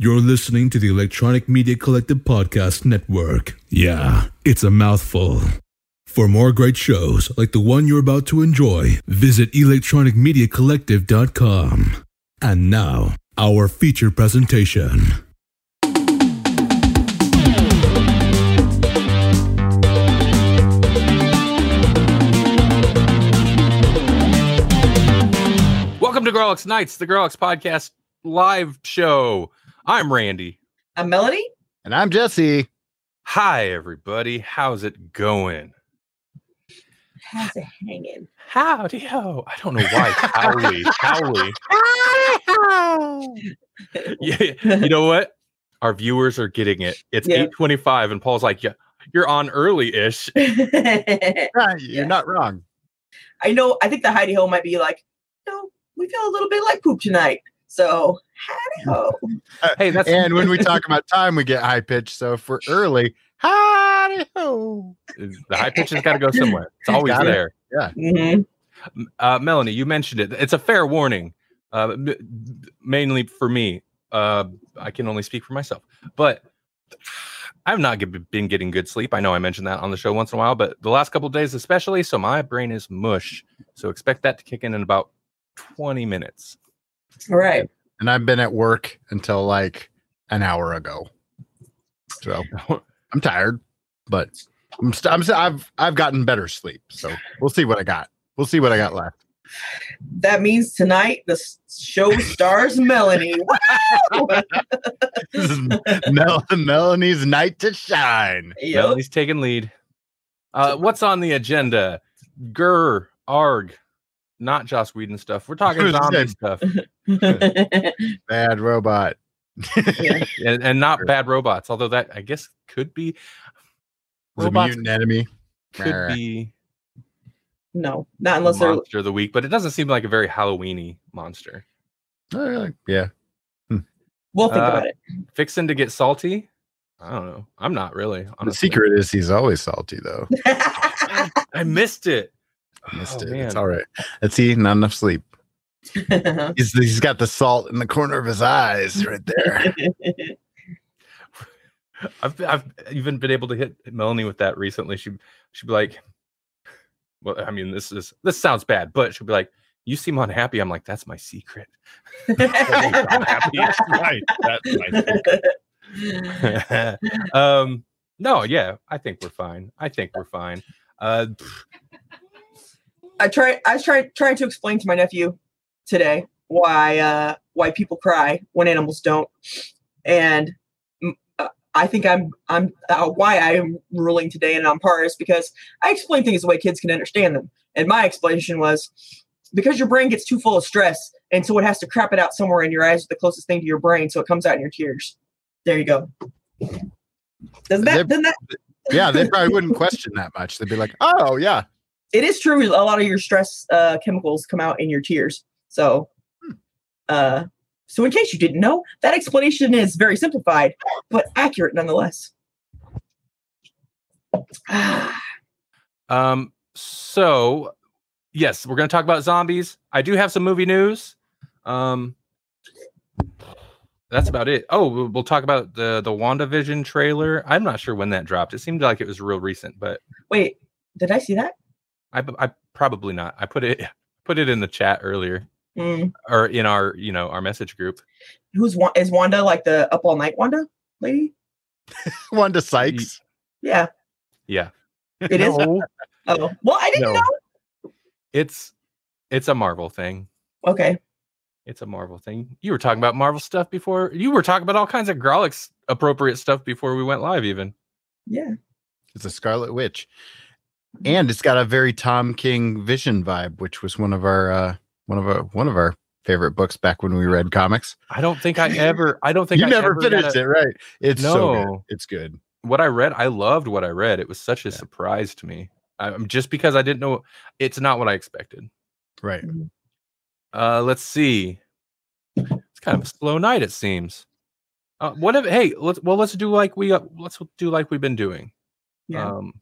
You're listening to the Electronic Media Collective Podcast Network. Yeah, it's a mouthful. For more great shows like the one you're about to enjoy, visit electronicmediacollective.com. And now, our feature presentation. Welcome to Grawlix Nights, the Grawlix Podcast live show. I'm Randy. I'm Melanie. And I'm Jesse. Hi, everybody. How's it going? How's it hanging? Howdy ho. I don't know why. Howdy, howdy. yeah, you know what? Our viewers are getting it. It's Yeah. 825, and Paul's like, yeah, you're on early-ish. I Yeah, you're not wrong. I know. I think the Heidi Ho might be like, no, we feel a little bit like poop tonight. So, Heidi Ho. Hey, that's And when we talk about time, we get high pitched. So if we're early, howdy ho. the high pitch has got to go somewhere. It's always Got it. there. Mhm. uh, Melanie, you mentioned it. It's a fair warning, uh, m- mainly for me. Uh, I can only speak for myself, but I've not g- been getting good sleep. I know I mentioned that on the show once in a while, but the last couple of days, especially, so my brain is mush. So expect that to kick in in about 20 minutes. All right. And I've been at work until like an hour ago. So I'm tired, but I'm, st- I'm st- I've I've gotten better sleep. So we'll see what I got. We'll see what I got left. That means tonight the show stars Melanie. This is Mel- Melanie's night to shine. Yup. Melanie's taking lead. Uh, what's on the agenda? Grr, arg, not Joss Whedon stuff. We're talking Who's zombie stuff. Bad robot. Yeah. and, and not Sure. bad robots. Although that I guess could be The robots mutant enemy. could Rah. be no, not unless they're. monster of the week, but it doesn't seem like a very Halloweeny monster. Uh, yeah. We'll think Uh, about it. Fixing to get salty. I don't know. I'm not really. The secret is he's always salty though. I missed it. Missed Oh, it. man. It's all right. Let's see. Not enough sleep. He's he's got the salt in the corner of his eyes right there. I've I've even been able to hit Melanie with that recently. She she'd be like, "Well, I mean, this is this sounds bad, but she'll be like." You seem unhappy. I'm like, that's my secret. Right. That's my secret. um no yeah i think we're fine i think we're fine uh I try. I was trying trying to explain to my nephew today why uh, why people cry when animals don't, and mm, uh, I think I'm I'm uh, why I'm ruling today and on par is because I explain things the way kids can understand them, and my explanation was because your brain gets too full of stress, and so it has to crap it out somewhere in your eyes, the closest thing to your brain, so it comes out in your tears. There you go. Does They're- that? Doesn't that? Yeah, they probably wouldn't question that much. They'd be like, "Oh yeah, it is true a lot of your stress uh, chemicals come out in your tears. So uh so in case you didn't know that explanation is very simplified but accurate nonetheless. Ah, um so yes we're gonna talk about zombies. I do have some movie news. Um that's about it. Oh we'll, we'll talk about the the wandavision trailer. I'm not sure when that dropped. It seemed like it was real recent but wait did i see that i i probably not i put it put it in the chat earlier mm. or in our you know our message group who's Wa- is wanda like the up all night wanda lady Wanda Sykes." yeah yeah it is No. oh well i didn't No. know it's it's a marvel thing okay It's a Marvel thing. You were talking about Marvel stuff before. You were talking about all kinds of Grawlix appropriate stuff before we went live, even. yeah It's a Scarlet Witch, and it's got a very Tom King Vision vibe, which was one of our uh, one of our one of our favorite books back when we read comics. I don't think I ever. I don't think You I never ever finished a- it, right? It's so good. No. It's good. What I read, I loved what I read. It was such a Yeah. surprise to me. I, I'm just because I didn't know. It's not what I expected. Right. Uh, let's see. It's kind of a slow night, it seems. Uh, what if? Hey, let's well, let's do like we uh, let's do like we've been doing. yeah Um,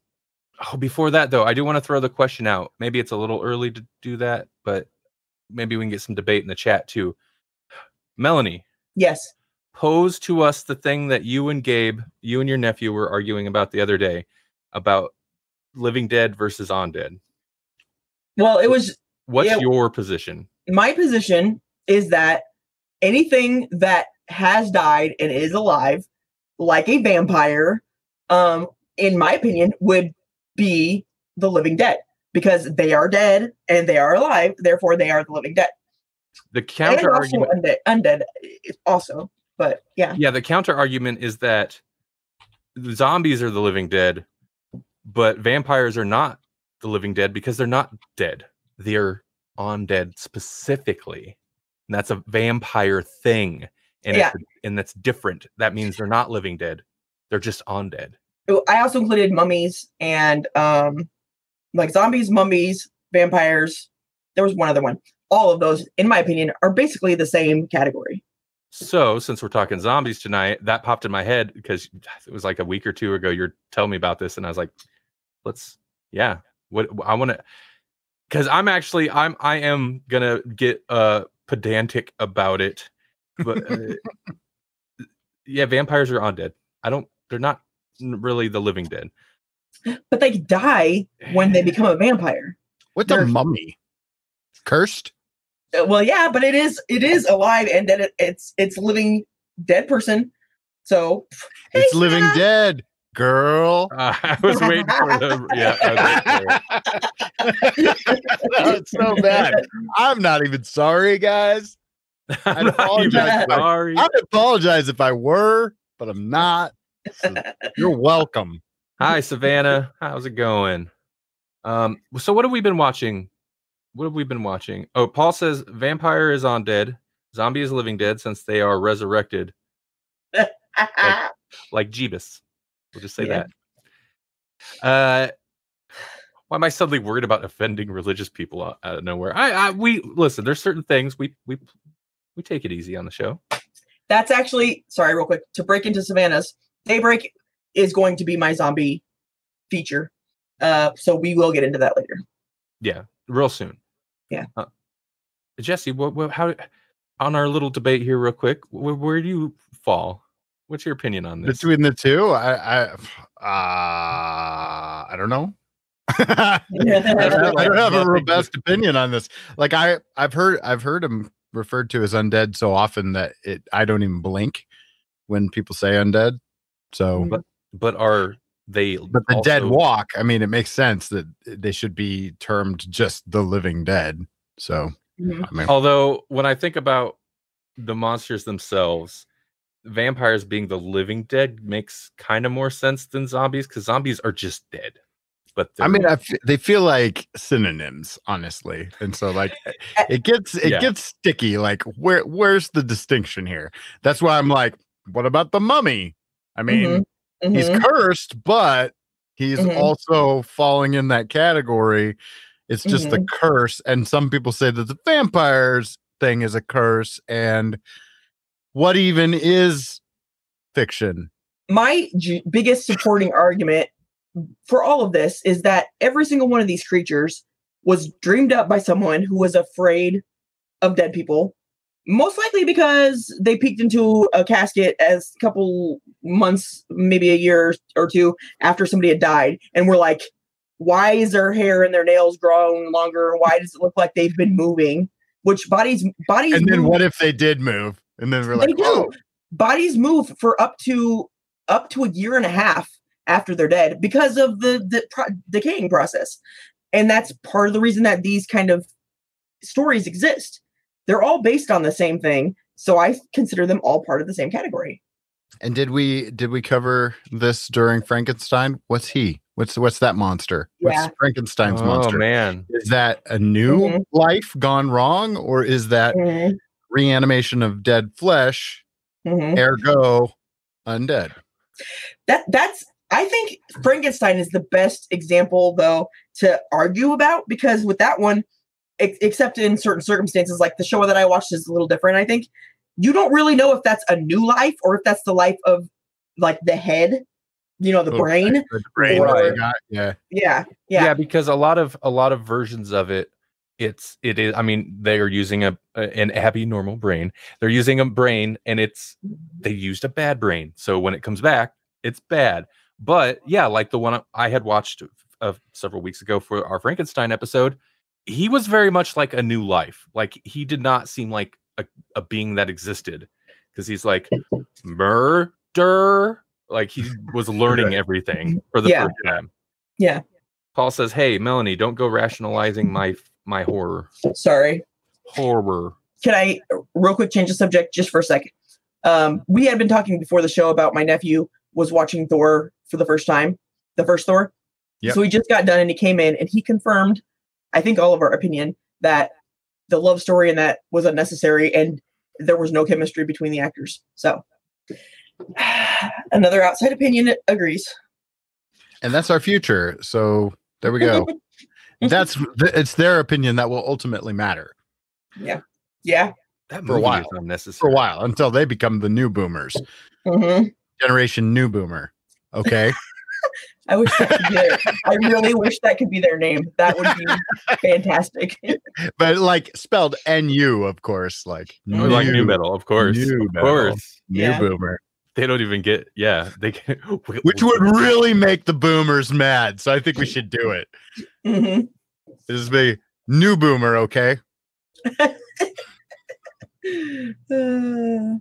oh, before that though, I do want to throw the question out. Maybe it's a little early to do that, but maybe we can get some debate in the chat too. Melanie, yes pose to us the thing that you and Gabe, you and your nephew were arguing about the other day about living dead versus undead. Well, it was What's Yeah. your position? my position is that anything that has died and is alive, like a vampire, um, in my opinion, would be the living dead because they are dead and they are alive. Therefore, they are the living dead. The counter argument undead, undead is also, but yeah, Yeah, the counter argument is that the zombies are the living dead, but vampires are not the living dead because they're not dead. They're undead specifically. And that's a vampire thing. And Yeah. it's, and that's different. That means they're not living dead. They're just undead. I also included mummies and um, like zombies, mummies, vampires. There was one other one. All of those, in my opinion, are basically the same category. So, since we're talking zombies tonight, that popped in my head because it was like a week or two ago. You're telling me about this, and I was like, "Let's, yeah, what I want to." Because I'm actually, I'm, I am gonna get uh pedantic about it, but uh, yeah, vampires are undead. I don't, they're not really the living dead. But they die when they become a vampire. What's a They're- mummy? Cursed? Uh, Well, yeah, but it is it is alive and then it, it's it's living dead person. So Hey, It's living Sarah. dead, girl. Uh, I was waiting for the, yeah, I was waiting for it. That's so bad. I'm not even sorry, guys. I'm not even apologize. sorry. I'd apologize if I were, but I'm not. So you're welcome. Hi, Savannah. How's it going? Um, so what have we been watching? What have we been watching? Oh, Paul says vampire is on dead, zombie is living dead since they are resurrected, like Jeebus. We'll just say Yeah. that. Uh, why am I suddenly worried about offending religious people out, out of nowhere? I, I, we listen. There's certain things we we we take it easy on the show. That's actually sorry, real quick to break into Savannah's. Daybreak is going to be my zombie feature. Uh, so we will get into that later. Yeah, real soon. Yeah. Uh, Jesse, what, what, how, on our little debate here, real quick, where, where do you fall? What's your opinion on this? Between the two, I, I, uh, I don't know. I don't have, I don't have a robust opinion on this. Like I, I've heard, I've heard him referred to as undead so often that it, I don't even blink when people say undead. So, Mhm. but are they? but the dead walk, I mean, it makes sense that they should be termed just the living dead. So, Mhm. I mean, Although when I think about the monsters themselves, vampires being the living dead makes kind of more sense than zombies because zombies are just dead. But I mean, I f- they feel like synonyms, honestly, and so like it gets it Yeah. gets sticky. Like, where where's the distinction here? That's why I'm like, what about the mummy? I mean, he's Mhm. cursed, but he's Mhm. also falling in that category. It's just the curse, and some people say that the vampires thing is a curse, and what even is fiction? my j- biggest supporting argument for all of this is that every single one of these creatures was dreamed up by someone who was afraid of dead people most likely because they peeked into a casket as a couple months maybe a year or two after somebody had died and we're like why is their hair and their nails growing longer why does it look like they've been moving which bodies bodies And then move- what if they did move? And then we're like, they do. oh, Bodies move for up to up to a year and a half after they're dead because of the the pro- decaying process, and that's part of the reason that these kind of stories exist. They're all based on the same thing, so I consider them all part of the same category. And did we did we cover this during Frankenstein? What's he? What's what's that monster? Yeah. What's Frankenstein's monster? oh monster? man, Is that a new Mhm. life gone wrong, or is that Mhm, reanimation of dead flesh? mhm. Ergo, undead. That that's I think Frankenstein is the best example though to argue about because with that one, ex- except in certain circumstances, like the show that I watched is a little different. I think you don't really know if that's a new life or if that's the life of like the head, you know, the Oh, brain. The brain Or- that got, yeah. Yeah, yeah. yeah, because a lot of a lot of versions of it it's it is. I mean, they are using a, a an Abby normal brain. They're using a brain, and it's they used a bad brain. So when it comes back, it's bad. But yeah, like the one I had watched uh, several weeks ago for our Frankenstein episode, he was very much like a new life. Like he did not seem like a, a being that existed because he's like murder. Like he was learning everything for the Yeah. first time. Yeah. Paul says, "Hey, Melanie, don't go rationalizing my my horror Sorry. horror." Can I real quick change the subject just for a second? Um, we had been talking before the show about my nephew was watching Thor for the first time, the first Thor. Yep. So he just got done and he came in and he confirmed, I think all of our opinion, that the love story in that was unnecessary and there was no chemistry between the actors. So another outside opinion agrees. and that's our future. So there we go. that's it's their opinion that will ultimately matter Yeah. Yeah. That For a movie while. is for a while until they become the new boomers, hmm generation new boomer. Okay, I wish that could be their, I really wish that could be their name. That would be fantastic. but like spelled N U, of course. Like Mhm. Or like new metal, of course. New of metal. course. new Yeah. boomer, They don't even get yeah, they get which would really make the boomers mad. So I think we should do it. hmm This is be new boomer. Okay, Uh,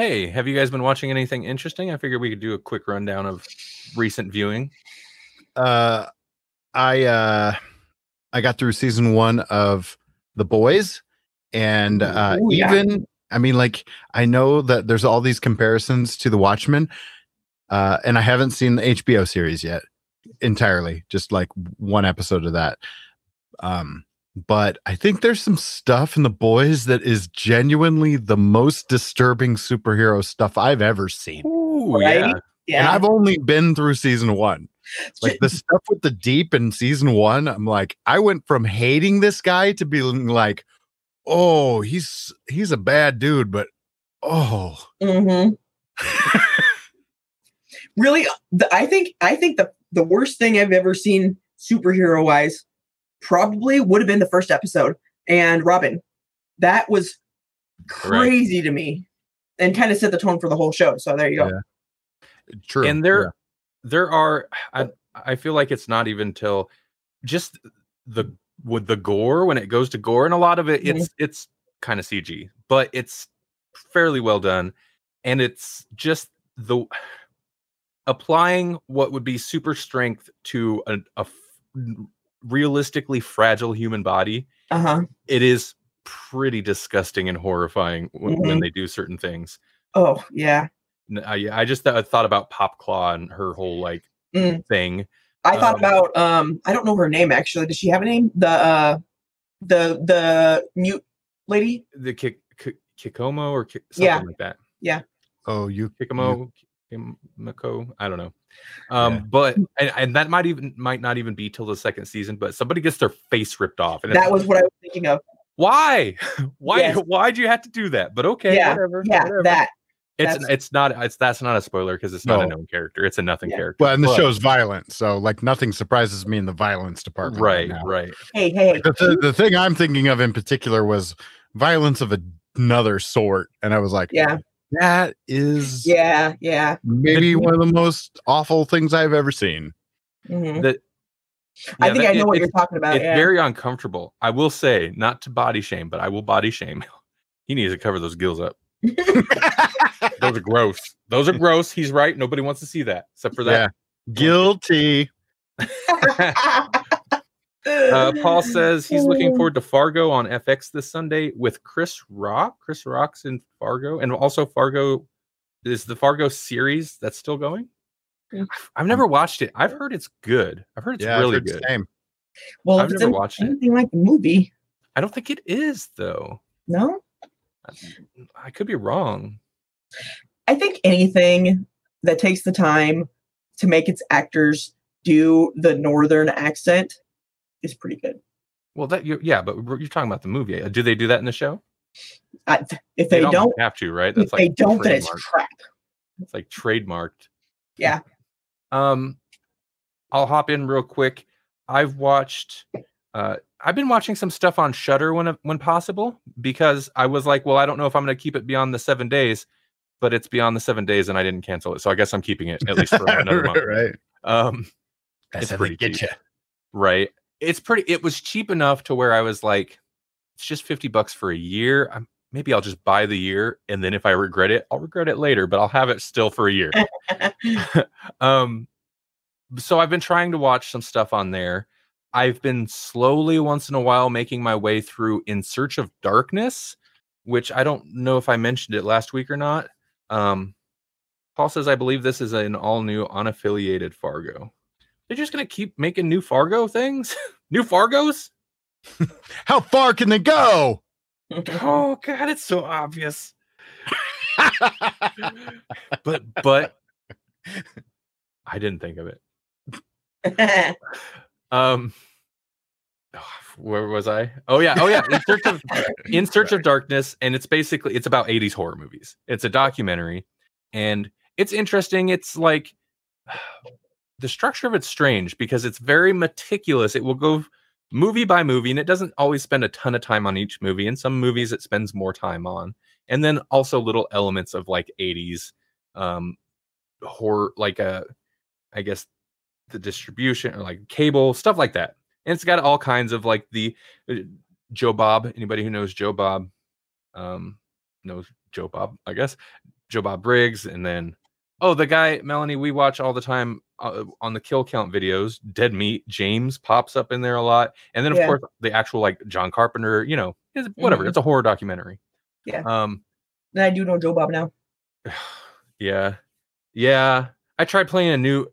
Hey, have you guys been watching anything interesting? I figured we could do a quick rundown of recent viewing. uh, I uh, I got through season one of The Boys, and uh, Ooh, yeah. even I mean, like I know that there's all these comparisons to The Watchmen, uh, and I haven't seen the HBO series yet entirely, just like one episode of that. Um, but I think there's some stuff in The Boys that is genuinely the most disturbing superhero stuff I've ever seen. Ooh, Right? yeah. And. I've only been through season one like the stuff with the deep in season one i'm like i went from hating this guy to being like oh he's he's a bad dude but oh hmm really, the, I think I think the the worst thing I've ever seen superhero wise probably would have been the first episode and Robin. That was crazy to me, and kind of set the tone for the whole show. So there you go. Yeah. true And there there are I I feel like it's not even till just the with the gore when it goes to gore and a lot of it mm-hmm. it's it's kind of CG, but it's fairly well done and it's just the applying what would be super strength to a, a f- realistically fragile human body Uh huh. it is pretty disgusting and horrifying when, when Mhm. they do certain things Oh yeah. I, I just th- thought about Pop Claw and her whole like Mm. thing. I thought Um, about um I don't know her name actually. Does she have a name? The uh the the mute lady? The kick Ki- Kikomo or Ki- something Yeah. like that. Yeah. Oh you Kikomo, Kimiko. I don't know. Um, Yeah. but and, and that might even might not even be till the second season. But somebody gets their face ripped off, and That was what I was thinking of. why, why, Yes. why'd you have to do that? But okay, Yeah, whatever. Yeah, whatever. that. it's that's- it's not it's that's not a spoiler because it's not a known character. It's a nothing Yeah. character. well and the But- show's violent so like nothing surprises me in the violence department right, now. right. Hey, hey, hey. the, th- the thing i'm thinking of in particular was violence of a- another sort and i was like Yeah, that is yeah, yeah. maybe one of the most awful things i've ever seen mhm. That I think that- I know it- what you're talking about. it's Yeah. very uncomfortable. I will say, not to body shame, but I will body shame. he needs to cover those gills up. Those are gross. Those are gross. He's right. Nobody wants to see that, except for that. guilty Uh, Paul says he's looking forward to Fargo on FX this Sunday with Chris Rock. Chris Rock's in Fargo, and also Fargo is the Fargo series that's still going. I've never watched it. I've heard it's good. I've heard it's yeah really heard good. same. well, I've never any- watched it. anything like the movie, I don't think it is though. no. I could be wrong. I think anything that takes the time to make its actors do the northern accent is pretty good. Well, that you yeah, but you're talking about the movie. Uh, Do they do that in the show? I, if they, don't, don't, have to, right? That's if they don't, then it's crap. It's like trademarked. Yeah. Um, I'll hop in real quick. I've watched uh I've been watching some stuff on Shudder when when possible because I was like, well, I don't know if I'm going to keep it beyond the seven days, but it's beyond the seven days and I didn't cancel it, so I guess I'm keeping it at least for another month. right. Um, That's It's how pretty they get cheap. you. right? It's pretty. It was cheap enough to where I was like, it's just fifty bucks for a year. I'm, maybe I'll just buy the year, and then if I regret it, I'll regret it later. But I'll have it still for a year. um, so I've been trying to watch some stuff on there. I've been slowly, once in a while, making my way through In Search of Darkness, which I don't know if I mentioned it last week or not. Um, Paul says, I believe this is an all new unaffiliated Fargo. They're just going to keep making new Fargo things? new Fargos? How far can they go? Oh, God, it's so obvious. But, but, I didn't think of it. Um, where was I? Oh yeah, oh yeah. In search of in search of darkness, and it's basically it's about 80s horror movies. It's a documentary, and it's interesting. It's like the structure of it's strange because it's very meticulous. It will go movie by movie, and it doesn't always spend a ton of time on each movie. In some movies, it spends more time on, and then also little elements of like 80s um horror, like a I guess the distribution or like cable stuff like that. And it's got all kinds of like the uh, Joe Bob. Anybody who knows Joe Bob um, knows Joe Bob, I guess. Joe Bob Briggs, and then oh, the guy Melanie we watch all the time uh, on the kill count videos. Dead Meat James pops up in there a lot, and then of Yeah. course the actual like John Carpenter. You know, it's, whatever. Mhm. It's a horror documentary. Yeah. Um. and I do know Joe Bob now. Yeah. Yeah. I tried playing a new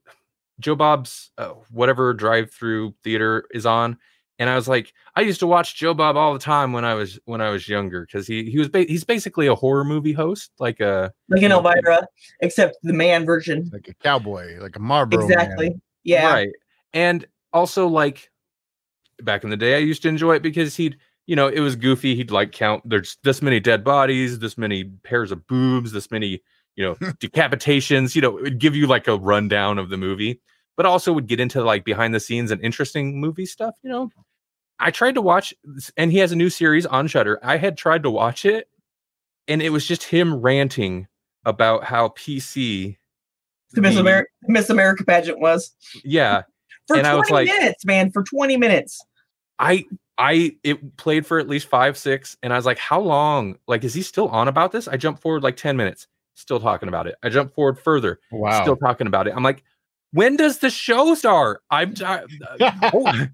Joe Bob's uh, whatever drive through theater is on. And I was like, I used to watch Joe Bob all the time when I was when I was younger because he he was ba- he's basically a horror movie host, like a Like in Yeah. Elvira, except the man version. like a cowboy, like a Marlboro. man. exactly. Yeah. right. And also like back in the day, I used to enjoy it because he'd you know it was goofy. He'd like count there's this many dead bodies, this many pairs of boobs, this many you know decapitations. You know, it would give you like a rundown of the movie, but also would get into like behind the scenes and interesting movie stuff. You know, I tried to watch, and he has a new series on Shudder. I had tried to watch it, and it was just him ranting about how PC. The Miss the- America Miss America pageant was Yeah, for And I 20 was like- minutes, man. For 20 minutes. I I it played for at least five, six, and I was like, how long? Like, is he still on about this? I jumped forward like 10 minutes, still talking about it. I jumped forward further, Wow. still talking about it. I'm like, when does the show start? I'm I- uh, d-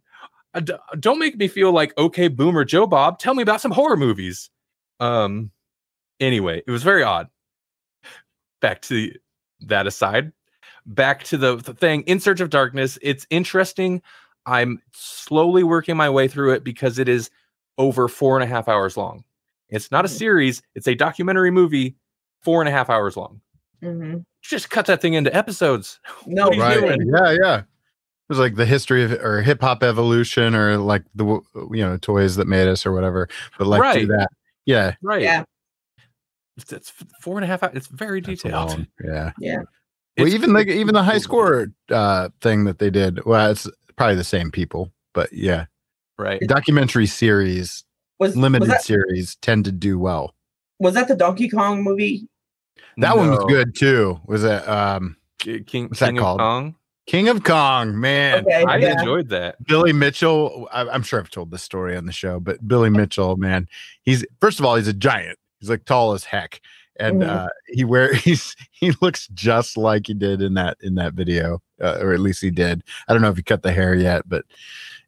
don't make me feel like okay, boomer Joe Bob. Tell me about some horror movies. Um anyway, it was very odd. Back to that aside, back to the, the thing in search of darkness. It's interesting. I'm slowly working my way through it because it is over four and a half hours long. It's not a Mhm. series, it's a documentary movie, four and a half hours long. hmm Just cut that thing into episodes. No, What are you right. doing? Yeah, yeah. It was like the history of or hip hop evolution or like the you know toys that made us or whatever. But like do that. Yeah. Right. Yeah. It's, it's four and a half hours. It's very detailed. long. Yeah. Yeah. Well, It's- even like even the high score uh thing that they did. Well, it's probably the same people, but yeah, Right. documentary series, Was limited was that, series tend to do well. was that the Donkey Kong movie? That one was good too. Was it um King, What's that King called? of Kong. King of Kong? Man, Okay. I yeah. enjoyed that. Billy Mitchell. I, I'm sure I've told this story on the show, but Billy Mitchell, man, he's first of all he's a giant. He's like tall as heck, and Mhm. uh, he wear he's he looks just like he did in that in that video, uh, or at least he did. I don't know if he cut the hair yet, but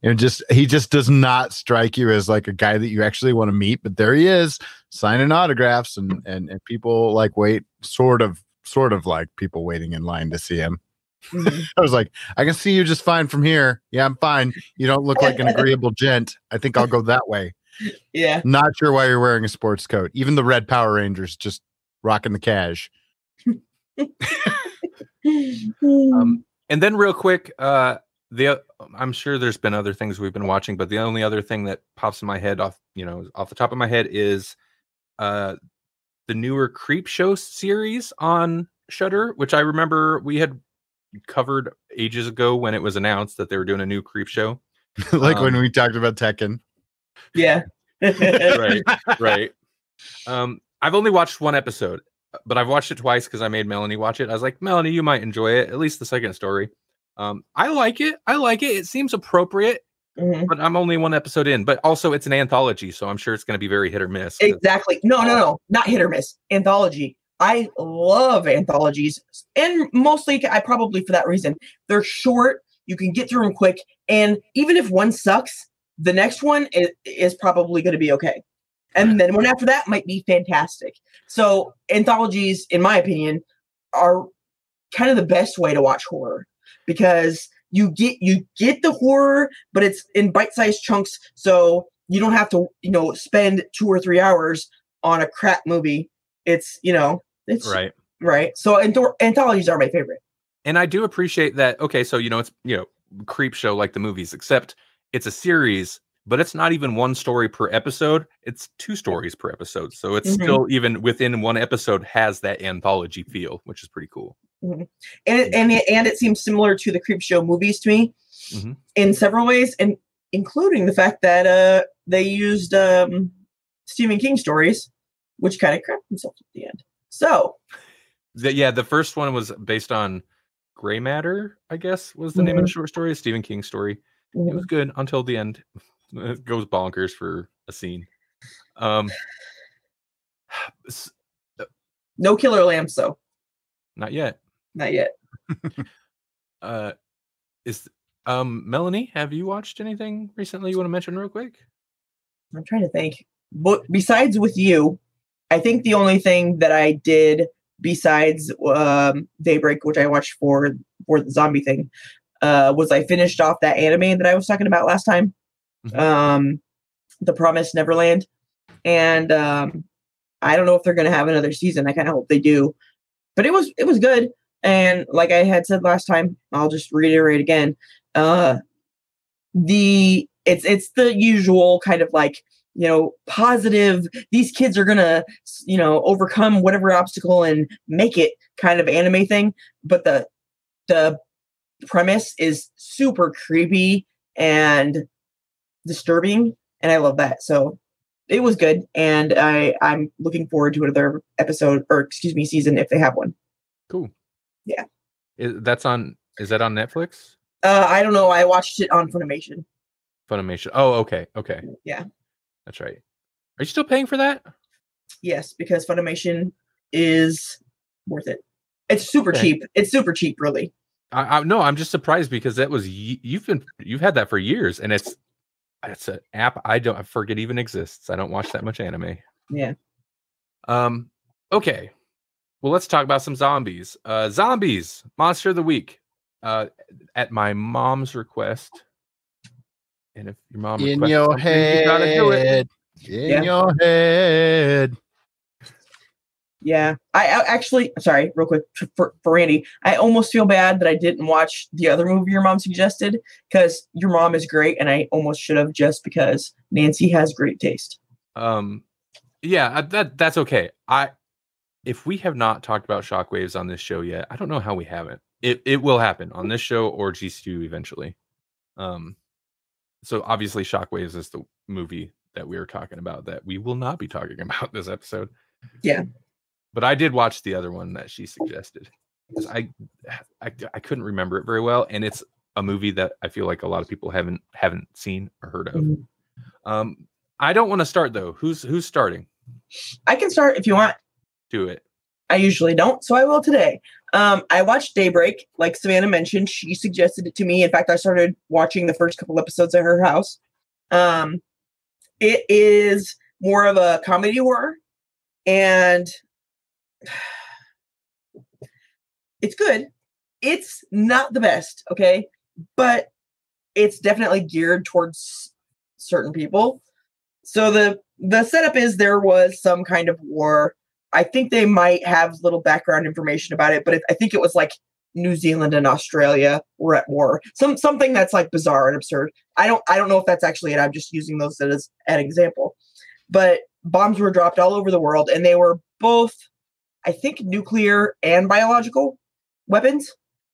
you know, just he just does not strike you as like a guy that you actually want to meet. But there he is, signing autographs, and and and people like wait, sort of sort of like people waiting in line to see him. Mhm. I was like, I can see you just fine from here. Yeah, I'm fine. You don't look like an agreeable gent. I think I'll go that way. yeah. Not sure why you're wearing a sports coat. Even the red Power Rangers just rocking the cash. Um, and then real quick, uh, the I'm sure there's been other things we've been watching, but the only other thing that pops in my head off, you know, off the top of my head is uh the newer Creep Show series on Shudder, which I remember we had covered ages ago when it was announced that they were doing a new Creep Show. like when Um, we talked about Tekken. Yeah. right, right. Um, I've only watched one episode, but I've watched it twice because I made Melanie watch it. I was like, Melanie, you might enjoy it, at least the second story. Um, I like it. I like it. It seems appropriate, Mhm. but I'm only one episode in. But also, it's an anthology, so I'm sure it's going to be very hit or miss. Exactly. No, no, no, not hit or miss. Anthology. I love anthologies, and mostly I probably for that reason. They're short. You can get through them quick, and even if one sucks, the next one is, is probably going to be okay. And then one after that might be fantastic. So anthologies, in my opinion, are kind of the best way to watch horror because you get you get the horror, but it's in bite-sized chunks, so you don't have to you know spend two or three hours on a crap movie. It's you know it's right. right. So anth- anthologies are my favorite. and I do appreciate that. Okay, so you know it's you know creep show like the movies, except it's a series, but it's not even one story per episode. It's two stories per episode, so it's Mhm. still even within one episode has that anthology feel, which is pretty cool. and it, and it, and it seems similar to the creep show movies to me Mhm. in several ways and including the fact that uh they used um stephen king stories which kind of crapped themselves at the end so The, yeah, the first one was based on Gray Matter, I guess was the name of the short story, a Stephen King story. It mhm. was good until the end. It goes bonkers for a scene. Um, no killer lambs though not yet. not yet Uh, is um Melanie? Have you watched anything recently you want to mention real quick? i'm trying to think but besides with you i think the only thing that i did besides um daybreak which i watched for for the zombie thing uh was i finished off that anime that i was talking about last time Mhm. um the promised neverland. And um i don't know if they're gonna have another season. I kind of hope they do. But it was it was good. And like i had said last time i'll just reiterate again uh the it's it's the usual kind of like you know positive these kids are gonna you know overcome whatever obstacle and make it kind of anime thing but the the premise is super creepy and disturbing and i love that so it was good and i i'm looking forward to another episode or excuse me season if they have one Cool. Yeah. Is, that's on. Is that on Netflix? uh i don't know i watched it on funimation Funimation. Oh, okay, okay. Yeah. That's right. Are you still paying for that? yes because funimation is worth it it's super Okay. cheap it's super cheap really I, I no, I'm just surprised because that was you've been you've had that for years, and it's it's an app I don't I forget even exists. I don't watch that much anime. Yeah. Um. Okay. Well, let's talk about some zombies. Uh, zombies, monster of the week. Uh, at my mom's request. And if your mom In your something, you gotta do it. head. In Yeah. your head. Yeah, I, I actually sorry, real quick for, for Randy. I almost feel bad that I didn't watch the other movie your mom suggested because your mom is great, and I almost should have just because Nancy has great taste. Um, yeah, uh, that that's okay. I if we have not talked about shockwaves on this show yet, I don't know how we haven't. It it will happen on this show or GCU eventually. Um, so obviously, shockwaves is the movie that we are talking about that we will not be talking about this episode. Yeah. but I did watch the other one that she suggested. 'Cause I, I I couldn't remember it very well, and it's a movie that I feel like a lot of people haven't haven't seen or heard of. Mhm. Um, I don't want to start though. Who's who's starting? I can start if you want. Do it. I usually don't, so I will today. Um, I watched Daybreak, like Savannah mentioned. She suggested it to me. In fact, I started watching the first couple episodes at her house. Um, it is more of a comedy horror, and it's good. It's not the best, okay, but it's definitely geared towards certain people. So the the setup is there was some kind of war I think they might have little background information about it, but it, I think it was like New Zealand and Australia were at war. Some something that's like bizarre and absurd. I don't I don't know if that's actually it. I'm just using those as an example. But bombs were dropped all over the world, and they were both, I think, nuclear and biological weapons.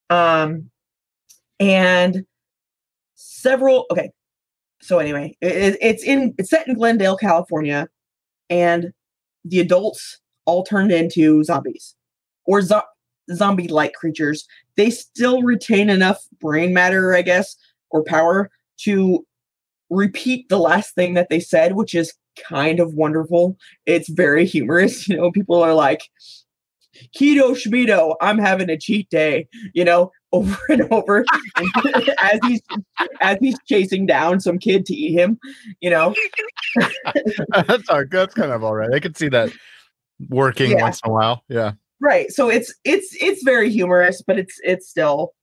Um, and several. Okay, so anyway, it, it's in it's set in Glendale, California, and the adults all turned into zombies or zo- zombie-like creatures. They still retain enough brain matter, I guess, or power to repeat the last thing that they said, which is kind of wonderful. It's very humorous. You know, people are like, keto schmedo, I'm having a cheat day, you know, over and over as he's as he's chasing down some kid to eat him, you know. that's all, that's kind of all right. I could see that working Yeah. once in a while. Yeah. Right. So it's it's it's very humorous, but it's it's still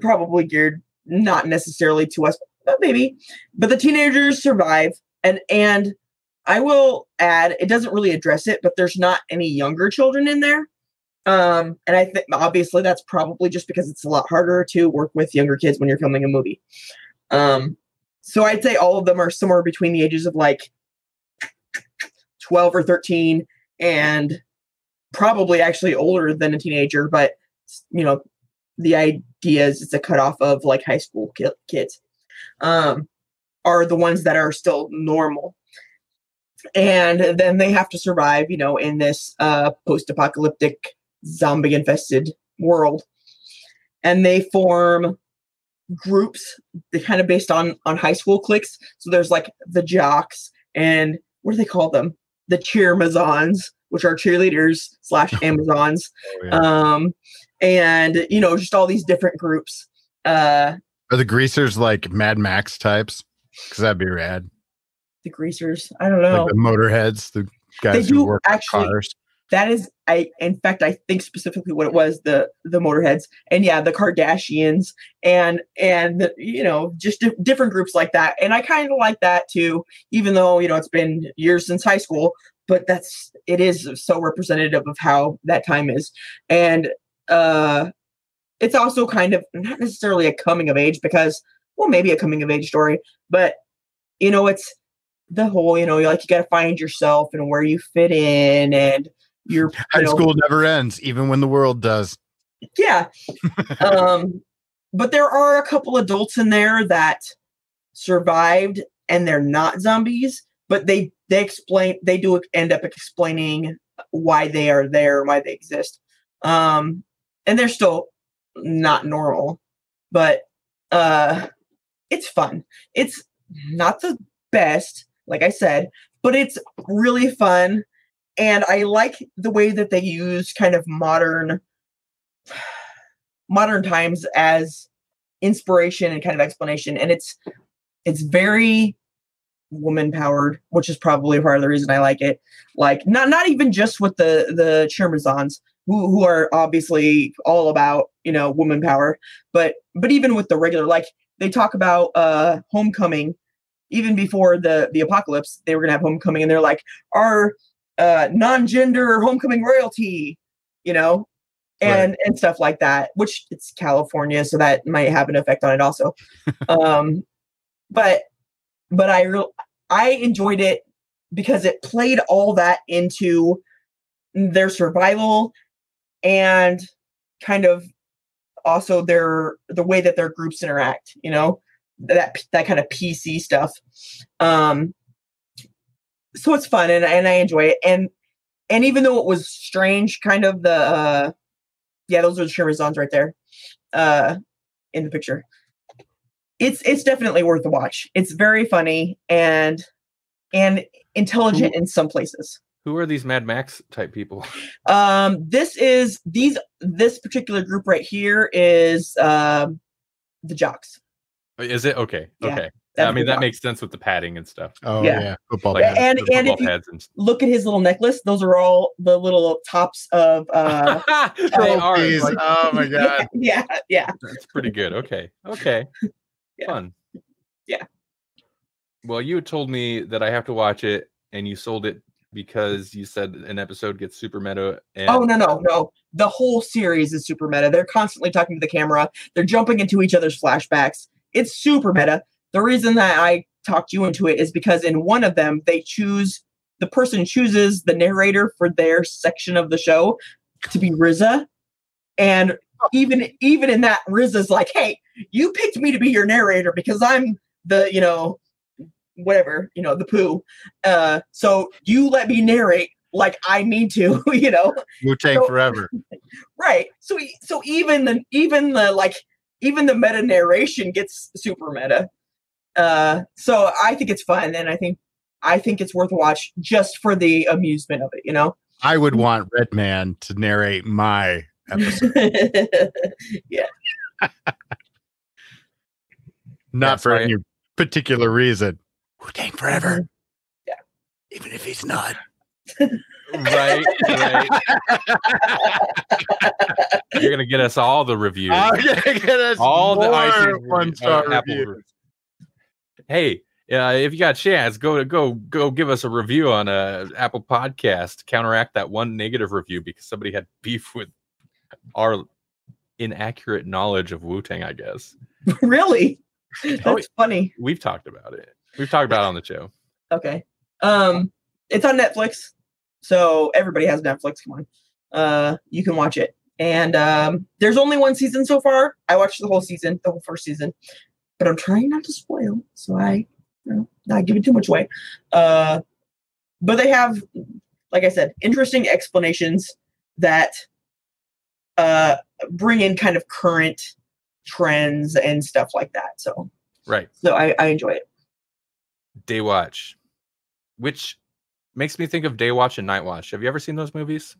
probably geared not necessarily to us, but maybe. But the teenagers survive and and I will add it doesn't really address it, but there's not any younger children in there. Um, and I think obviously that's probably just because it's a lot harder to work with younger kids when you're filming a movie. Um, so I'd say all of them are somewhere between the ages of like 12 or 13 and probably actually older than a teenager, but you know, the idea is it's a cutoff of like high school ki- kids. Um, are the ones that are still normal. And then they have to survive, you know, in this uh, post apocalyptic zombie infested world. And they form groups kind of based on on high school cliques so there's like the jocks and what do they call them the cheermazons which are cheerleaders slash amazons Oh, yeah. um and you know just all these different groups uh Are the greasers like Mad Max types? Because that'd be rad. the greasers i don't know Like the motorheads, the guys do who work actually- cars. That is i in fact i think specifically what it was the the motorheads and yeah the kardashians and and the, you know just di- different groups like that. And i kind of like that too even though you know it's been years since high school but that's it is so representative of how that time is. And uh it's also kind of not necessarily a coming of age because well maybe a coming of age story but you know it's the whole you know like you got to find yourself and where you fit in and you're High you know, school never ends, even when the world does. yeah. Um but there are a couple adults in there that survived and they're not zombies but they they explain they do end up explaining why they are there why they exist. Um and they're still not normal but uh it's fun. It's not the best like i said but it's really fun and i like the way that they use kind of modern modern times as inspiration and kind of explanation. And it's it's very woman powered which is probably part of the reason i like it. Like not not even just with the the Cheermazons who who are obviously all about you know woman power but but even with the regular like they talk about uh homecoming. Even before the the apocalypse they were gonna have homecoming and they're like our uh non-gender homecoming royalty you know and and stuff like that which it's california so that might have an effect on it also. Um but but i real i enjoyed it because it played all that into their survival and kind of also their the way that their groups interact you know that that kind of pc stuff. Um so it's fun and, and i enjoy it and and even though it was strange kind of the uh yeah those are the Cheermazons right there uh in the picture it's it's definitely worth the watch it's very funny and and intelligent in some places Who are these Mad Max type people? um this is these this particular group right here is um the jocks Is it okay? Yeah, okay. That's I mean that Jocks. makes sense with the padding and stuff. Oh Yeah. yeah, football. Like guys. and- the and if football you- pads and look at his little necklace those are all the little tops of uh they are. Like, oh my god. yeah yeah that's pretty good. Okay. Okay. Yeah. Fun. Yeah. Well, you told me that I have to watch it, and you sold it because you said an episode gets super meta. And Oh no no no! The whole series is super meta. They're constantly talking to the camera. They're jumping into each other's flashbacks. It's super meta. The reason that I talked you into it is because in one of them they choose the person chooses the narrator for their section of the show to be RZA, and even even in that RZA's like, "Hey, you picked me to be your narrator because I'm the you know whatever you know the poo. Uh, so you let me narrate like I need to, you know. Wu Tang So- forever. Right. So so even the even the like even the meta narration gets super meta. Uh so I think it's fun and I think I think it's worth a watch just for the amusement of it, you know. I would want Redman to narrate my episode, yeah. not Yes, for I- any particular reason. Wu Tang forever. Yeah. Even if he's not. right, right. You're gonna get us all the reviews. I'm gonna get us all the more iTunes one review- star reviews. reviews. Hey, uh, if you got a chance, go to go go give us a review on a Apple Podcast. Counteract that one negative review because somebody had beef with our inaccurate knowledge of Wu Tang. I guess really? That's Oh, funny. we've talked about it. We've talked about it on the show. Okay. Um it's on Netflix. So everybody has Netflix, come on. Uh you can watch it. And um there's only one season so far. I watched the whole season, the whole first season. But I'm trying not to spoil, so I you know, not giving too much away. Uh but they have like I said, interesting explanations that uh bring in kind of current trends and stuff like that. So Right. so I, I enjoy it. Day Watch, which makes me think of Day Watch and Night Watch. Have you ever seen those movies?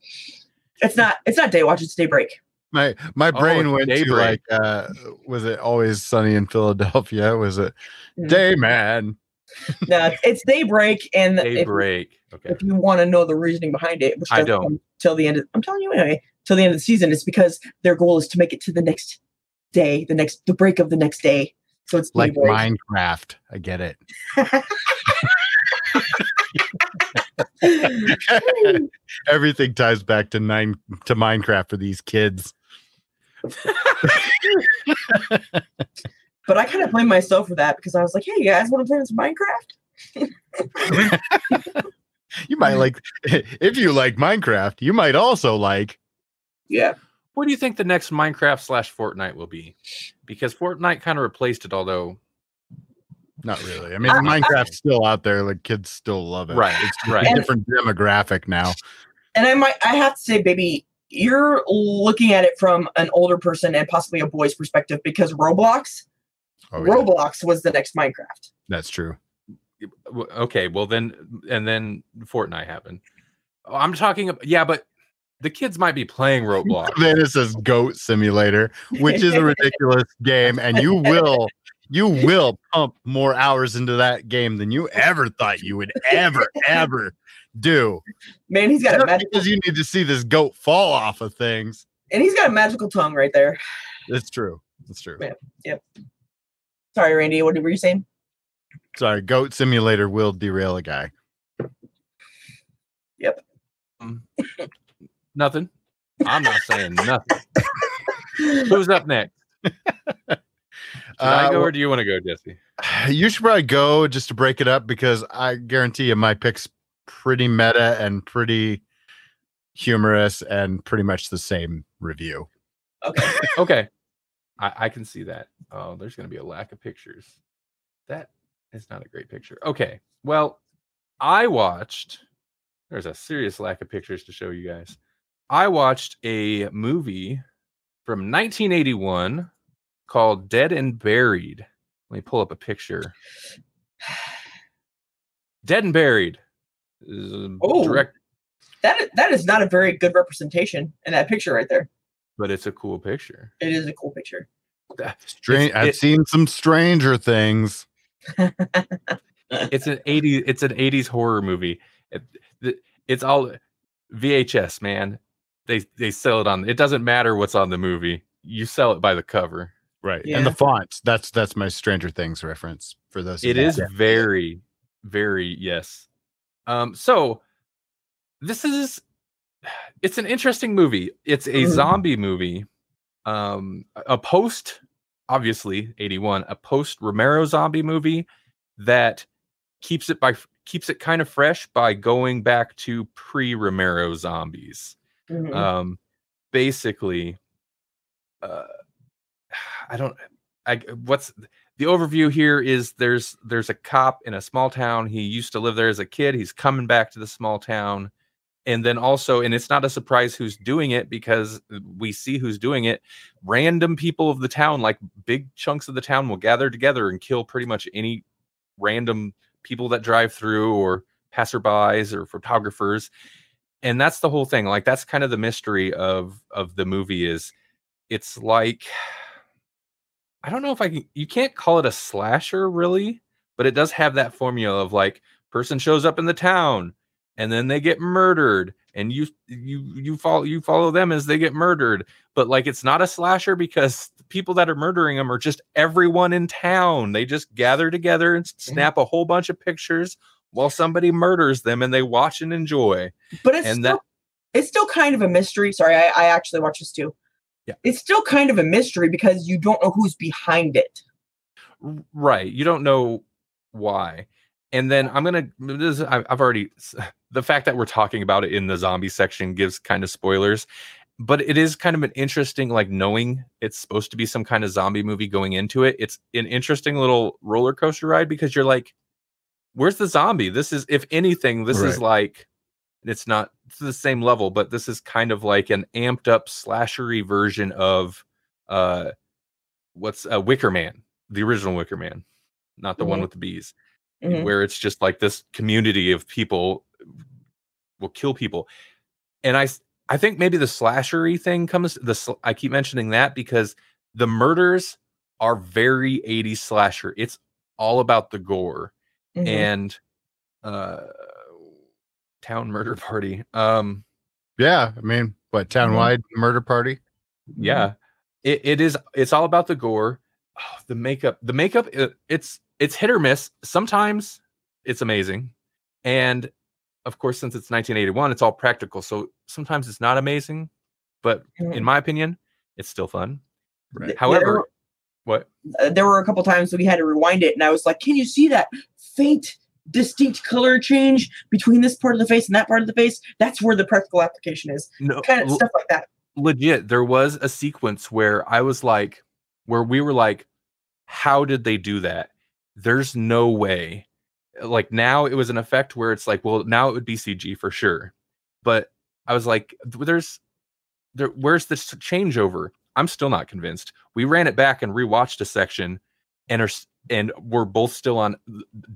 It's not it's not day watch, it's daybreak. My my Oh, brain went to like uh was it always sunny in Philadelphia? Was it Mm. Day Man? No, it's daybreak, and if, Daybreak. Okay. if you want to know the reasoning behind it, which I don't. come till the end. Of, I'm telling you anyway, till the end of the season, it's because their goal is to make it to the next day, the next the break of the next day. So it's Like daybreak. Minecraft. I get it. Everything ties back to nine to Minecraft for these kids. But I kind of blame myself for that because I was like, "Hey, you guys want to play some Minecraft?" You might like if you like Minecraft, you might also like Yeah, What do you think the next Minecraft slash Fortnite will be? Because Fortnite kind of replaced it, although not really. I mean, I- Minecraft's still out there. Like kids still love it. Right, It's right. a different demographic now. and I might I have to say, baby, you're looking at it from an older person and possibly a boy's perspective because Roblox, Oh, yeah, Roblox was the next Minecraft. that's true. okay, well then, and then Fortnite happened. Oh, I'm talking. ab- Yeah, but the kids might be playing Roblox. Then it says Goat Simulator, which is a ridiculous game, and you will you will pump more hours into that game than you ever thought you would ever ever do. Man, he's got a magical because you need to see this goat fall off of things. and he's got a magical tongue right there. It's true. It's true. Yep. Sorry, Randy. What were you saying? Sorry, Goat Simulator will derail a guy. Yep. nothing. I'm not saying nothing. Who's up next? Should I Uh, go or do you want to go, Jesse? You should probably go just to break it up because I guarantee you my pick's pretty meta and pretty humorous and pretty much the same review. Okay. Okay, I, I can see that. Oh, there's going to be a lack of pictures. That is not a great picture. Okay, well, I watched. There's a serious lack of pictures to show you guys. I watched a movie from 1981 called Dead and Buried. Let me pull up a picture. Dead and Buried. Is a Oh. direct, That is, that is not a very good representation in that picture right there. but it's a cool picture. It is a cool picture. Strange. It's- I've it- seen some Stranger Things. it's an 80s it's an 80s horror movie it, the- it's all vhs man they they sell it on it doesn't matter what's on the movie you sell it by the cover Right. Yeah. And the fonts. That's that's my Stranger Things reference for those. It is it don't is get very very yes um so this is it's an interesting movie it's a Mhm. zombie movie um a post obviously 81 a post romero zombie movie that keeps it by keeps it kind of fresh by going back to pre romero zombies Mhm. um basically uh i don't i what's the overview here is there's there's a cop in a small town. He used to live there as a kid. He's coming back to the small town. And then also, and it's not a surprise who's doing it because we see who's doing it. Random people of the town, like big chunks of the town, will gather together and kill pretty much any random people that drive through or passerbys or photographers. And that's the whole thing. Like that's kind of the mystery of of the movie is it's like I don't know if I can you can't call it a slasher really, but it does have that formula of like person shows up in the town and then they get murdered and you you you follow you follow them as they get murdered but like it's not a slasher because the people that are murdering them are just everyone in town they just gather together and Mm-hmm. snap a whole bunch of pictures while somebody murders them and they watch and enjoy But it's And still, that- it's still kind of a mystery. Sorry, I, I actually watched this too. Yeah. It's still kind of a mystery because you don't know who's behind it. Right you don't know why and then i'm gonna this is, I- i've already the fact that we're talking about it in the zombie section gives kind of spoilers but it is kind of an interesting like knowing it's supposed to be some kind of zombie movie going into it it's an interesting little roller coaster ride because you're like where's the zombie this is if anything this is like it's not to the same level but this is kind of like an amped up slashery version of uh what's uh, wicker man the original wicker man not the one Mhm. with the bees Mhm. where it's just like this community of people will kill people and I I think maybe the slashery thing comes the sl- i keep mentioning that because the murders are very 80s slasher it's all about the gore Mhm. and uh town murder party. Um Yeah, I mean, what townwide murder party? yeah. It, it is it's all about the gore. Oh, the makeup the makeup it, it's it's hit or miss. Sometimes it's amazing. And of course since it's 1981 it's all practical so sometimes it's not amazing but in Mhm. my opinion it's still fun. Right. Yeah, however there were- what? Uh, there were a couple times that we had to rewind it, and I was like, "Can you see that faint, distinct color change between this part of the face and that part of the face? That's where the practical application is." no Kind of stuff like that. legit there was a sequence where i was like where we were like how did they do that there's no way like now it was an effect where it's like well now it would be cg for sure but i was like there's there where's this changeover i'm still not convinced we ran it back and rewatched a section and are and we're both still on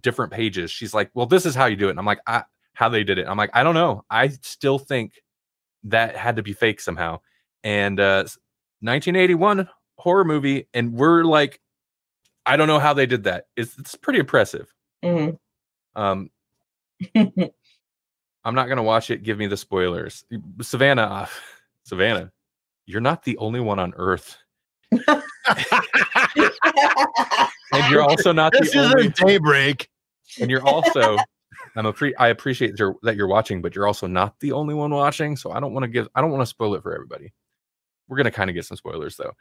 different pages. She's like well this is how you do it. And i'm like I, how they did it. I'm like i don't know. I still think that had to be fake somehow. And uh 1981 horror movie and we're like i don't know how they did that. It's, it's pretty impressive. Mhm. um i'm not gonna watch it. Give me the spoilers. Savannah uh, savannah you're not the only one on earth and you're also not This the only isn't daybreak. and you're also i'm a pre i appreciate your, that you're watching but you're also not the only one watching so i don't want to give i don't want to spoil it for everybody we're going to kind of get some spoilers though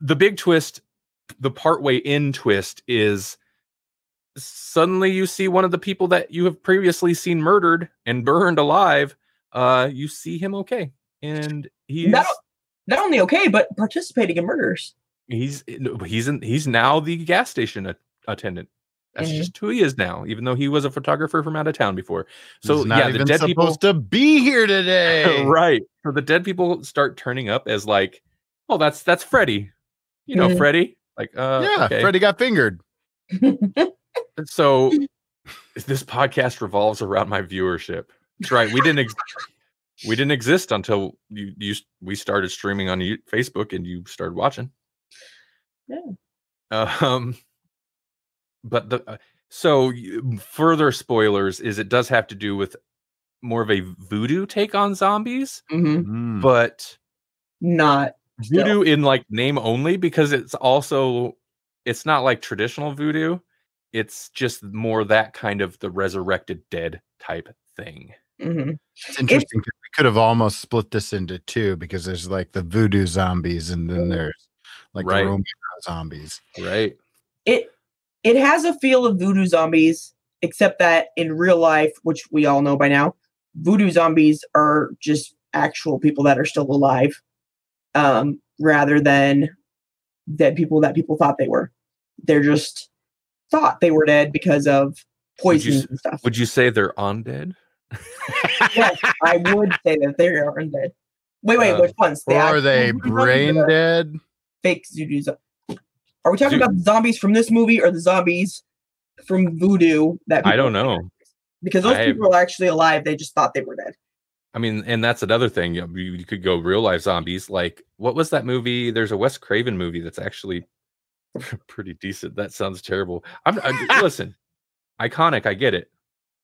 the big twist the partway in twist is suddenly you see one of the people that you have previously seen murdered and burned alive uh you see him okay and he's Not, not only okay, but participating in murders. he's he's in he's now the gas station a- attendant that's Mhm. just who he is now even though he was a photographer from out of town before so He's not yeah the dead supposed people to be here today. right so the dead people start turning up as like oh that's that's freddy you know Mhm. freddy like uh yeah, okay. Freddie got fingered. so this podcast revolves around my viewership that's right we didn't ex- we didn't exist until you you we started streaming on facebook and you started watching Yeah. um but the uh, so further spoilers is it does have to do with more of a voodoo take on zombies hmm Mm. but Not. Still. voodoo in like name only because it's also it's not like traditional voodoo it's just more that kind of the resurrected dead type thing hmm It's interesting 'cause we could have almost split this into two because there's like the voodoo zombies and then there's like Right. the Romero zombies. right It it has a feel of voodoo zombies, except that in real life, which we all know by now, voodoo zombies are just actual people that are still alive, um, rather than dead people that people thought they were. they're just thought they were dead because of Would you poison and stuff. Would you say they're undead? Yes, I would say that they are undead. Wait, wait, Uh, which ones? The are they brain dead? Fake voodoo zo- Are we talking about the zombies from this movie or the zombies from voodoo? That I don't know. because those I- people are actually alive. They just thought they were dead. I mean, and that's another thing. You, you could go real life zombies. Like, what was that movie? There's a Wes Craven movie that's actually pretty decent. That sounds terrible. I'm I, listen, iconic. I get it.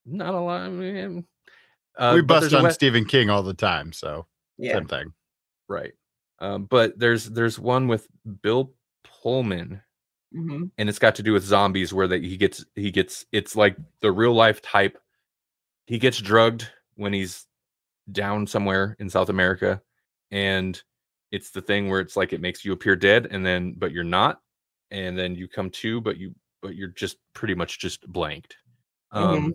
Not a lot. I mean, uh, we bust on Wes- Stephen King all the time, so Yeah. same thing. right. Um, but there's there's one with Bill Pullman, hmm and it's got to do with zombies where that he gets he gets it's like the real life type. He gets drugged when he's down somewhere in South America, and it's the thing where it's like it makes you appear dead, and then but you're not, and then you come to, but you but you're just pretty much just blanked. Um,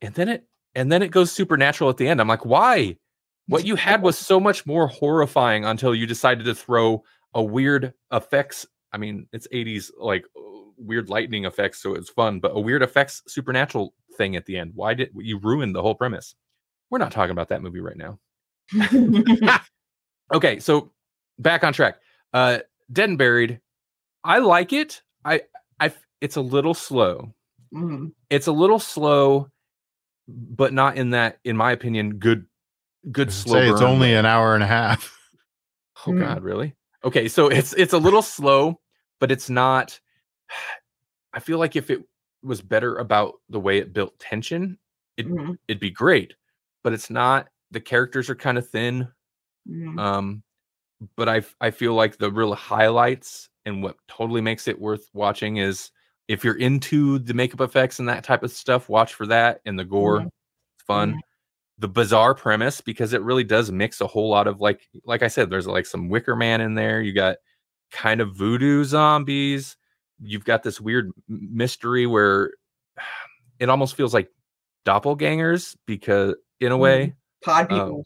and then it and then it goes supernatural at the end. I'm like, why? What you had was so much more horrifying until you decided to throw a weird effects. I mean, it's 80s like uh, weird lightning effects, so it's fun, but a weird effects supernatural thing at the end. Why did you ruin the whole premise? We're not talking about that movie right now. Okay, so back on track. Uh Dead and Buried. I like it. I I it's a little slow. Mhm. It's a little slow, but not in that, in my opinion, good good slow. Say it's only an hour and a half. Oh Mm. God, really? Okay, so it's it's a little slow, but it's not. I feel like if it was better about the way it built tension, it Mhm. it'd be great. But it's not. The characters are kind of thin. Mhm. Um, but I I feel like the real highlights and what totally makes it worth watching is if you're into the makeup effects and that type of stuff, watch for that and the gore. Mhm. It's fun. The bizarre premise because it really does mix a whole lot of like like I said, there's like some Wicker Man in there. You got kind of voodoo zombies. You've got this weird mystery where it almost feels like doppelgangers because in a way Pod uh, people.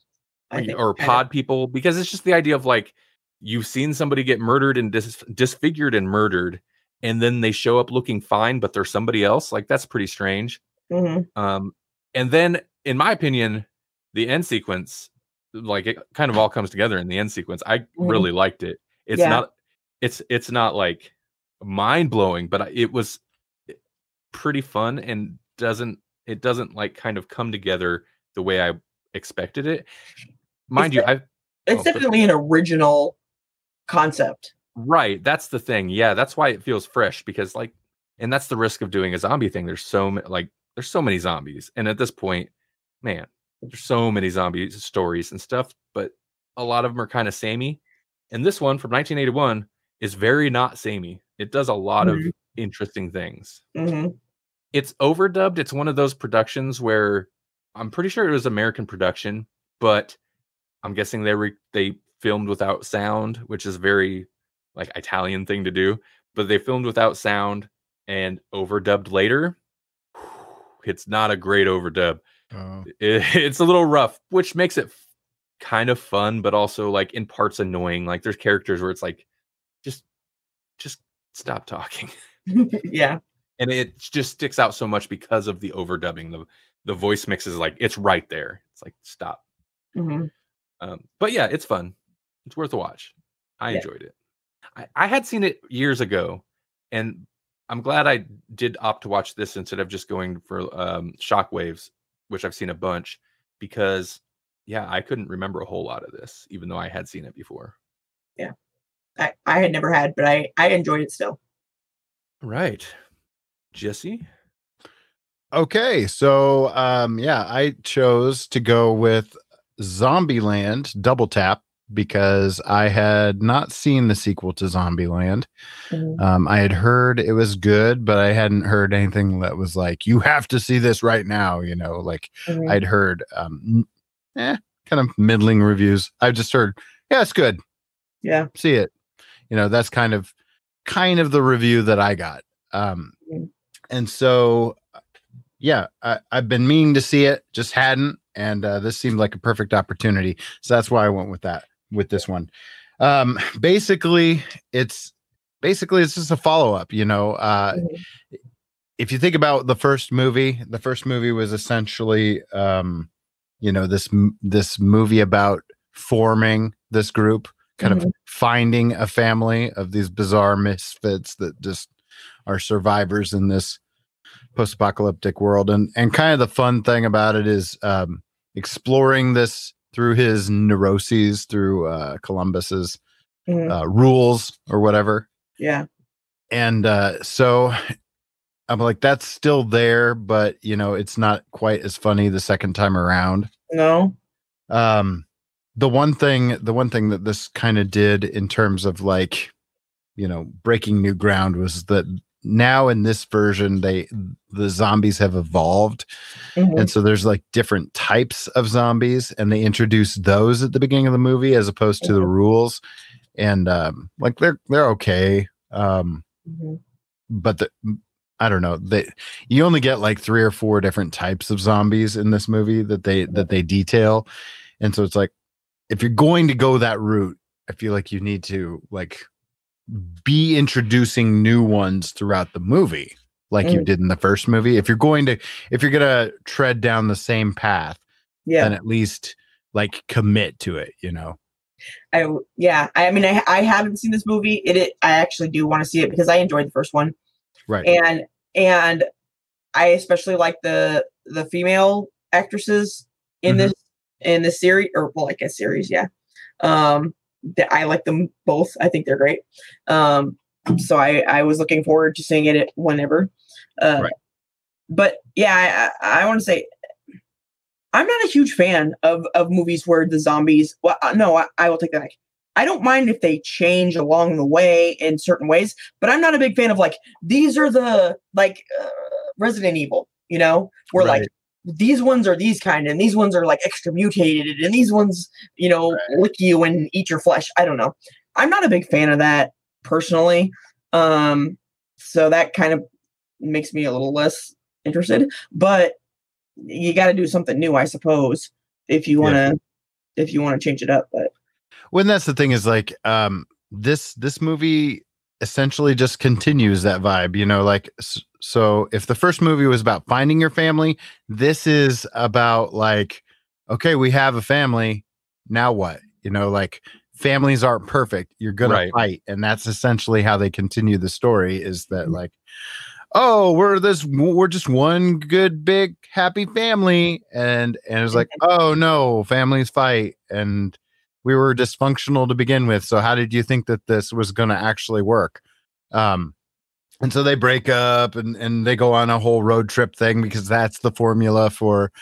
I or, think, or kinda. pod people because it's just the idea of like you've seen somebody get murdered and dis- disfigured and murdered and then they show up looking fine but they're somebody else like that's pretty strange Mhm. um and then in my opinion the end sequence like it kind of all comes together in the end sequence i really liked it it's Yeah. not it's it's not like mind blowing but it was pretty fun and doesn't it doesn't like kind of come together the way i expected it mind you i It's Oh, but- definitely an original concept. Right. That's the thing. Yeah, that's why it feels fresh because like and that's the risk of doing a zombie thing. There's so many like there's so many zombies. And at this point, man, there's so many zombie stories and stuff, but a lot of them are kind of samey. And this one from 1981 is very not samey. It does a lot of Mhm. interesting things. hmm It's overdubbed. It's one of those productions where I'm pretty sure it was American production, but I'm guessing they re- they filmed without sound, which is very like Italian thing to do. But they filmed without sound and overdubbed later. It's not a great overdub. Oh. It- it's a little rough, which makes it kind of fun, but also like in parts annoying. Like there's characters where it's like, just just stop talking. yeah. and it just sticks out so much because of the overdubbing. The the voice mix is like it's right there. It's like stop. hmm Um, but yeah, it's fun. It's worth a watch. I Yeah. enjoyed it. I, I had seen it years ago, and I'm glad I did opt to watch this instead of just going for um, Shockwaves, which I've seen a bunch, because yeah, I couldn't remember a whole lot of this, even though I had seen it before. Yeah, I, I had never had, but I, I enjoyed it still. Right, Jesse. Okay, so um yeah, I chose to go with Zombieland Double Tap because I had not seen the sequel to Zombieland. Mhm. Um I had heard it was good, but I hadn't heard anything that was like you have to see this right now, you know, like Mhm. I'd heard um eh, kind of middling reviews. I've just heard, yeah, it's good. yeah. See it. You know, that's kind of kind of the review that I got. Um Mhm. and so yeah, I, I've been meaning to see it, just hadn't, and uh, this seemed like a perfect opportunity. So that's why I went with that with this one. Um, basically, it's basically it's just a follow up. You know, uh, Mhm. if you think about the first movie, the first movie was essentially, um, you know, this this movie about forming this group, kind of finding a family of these bizarre misfits that just are survivors in this post-apocalyptic world. And and kind of the fun thing about it is um, exploring this through his neuroses, through uh, Columbus's Mhm. uh, rules or whatever yeah. and uh so i'm like that's still there but you know it's not quite as funny the second time around No. um the one thing the one thing that this kind of did in terms of like you know breaking new ground was that now in this version they the zombies have evolved Mhm. and so there's like different types of zombies and they introduce those at the beginning of the movie as opposed to the Mhm. rules and um like they're they're okay um Mhm. but the I don't know. They you only get like three or four different types of zombies in this movie that they that they detail. And so it's like if you're going to go that route, I feel like you need to like be introducing new ones throughout the movie like you Mm. did in the first movie. If you're going to if you're going to tread down the same path, Yeah. then at least like commit to it, you know. i yeah. I mean, I I haven't seen this movie. It, it I actually do want to see it because I enjoyed the first one, Right. and and I especially like the the female actresses in Mhm. this in this series or well, like a series. Yeah. Um, I like them both. I think they're great. Um, so I I was looking forward to seeing it whenever. Uh, Right. But yeah, I, I, want to say I'm not a huge fan of of movies where the zombies. Well, uh, no, I, I will take that back. I don't mind if they change along the way in certain ways, but I'm not a big fan of like these are the like uh, Resident Evil, you know, where like Right. These ones are these kind and these ones are like extra mutated and these ones, you know, Right. lick you and eat your flesh. I don't know. I'm not a big fan of that personally. Um, so that kind of makes me a little less interested, but you got to do something new, I suppose, if you want to, if you want to change it up. But when that's the thing is like um this this movie essentially just continues that vibe you know like so if the first movie was about finding your family this is about like okay we have a family now what? You know like families aren't perfect you're gonna Right. fight and that's essentially how they continue the story is that like oh we're this we're just one good big happy family and and it's like oh no families fight and we were dysfunctional to begin with so how did you think that this was going to actually work? Um and so they break up and and they go on a whole road trip thing because that's the formula for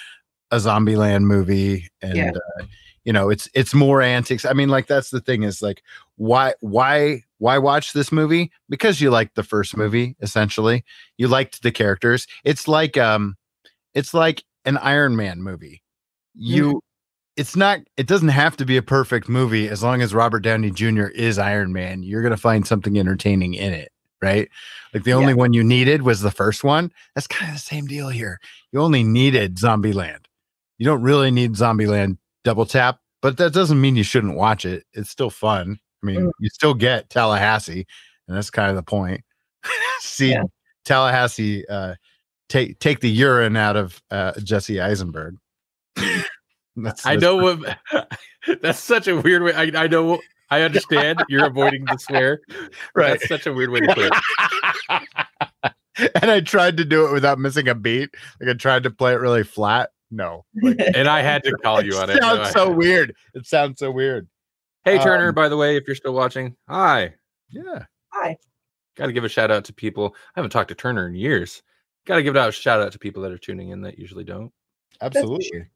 a zombieland movie. And Yeah. uh, you know it's it's more antics. I mean like that's the thing is like why why why watch this movie? Because you liked the first movie essentially. You liked the characters. It's like um it's like an iron man movie. You it's not it doesn't have to be a perfect movie. As long as robert downey jr is iron man you're going to find something entertaining in it right? Like the only one you needed was the first one. That's kind of the same deal here. You only needed zombieland. You don't really need zombieland double tap but that doesn't mean you shouldn't watch it. It's still fun. I mean Mm. you still get tallahassee and that's kind of the point. See Yeah. tallahassee uh take take the urine out of uh jesse eisenberg. That's, I know what that's such a weird way. I, I know I understand you're avoiding the swear. Right. That's such a weird way to put it. and I tried to do it without missing a beat. Like I tried to play it really flat. No. Like, And I had to call you on it. sounds No, I- so weird. It sounds so weird. Hey Turner, Um, by the way, if you're still watching, hi. Yeah. Hi. Got to give a shout out to people. I haven't talked to Turner in years. Got to give out a shout out to people that are tuning in that usually don't. Absolutely.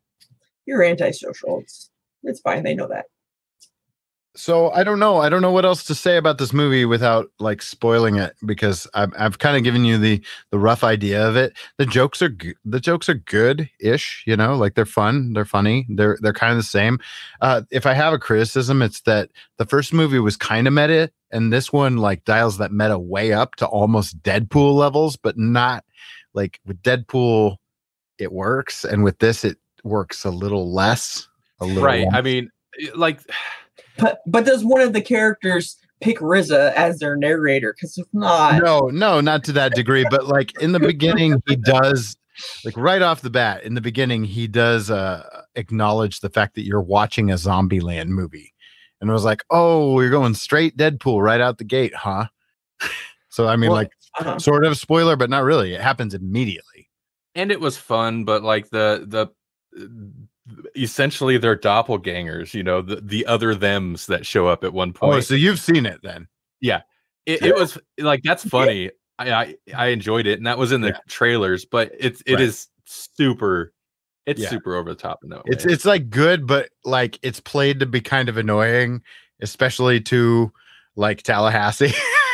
You're antisocial. It's it's fine. They know that. So I don't know. I don't know what else to say about this movie without like spoiling it because I've I've kind of given you the the rough idea of it. The jokes are the jokes are good ish. You know, like they're fun, they're funny, they're they're kind of the same. Uh, if I have a criticism, it's that the first movie was kind of meta, and this one like dials that meta way up to almost Deadpool levels, but not like with Deadpool. It works, and with this, it works a little less. A little Right. less. I mean, like But but does one of the characters pick RZA as their narrator because if not, No, no, not to that degree, but like in the beginning, he does like right off the bat, in the beginning, he does uh acknowledge the fact that you're watching a Zombieland movie. And it was like, oh, you're going straight Deadpool right out the gate, huh? So I mean, Well, like uh-huh. sort of spoiler, but not really. It happens immediately. and it was fun, but like the the essentially they're doppelgangers, you know, the, the other thems that show up at one oh, point. Oh, so you've seen it then. Yeah it, it was like that's funny. I, I I enjoyed it, and that was in the Yeah. trailers. But it's it Right. is super, it's Yeah. super over the top in that It's way. it's like good, but like it's played to be kind of annoying, especially to like Tallahassee.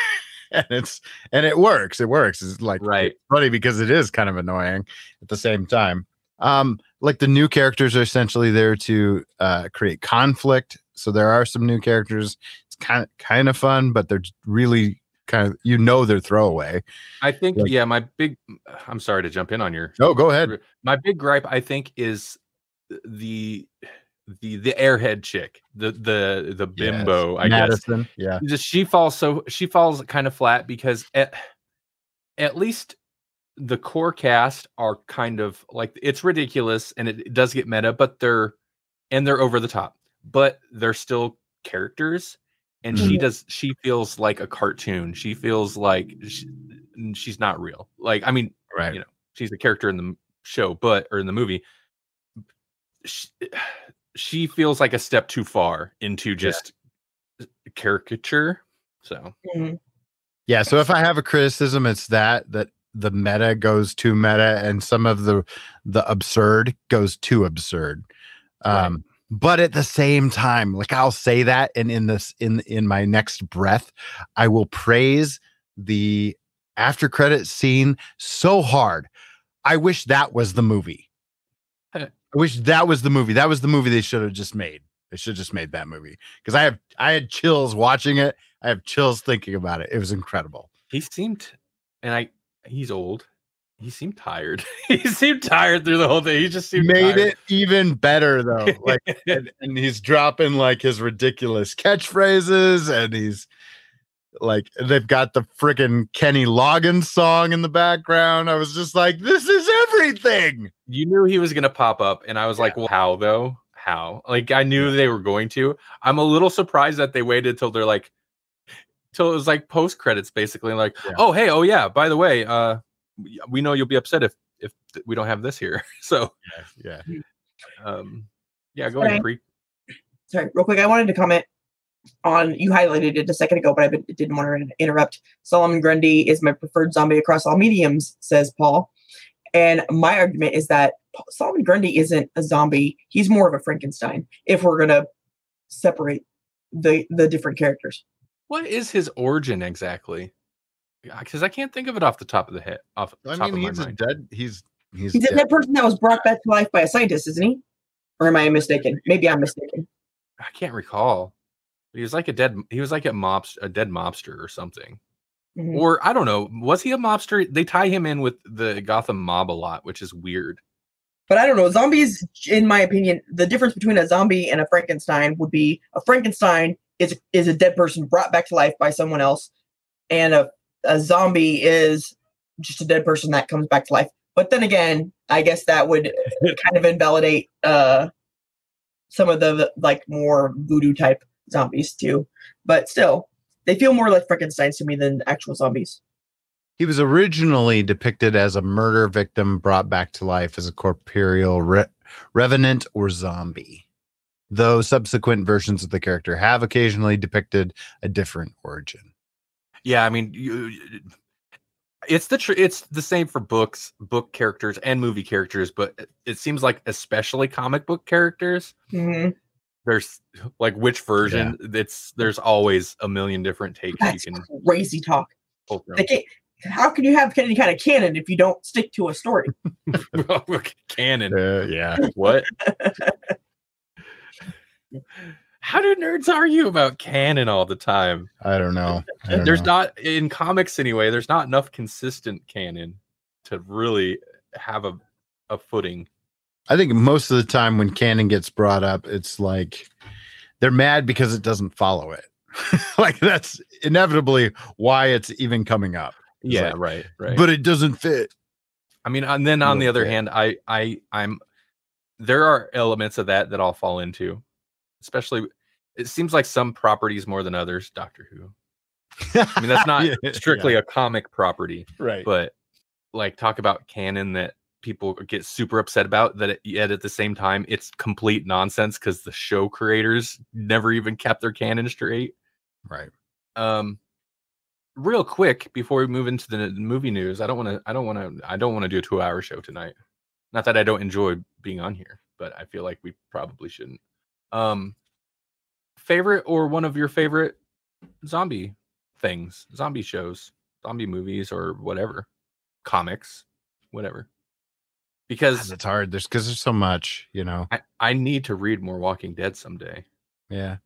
and it's and it works. It works. It's like Right. it's funny because it is kind of annoying at the same time. Um, like the new characters are essentially there to uh create conflict. So there are some new characters. It's kind of kind of fun, but they're really kind of you know they're throwaway. I think like- yeah. My big, I'm sorry to jump in on your Oh, go ahead. my big gripe i think is the the the airhead chick the the the Yes. bimbo i guess Yeah. just she falls so she falls kind of flat because at, at least the core cast are kind of like it's ridiculous and it, it does get meta but they're and they're over the top but they're still characters and she Mhm. does she feels like a cartoon she feels like she, she's not real like i mean Right. you know she's a character in the show but or in the movie she, she feels like a step too far into just caricature so Mhm. Yeah, so if I have a criticism, it's that that the meta goes too meta and some of the the absurd goes too absurd. Right. Um but at the same time, like I'll say that and in this in in my next breath, I will praise the after credit scene so hard. I wish that was the movie. I wish that was the movie. That was the movie they should have just made. They should have just made that movie because I have I had chills watching it. I have chills thinking about it. It was incredible. he seemed and i he's old he seemed tired he seemed tired through the whole thing he just seemed Made tired. it even better though. Like and, and he's dropping like his ridiculous catchphrases and he's like they've got the freaking Kenny Loggins song in the background. I was just like, this is everything. you knew he was to pop up and i was like well how though how like i knew they were going to i'm a little surprised that they waited till they're like till it was like post credits basically like Yeah. oh hey oh yeah by the way uh we- we know you'll be upset if if we don't have this here so Yeah. um yeah go Okay. ahead pre sorry, real quick, I wanted to comment on you highlighted it a second ago, but I didn't want to interrupt. Solomon Grundy is my preferred zombie across all mediums, says Paul. And my argument is that Solomon Grundy isn't a zombie; he's more of a Frankenstein. If we're gonna separate the the different characters, what is his origin exactly because i can't think of it off the top of the head off the I top mean, of he's my a mind dead. He's he's, he's a dead. dead person that was brought back to life by a scientist, isn't he? Or am I mistaken? Maybe I'm mistaken. i can't recall he was like a dead he was like a mobster a dead mobster or something Mhm. or I don't know, was he a mobster? They tie him in with the Gotham mob a lot, which is weird. But I don't know. Zombies, in my opinion, the difference between a zombie and a Frankenstein would be a Frankenstein is is a dead person brought back to life by someone else, and a a zombie is just a dead person that comes back to life. But then again, I guess that would kind of invalidate uh, some of the like more voodoo type zombies too. But still, they feel more like Frankenstein's to me than actual zombies. He was originally depicted as a murder victim brought back to life as a corporeal re- revenant or zombie. Though subsequent versions of the character have occasionally depicted a different origin. Yeah, I mean, you, it's the tr- it's the same for books, book characters, and movie characters, but it- it seems like especially comic book characters. Mhm. There's like which version? It's there's always a million different takes That's you can crazy talk. pull from. They can't, how can you have any kind of canon if you don't stick to a story? Canon. Uh, yeah. What? How do nerds argue about canon all the time? I don't know. I don't there's know. not in comics anyway there's not enough consistent canon to really have a, a footing I think most of the time when canon gets brought up, it's like they're mad because it doesn't follow it. like that's inevitably why it's even coming up. It's Yeah, like, right, right. But it doesn't fit. I mean, and then on the other bit. hand, I, I, I'm. There are elements of that that I'll fall into, especially. It seems like some properties more than others. Doctor Who. I mean, that's not Yeah, strictly yeah, a comic property, right. but like talk about canon that people get super upset about. That it, yet at the same time, it's complete nonsense because the show creators never even kept their canon straight. right. Um, real quick before we move into the movie news, I don't want to. I don't want to. I don't want to do a two-hour show tonight. Not that I don't enjoy being on here, but I feel like we probably shouldn't. Um, favorite or one of your favorite zombie things, zombie shows, zombie movies, or whatever, comics, whatever. Because It's hard. There's because there's so much, you know. I, I need to read more Walking Dead someday. Yeah.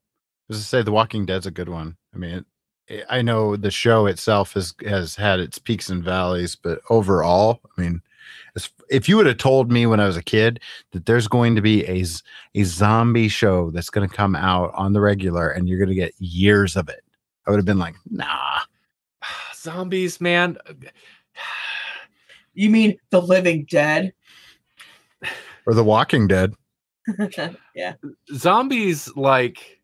As I say, The Walking Dead's a good one. I mean, it, I know the show itself has has had its peaks and valleys, but overall, I mean, if you would have told me when I was a kid that there's going to be a, a zombie show that's going to come out on the regular and you're going to get years of it, I would have been like, nah. Zombies, man. You mean The Living Dead? Or The Walking Dead. yeah. zombies like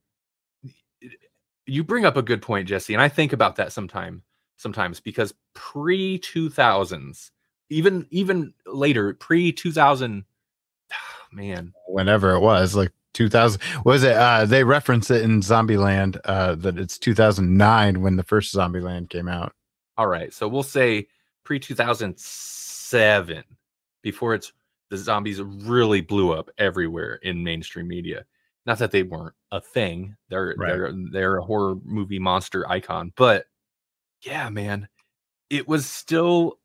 you bring up a good point jesse and i think about that sometime sometimes because pre 2000s even even later pre 2000 man Whenever it was, like 2000, was it? Uh, they reference it in Zombieland uh, that it's 2009 when the first Zombieland came out. all right so we'll say pre 2007 before it's the zombies really blew up everywhere in mainstream media not that they weren't a thing they're Right. they're they're a horror movie monster icon but yeah man it was still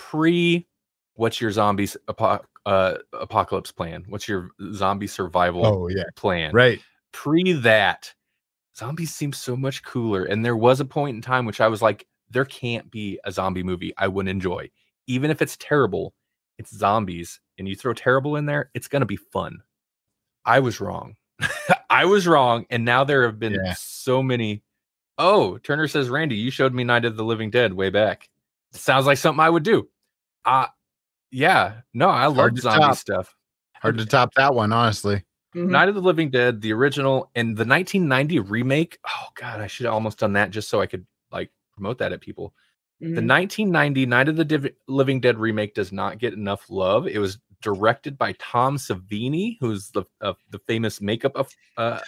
pre what's your zombies apo- uh, apocalypse plan? What's your zombie survival Oh yeah, plan? Right. pre that zombies seem so much cooler and there was a point in time which i was like there can't be a zombie movie i wouldn't enjoy. Even if it's terrible it's zombies and you throw terrible in there it's going to be fun. I was wrong. I was wrong and now there have been Yeah. so many oh turner says randy you showed me night of the living dead way back sounds like something i would do uh yeah no i love zombie top. stuff Hard to top that one, honestly. Mhm. Night of the Living Dead, the original, and the 1990 remake. Oh God, I should have almost done that just so I could like promote that at people. The Mhm. 1990 Night of the Div- Living Dead remake does not get enough love. It was directed by Tom Savini, who's the uh, the famous makeup of uh,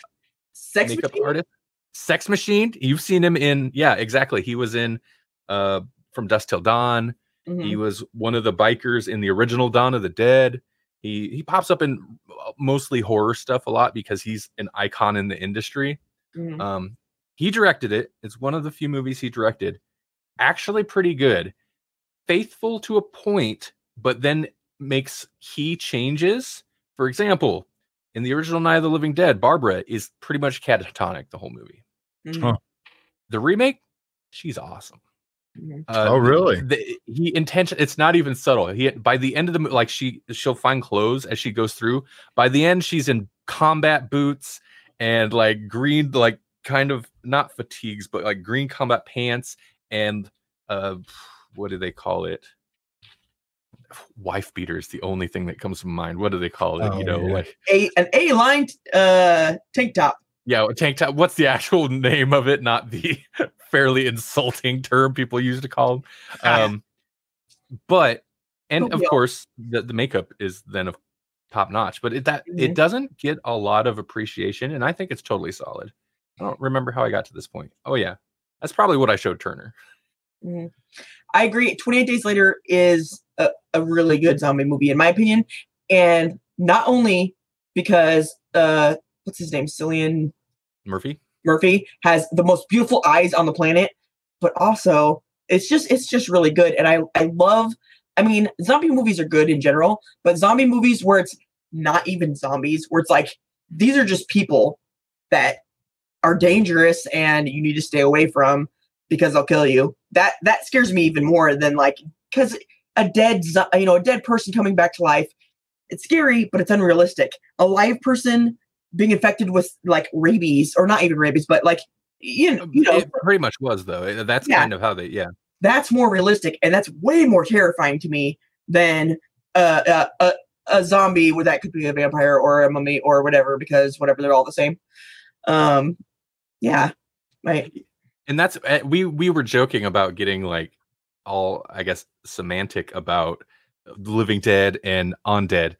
Sex makeup Machine? artist. Sex Machine. You've seen him in yeah, exactly. He was in uh From Dusk Till Dawn. Mhm. He was one of the bikers in the original Dawn of the Dead. He he pops up in uh, mostly horror stuff a lot because he's an icon in the industry. Mhm. Um, he directed it. It's one of the few movies he directed. Actually, pretty good. Faithful to a point, but then makes key changes. For example, in the original Night of the Living Dead, Barbara is pretty much catatonic the whole movie. Mhm. Oh. The remake, she's awesome. Mhm. Uh, Oh, really? The, he intention. It's not even subtle. He by the end of the mo- like she she'll find clothes as she goes through. By the end, she's in combat boots and like green like kind of not fatigues but like green combat pants and uh what do they call it? Wife beater is the only thing that comes to mind. What do they call it? Oh, you know, yeah. like A an A line uh tank top. Yeah, tank top. What's the actual name of it? Not the fairly insulting term people used to call them. Um, but and of Yeah. course the, the makeup is then of top notch. But it that Mhm. it doesn't get a lot of appreciation, and I think it's totally solid. I don't remember how I got to this point. Oh yeah, that's probably what I showed Turner. Mhm. I agree. 28 Days Later is a, a really good zombie movie, in my opinion. And not only because, uh, what's his name? Cillian Murphy. Murphy has the most beautiful eyes on the planet, but also it's just it's just really good. And I I love. I mean, zombie movies are good in general, but zombie movies where it's not even zombies, where it's like these are just people that are dangerous and you need to stay away from because they'll kill you. That that scares me even more than like because a dead you know a dead person coming back to life. It's scary, but it's unrealistic. A live person being infected with like rabies or not even rabies, but like you know, you know it pretty much was though. That's Yeah. kind of how they yeah. that's more realistic and that's way more terrifying to me than uh, uh, a a zombie where that could be a vampire or a mummy or whatever because whatever they're all the same. Um, yeah, right. and that's uh, we we were joking about getting like all i guess semantic about the living dead and undead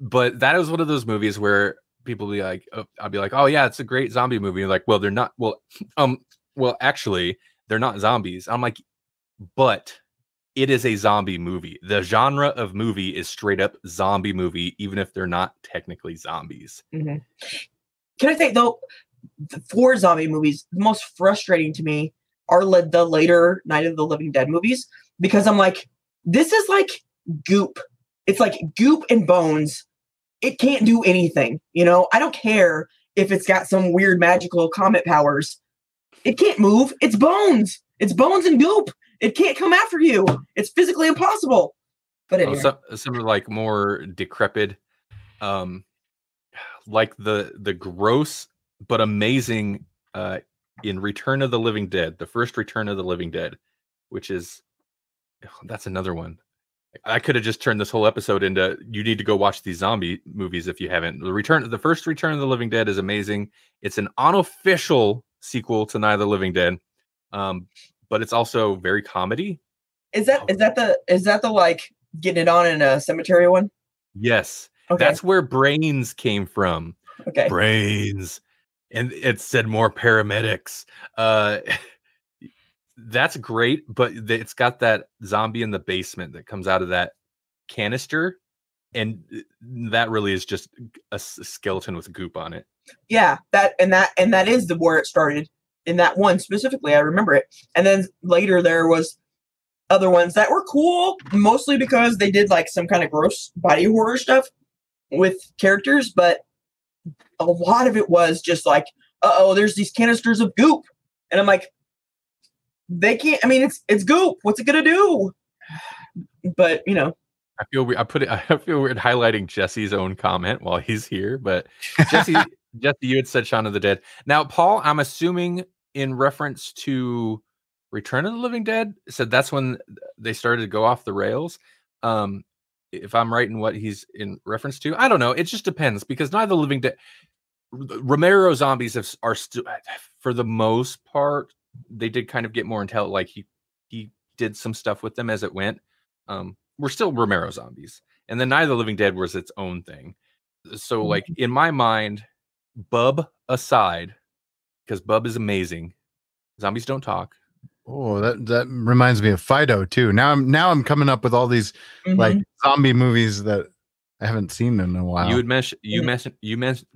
but that is one of those movies where people be like oh, i'll be like oh yeah it's a great zombie movie like well they're not well um well actually they're not zombies i'm like but it is a zombie movie the genre of movie is straight up zombie movie even if they're not technically zombies Mhm. Can I say though, the four zombie movies, the most frustrating to me are the later Night of the Living Dead movies because I'm like, this is like goop. It's like goop and bones. It can't do anything. You know, I don't care if it's got some weird magical comet powers. It can't move. It's bones. It's bones and goop. It can't come after you. It's physically impossible. But Oh, anyway, some some are like more decrepit, um, like the the gross but amazing uh in Return of the Living Dead, the first Return of the Living Dead, which is that's another one. I could have just turned this whole episode into you need to go watch these zombie movies if you haven't. The return the first Return of the Living Dead is amazing. It's an unofficial sequel to Night of the Living Dead. Um, but it's also very comedy. is that is that the is that the like getting it on in a cemetery one? Yes. Okay. That's where brains came from. okay. Brains. And it said more paramedics. Uh that's great, but it's got that zombie in the basement that comes out of that canister. And uh, that really is just a skeleton with goop on it. yeah that and that and that is the where it started in that one specifically i remember it and then later there was other ones that were cool mostly because they did like some kind of gross body horror stuff with characters but a lot of it was just like uh-oh there's these canisters of goop and i'm like they can't i mean it's it's goop what's it gonna do but you know I feel we I put it I feel weird highlighting Jesse's own comment while he's here, but Jesse Jesse, you had said Shaun of the Dead. Now, Paul, I'm assuming in reference to Return of the Living Dead, said that's when they started to go off the rails. Um, if I'm right in what he's in reference to, I don't know. It just depends because neither Living Dead, Romero zombies have, are still, for the most part, they did kind of get more intel. Like he he did some stuff with them as it went. Um, we're still Romero zombies, and then Night of the Living Dead was its own thing. So, like in my mind, Bub aside, because Bub is amazing. Zombies don't talk. Oh, that that reminds me of Fido too. Now I'm now I'm coming up with all these like mhm. zombie movies that I haven't seen in a while. You had mentioned you mentioned you mentioned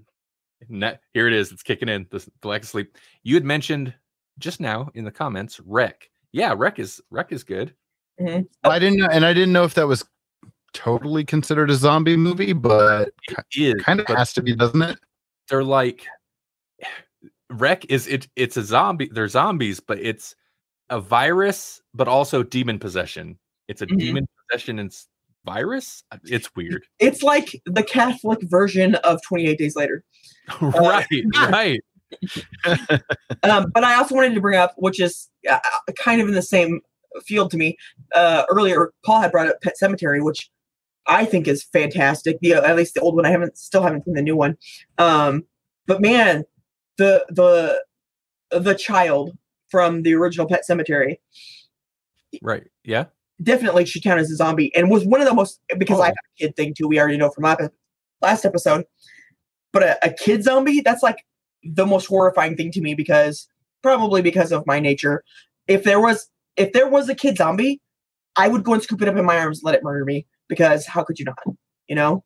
ne- here it is. It's kicking in. The, the lack of sleep. You had mentioned just now in the comments. Rec. Yeah, Rec is Rec is good. Mhm. I didn't know, and I didn't know if that was totally considered a zombie movie, but It is kind of but has to be, doesn't it? they're like Rec is it. It's a zombie. They're zombies, but it's a virus, but also demon possession. It's a Mhm. demon possession and virus. It's weird. it's like the catholic version of 28 days later right, right. Um, but I also wanted to bring up, which is uh, kind of in the same field to me. Uh, earlier, Paul had brought up Pet Sematary, which I think is fantastic. The at least the old one. I haven't still haven't seen the new one. Um, but man, the the the child from the original Pet Sematary Right. Yeah. definitely should count as a zombie, and was one of the most because I Oh. have a kid thing too. We already know from last last episode. But a, a kid zombie, that's like the most horrifying thing to me because probably because of my nature. If there was if there was a kid zombie, I would go and scoop it up in my arms, let it murder me. Because how could you not? You know,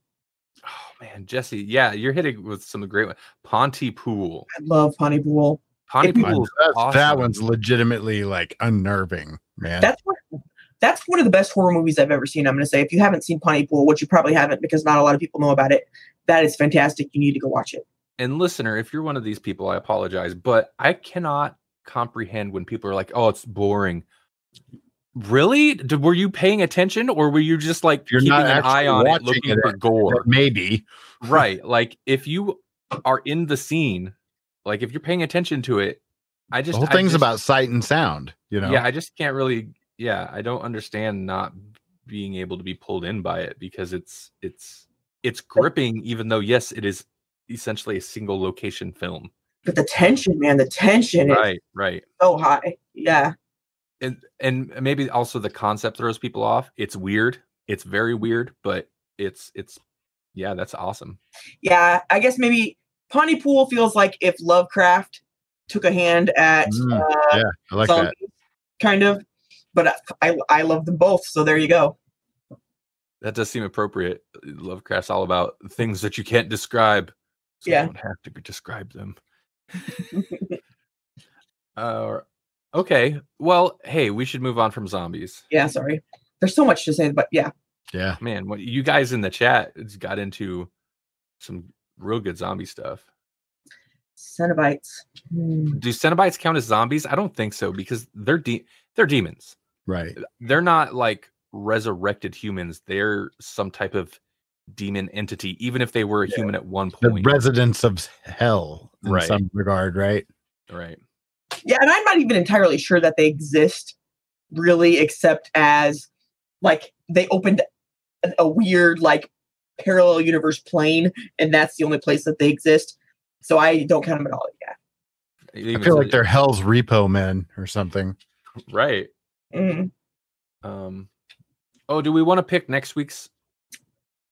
Oh man, Jesse. Yeah, you're hitting with some great one. Pontypool. I love Pontypool. Pontypool. is That's- That one's legitimately like unnerving, man. That's one, that's one of the best horror movies I've ever seen. I'm going to say if you haven't seen Pontypool, which you probably haven't because not a lot of people know about it, that is fantastic. You need to go watch it. And listener, if you're one of these people, I apologize, but I cannot comprehend when people are like, "Oh, it's boring." Really? Did, were you paying attention, or were you just like You're keeping an eye on it, looking it, for gore? Maybe. right. Like if you are in the scene, like if you're paying attention to it, I just the whole I thing's just- about sight and sound. You know. Yeah, I just can't really. Yeah, I don't understand not being able to be pulled in by it because it's it's it's gripping, even though yes, it is essentially a single location film. But the tension, man, the tension is Right, right. so high. Yeah. and and maybe also the concept throws people off. It's weird. It's very weird, but it's it's yeah, that's awesome. Yeah. I guess maybe Pontypool feels like if Lovecraft took a hand at Mm, uh, yeah, I like that. kind of. But I, I I love them both, so there you go. That does seem appropriate. Lovecraft's all about things that you can't describe. So Yeah. you don't have to describe them. uh, okay. Well, hey, we should move on from zombies. Yeah, sorry. There's so much to say, but yeah. Yeah. Man, what you guys in the chat got into some real good zombie stuff. Cenobites. Hmm. Do Cenobites count as zombies? I don't think so because they're de- they're demons. Right. they're not like resurrected humans. They're some type of demon entity, even if they were a Yeah. human at one point. The point. residents of hell in Right. some regard, right? right. Yeah, and I'm not even entirely sure that they exist really, except as like they opened a, a weird like parallel universe plane, and that's the only place that they exist. So I don't count them at all. Yeah. I feel like they're hell's repo men or something. right. Mhm. Um. Oh, do we want to pick next week's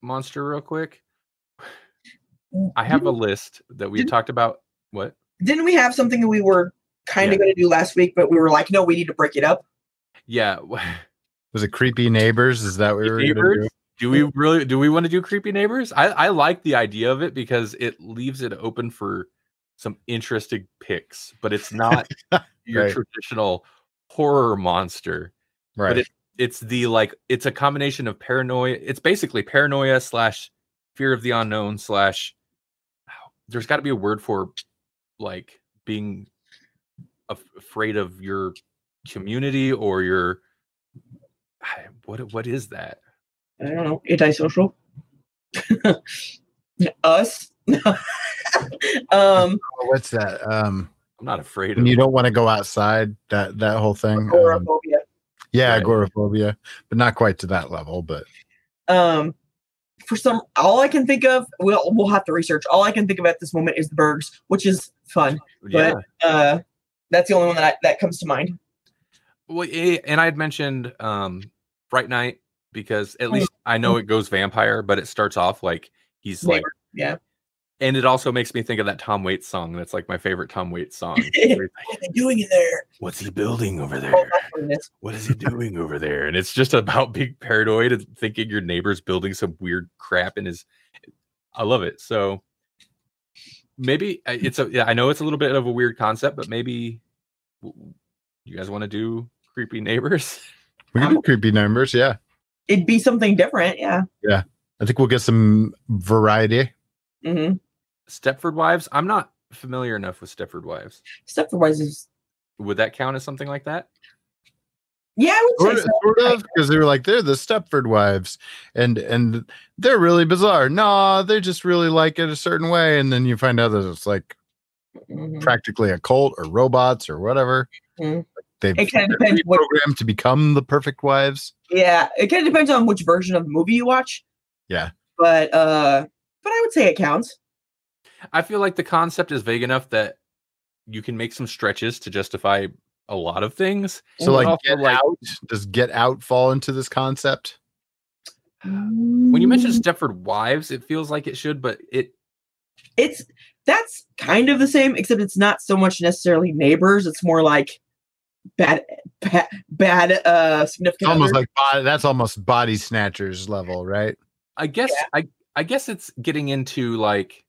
monster real quick? I have a list that we talked about. What? didn't we have something that we were kind Yeah. of going to do last week, but we were like, no, we need to break it up. Yeah. Was it creepy neighbors? Is that what we were gonna neighbors? do? Do we really do we want to do creepy neighbors? I, I like the idea of it because it leaves it open for some interesting picks, but it's not your Right. traditional horror monster. Right. it- It's the like it's a combination of paranoia. It's basically paranoia slash fear of the unknown slash there's got to be a word for like being af- afraid of your community or your what what is that? I don't know, antisocial. Us. um, Oh, what's that? Um, I'm not afraid when of you don't want to go outside. That that whole thing. Um, agoraphobia. Yeah, Right. agoraphobia, but not quite to that level. But Um, for some, all I can think of, we'll we'll have to research. All I can think of at this moment is the 'Burbs, which is fun. yeah. Uh, that's the only one that I, that comes to mind. Well, eh, and I had mentioned um Fright Night because at Oh, least I know it goes vampire, but it starts off like he's like, yeah. And it also makes me think of that Tom Waits song. That's like my favorite Tom Waits song. where he's like, What are they doing in there? What's he building over Oh, there? that's what it is. What is he doing over there? And it's just about being paranoid and thinking your neighbor's building some weird crap in his. I love it. So maybe uh, it's a yeah. I know it's a little bit of a weird concept, but maybe you guys want to do creepy neighbors. we can do creepy neighbors. Yeah, It'd be something different. Yeah. Yeah. I think we'll get some variety. hmm Stepford Wives. I'm not familiar enough with Stepford Wives. Stepford Wives is. Would that count as something like that? Yeah, I would Sort say of, so. sort of, because they were like they're the Stepford wives, and and they're really bizarre. No, they just really like it a certain way, and then you find out that it's like Mhm. practically a cult or robots or whatever. Mhm. They've It kind of depends what. programmed to become the perfect wives. Yeah, it kind of depends on which version of the movie you watch. Yeah. But uh, but I would say it counts. I feel like the concept is vague enough that you can make some stretches to justify a lot of things. So like, also, get like, out. Does get out fall into this concept? when you mention Stepford Wives, it feels like it should, but it it's that's kind of the same, except it's not so much necessarily neighbors. It's more like bad, bad, bad uh, significant. almost other. like body, that's almost body snatchers level, right? I guess I I guess it's getting into like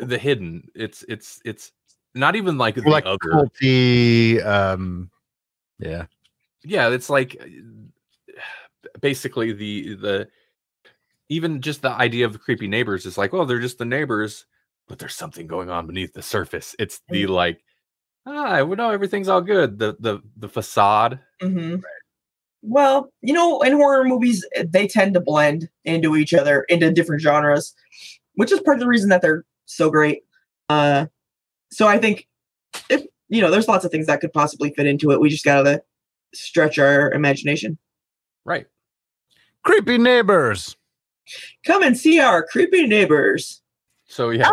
the hidden. It's it's it's not even like the like other. culty. Um, yeah, Yeah, it's like uh, basically the the even just the idea of the creepy neighbors is like, well, they're just the neighbors, but there's something going on beneath the surface. It's the like, ah, well, no, everything's all good. The the the facade. Mhm. Well, you know, in horror movies, eh, they tend to blend into each other into different genres, which is part of the reason that they're so great. Uh, so I think if you know, there's lots of things that could possibly fit into it. We just gotta stretch our imagination. Right. Creepy neighbors. Come and see our creepy neighbors. So yeah.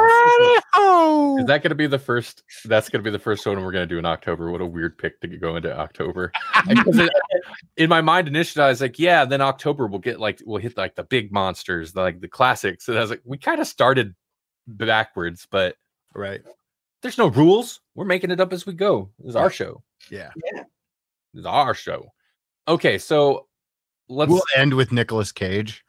Oh, Is that going to be the first? That's going to be the first one we're going to do in October. What a weird pick to go into October. It- in my mind, initially, I was like, "Yeah." Then October we'll get like we'll hit like the big monsters, like the classics. And I was like, we kind of started backwards, but right. there's no rules. We're making it up as we go. It's is our show. Yeah. This is our show. Okay, so let's. We'll end with Nicolas Cage.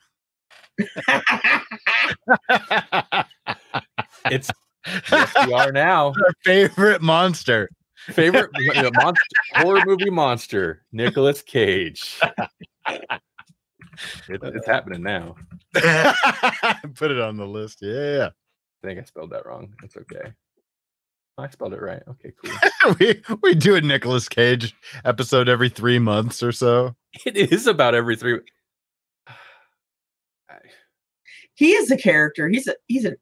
it's yes, we are now. Our favorite monster. Favorite monster, horror movie monster, Nicolas Cage. It- it's happening now. Put it on the list. Yeah. I think I spelled that wrong. That's okay. I spelled it right. Okay, cool. we we do a Nicolas Cage episode every three months or so. it is about every three. he is a character. He's a he's a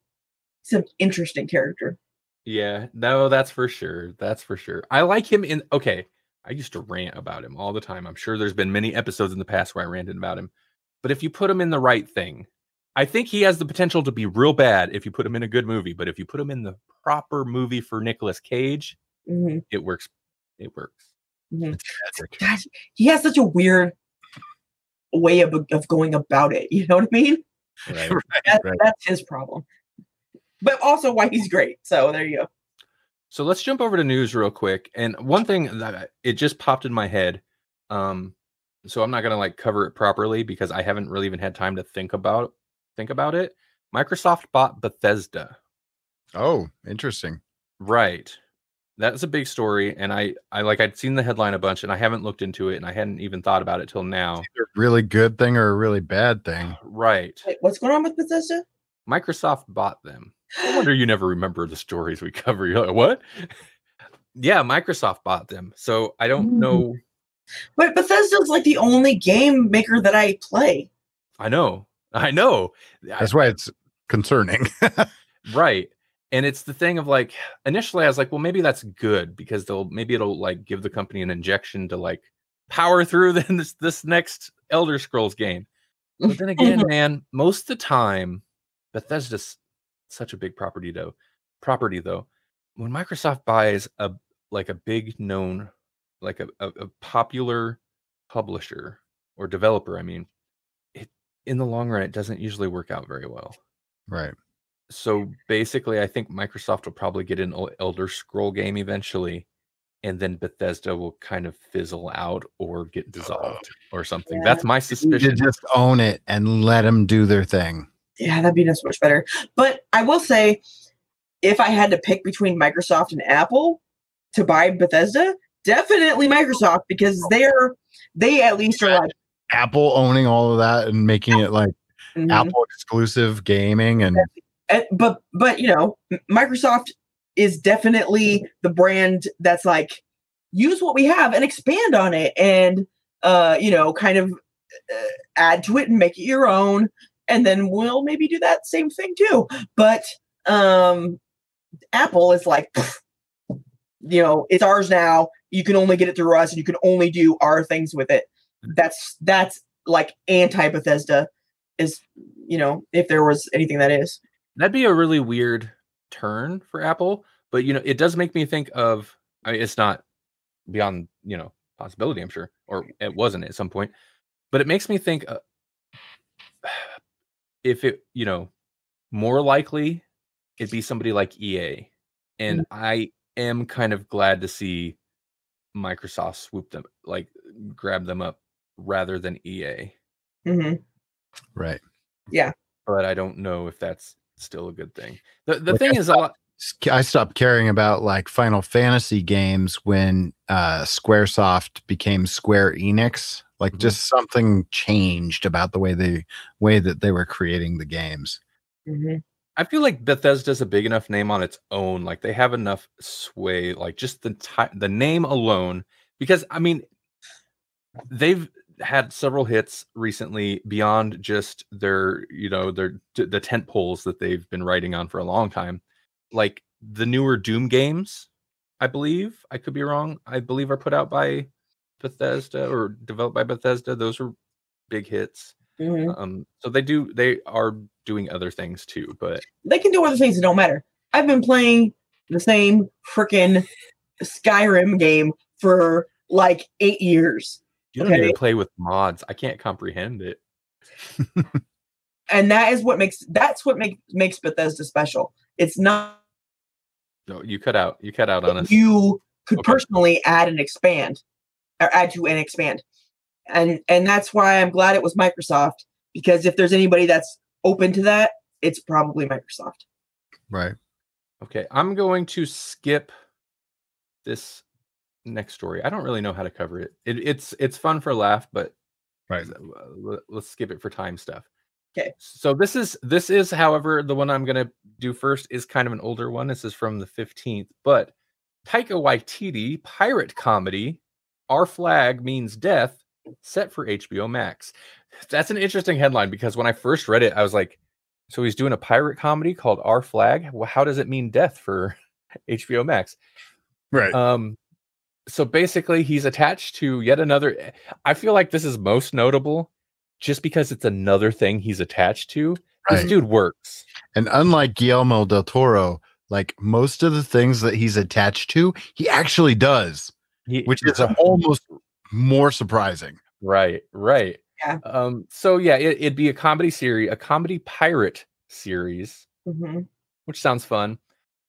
he's an interesting character. Yeah, no, that's for sure. That's for sure. I like him in. Okay, I used to rant about him all the time. I'm sure there's been many episodes in the past where I ranted about him. But if you put him in the right thing, I think he has the potential to be real bad if you put him in a good movie. But if you put him in the proper movie for Nicolas Cage, Mhm, it works. It works. mhm. God, he has such a weird way of of going about it. You know what I mean? Right. That, Right. That's his problem. But also why he's great. So there you go. So let's jump over to news real quick. And one thing that it just popped in my head. Um, so I'm not gonna like cover it properly because I haven't really even had time to think about think about it. Microsoft bought Bethesda. Oh, interesting. Right. That's a big story. And I I like I'd seen the headline a bunch and I haven't looked into it and I hadn't even thought about it till now. Either a really good thing or a really bad thing. Right. Wait, what's going on with Bethesda? Microsoft bought them. No wonder you never remember the stories we cover. You're like, what? yeah, Microsoft bought them. So I don't Mm. know. But Bethesda's like the only game maker that I play. I know. I know. I- That's why it's concerning. right. And it's the thing of like initially I was like, well, maybe that's good because they'll maybe it'll like give the company an injection to like power through then this this next Elder Scrolls game. But then again, man, most of the time, Bethesda's such a big property though. Property though, when Microsoft buys a like a big known, like a, a, a popular publisher or developer, I mean, it in the long run, it doesn't usually work out very well. right. So basically, I think Microsoft will probably get an Elder Scroll game eventually, and then Bethesda will kind of fizzle out or get uh, dissolved or something. Yeah. That's my You suspicion. just own it and let them do their thing. Yeah, that'd be so much better. But I will say, if I had to pick between Microsoft and Apple to buy Bethesda, definitely Microsoft because they're they at least are like Apple owning all of that and making it like mhm. Apple exclusive gaming and And- but but you know Microsoft is definitely the brand that's like use what we have and expand on it and uh you know kind of uh, add to it and make it your own. And then we'll maybe do that same thing too. But um apple is like you know it's ours now. You can only get it through us and you can only do our things with it that's that's like anti bethesda is you know if there was anything that is That'd be a really weird turn for Apple, but you know, it does make me think of. I mean, it's not beyond you know possibility, I'm sure, or it wasn't at some point, but it makes me think uh, if it, you know, more likely it'd be somebody like EA, and I am kind of glad to see Microsoft swoop them, like grab them up rather than EA, hmm right. Yeah. But I don't know if that's still a good thing. The the Like, thing I is a lot. I stopped caring about like Final Fantasy games when uh Squaresoft became Square Enix. Like Mhm. just something changed about the way they way that they were creating the games. hmm I feel like Bethesda's a big enough name on its own. Like they have enough sway, like just the ti the name alone. Because I mean, they've had several hits recently beyond just their, you know, their the tent poles that they've been writing on for a long time. Like the newer Doom games, I believe. I could be wrong. I believe are put out by Bethesda or developed by Bethesda. Those are big hits. Mhm. Um, so they do they are doing other things too, but They can do other things that don't matter. I've been playing the same freaking Skyrim game for like eight years. You don't Okay. even play with mods. I can't comprehend it. And that is what makes that's what makes makes Bethesda special. It's not No, you cut out. You cut out on us. you could Okay. personally add and expand or add to and expand and and that's why i'm glad it was microsoft because if there's anybody that's open to that it's probably microsoft Right. Okay, I'm going to skip this next story. I don't really know how to cover it. it it's it's fun for a laugh, but Right. uh, let- let's skip it for time stuff. Okay. So this is this is, however, the one I'm gonna do first is kind of an older one. This is from the 15th, but Taika Waititi pirate comedy, Our Flag Means Death, set for HBO Max. That's an interesting headline because when I first read it, I was like, so he's doing a pirate comedy called Our Flag. Well, how does it mean death for HBO Max? Right. Um, so basically, he's attached to yet another. eh, I feel like this is most notable just because it's another thing he's attached to. This dude works. And unlike Guillermo del Toro, like most of the things that he's attached to, he actually does, He, which is almost more surprising. right, right. Yeah. Um. So yeah, it, it'd be a comedy series, a comedy pirate series. hmm which sounds fun.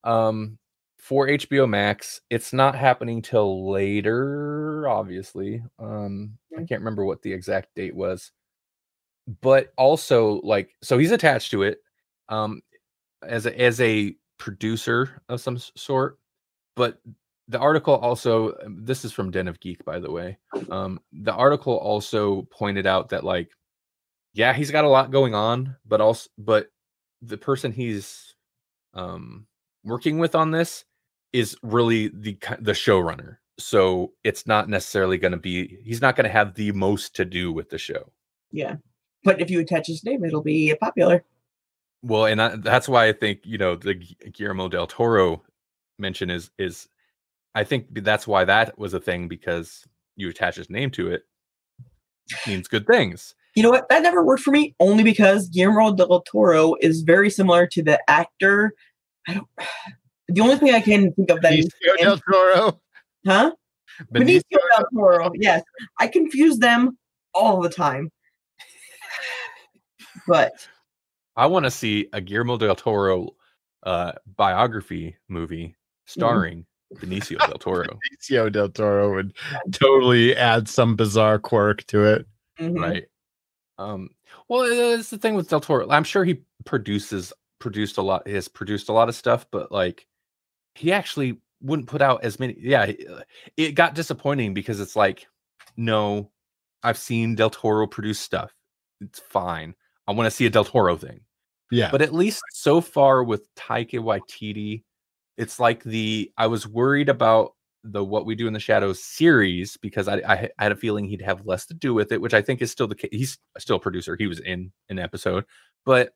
Um, for HBO Max, it's not happening till later, obviously. Um, I Mhm. can't remember what the exact date was, but also like, so he's attached to it, um, as a as a producer of some sort. But the article also, um, this is from Den of Geek, by the way. Um, the article also pointed out that like, yeah, he's got a lot going on, but also, but the person he's um working with on this is really the the showrunner so it's not necessarily going to be he's not going to have the most to do with the show. Yeah but if you attach his name it'll be popular. Well and I, that's why i think you know the guillermo del toro mention is is i think that's why that was a thing because you attach his name to it means good things. You know what? That never worked for me only because guillermo del toro is very similar to the actor. I don't the only thing i can think of that is Benicio del Toro. huh Benicio Benicio del Toro. Yes, I confuse them all the time. But i want to see a guillermo del toro uh biography movie starring benicio del toro Benicio del Toro would totally add some bizarre quirk to it. mhm, right um well it's the thing with del toro i'm sure he produces produced a lot He has produced a lot of stuff but like he actually wouldn't put out as many yeah uh, it got disappointing because it's like no i've seen del toro produce stuff it's fine i want to see a del toro thing Yeah. but at least so far with Taika Waititi, it's like the I was worried about the What We Do in the Shadows series because I, I had a feeling he'd have less to do with it, which I think is still the case. He's still a producer. He was in an episode, but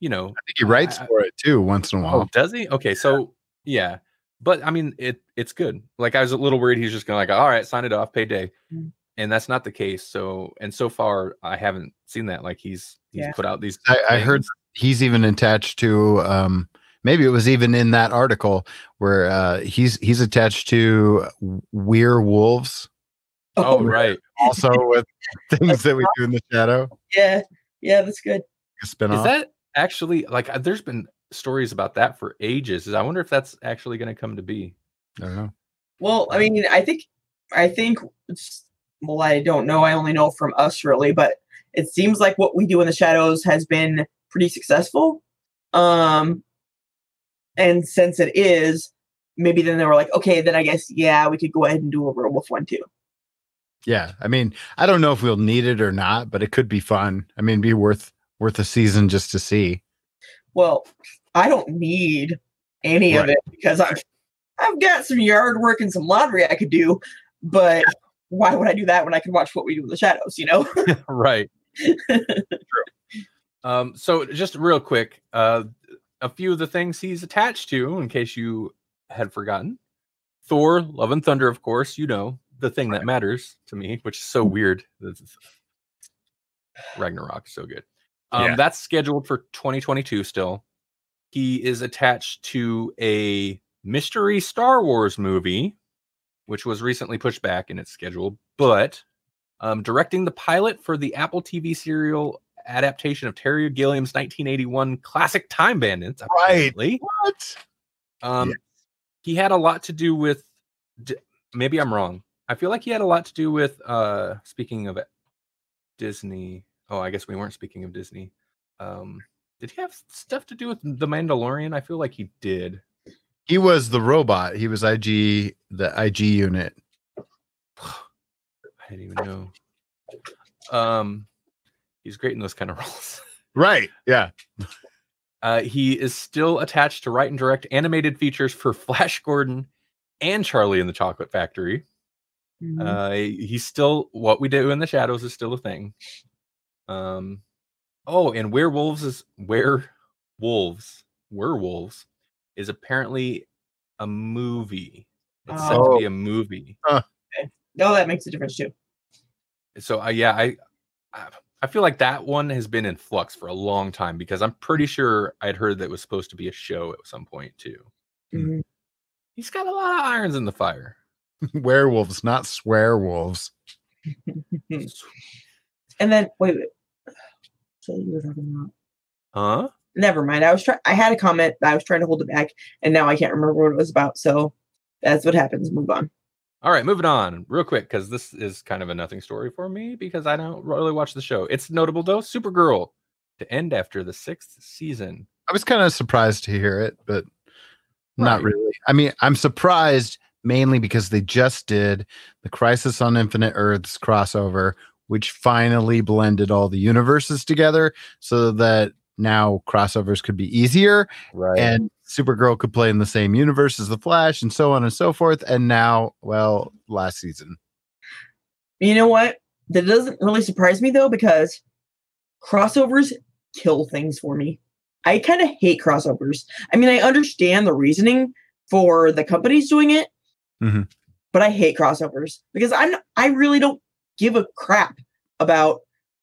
you know, I think he writes I- for it too once in a oh, while. does he? Okay, so yeah, but I mean, it it's good. Like I was a little worried he's just gonna like, all right, sign it off, payday, Mm. and that's not the case. So and so far, I haven't seen that. Like he's he's Yeah. put out these. I, I heard he's even attached to um maybe it was even in that article where uh he's he's attached to We're Wolves Oh right. also with things that we do in the shadow. yeah, yeah, that's good. A spinoff. Is that actually like uh, there's been stories about that for ages. Is I wonder if that's actually going to come to be. I don't know. Well, I mean, I think, I think, it's, well, I don't know. I only know from us really, but it seems like what we do in the shadows has been pretty successful. Um, and since it is, maybe then they were like, okay, then I guess yeah, we could go ahead and do a werewolf one too. Yeah, I mean, I don't know if we'll need it or not, but it could be fun. I mean, be worth worth a season just to see. Well, I don't need any of it because I've I've got some yard work and some laundry I could do, but why would I do that when I could watch what we do in the shadows? You know? right. Um. So just real quick, uh, a few of the things he's attached to, in case you had forgotten. Thor, Love and Thunder, of course, you know, the thing that matters to me, which is so weird. This is- Ragnarok, so good. Um, Yeah. That's scheduled for 2022 still. He is attached to a mystery Star Wars movie, which was recently pushed back in its schedule, but um, directing the pilot for the Apple TV serial adaptation of Terry Gilliam's 1981 classic Time Bandits. Right. What? Um, Yeah. he had a lot to do with. D- maybe I'm wrong. I feel like he had a lot to do with. Uh, speaking of Disney. Oh, I guess we weren't speaking of Disney. Um, did he have stuff to do with the Mandalorian? I feel like he did. He was the robot. He was IG, the IG unit. I didn't even know. Um, he's great in those kind of roles. Right. Yeah. Uh, he is still attached to write and direct animated features for Flash Gordon and Charlie in the Chocolate Factory. Mhm. Uh, he's still what we do in the shadows is still a thing. Um, oh, and werewolves is werewolves, werewolves is apparently a movie. It's set to Oh. be a movie. no, that makes a difference too. So, uh, yeah, I, I I feel like that one has been in flux for a long time because I'm pretty sure I'd heard that it was supposed to be a show at some point too. Mhm. He's got a lot of irons in the fire. Werewolves, not swearwolves. And then wait, wait. So you were talking about. Huh? Never mind. I was trying. I had a comment. I was trying to hold it back, and now I can't remember what it was about. So that's what happens. Move on. All right, moving on real quick because this is kind of a nothing story for me because I don't really watch the show. It's notable though, Supergirl to end after the sixth season. I was kind of surprised to hear it, but not really. I mean, I'm surprised mainly because they just did the Crisis on Infinite Earths crossover, which finally blended all the universes together so that now crossovers could be easier Right. and Supergirl could play in the same universe as the Flash and so on and so forth. And now, well, last season. You know what? That doesn't really surprise me though, because crossovers kill things for me. I kind of hate crossovers. I mean, I understand the reasoning for the companies doing it, Mhm. but I hate crossovers because I'm I really don't give a crap about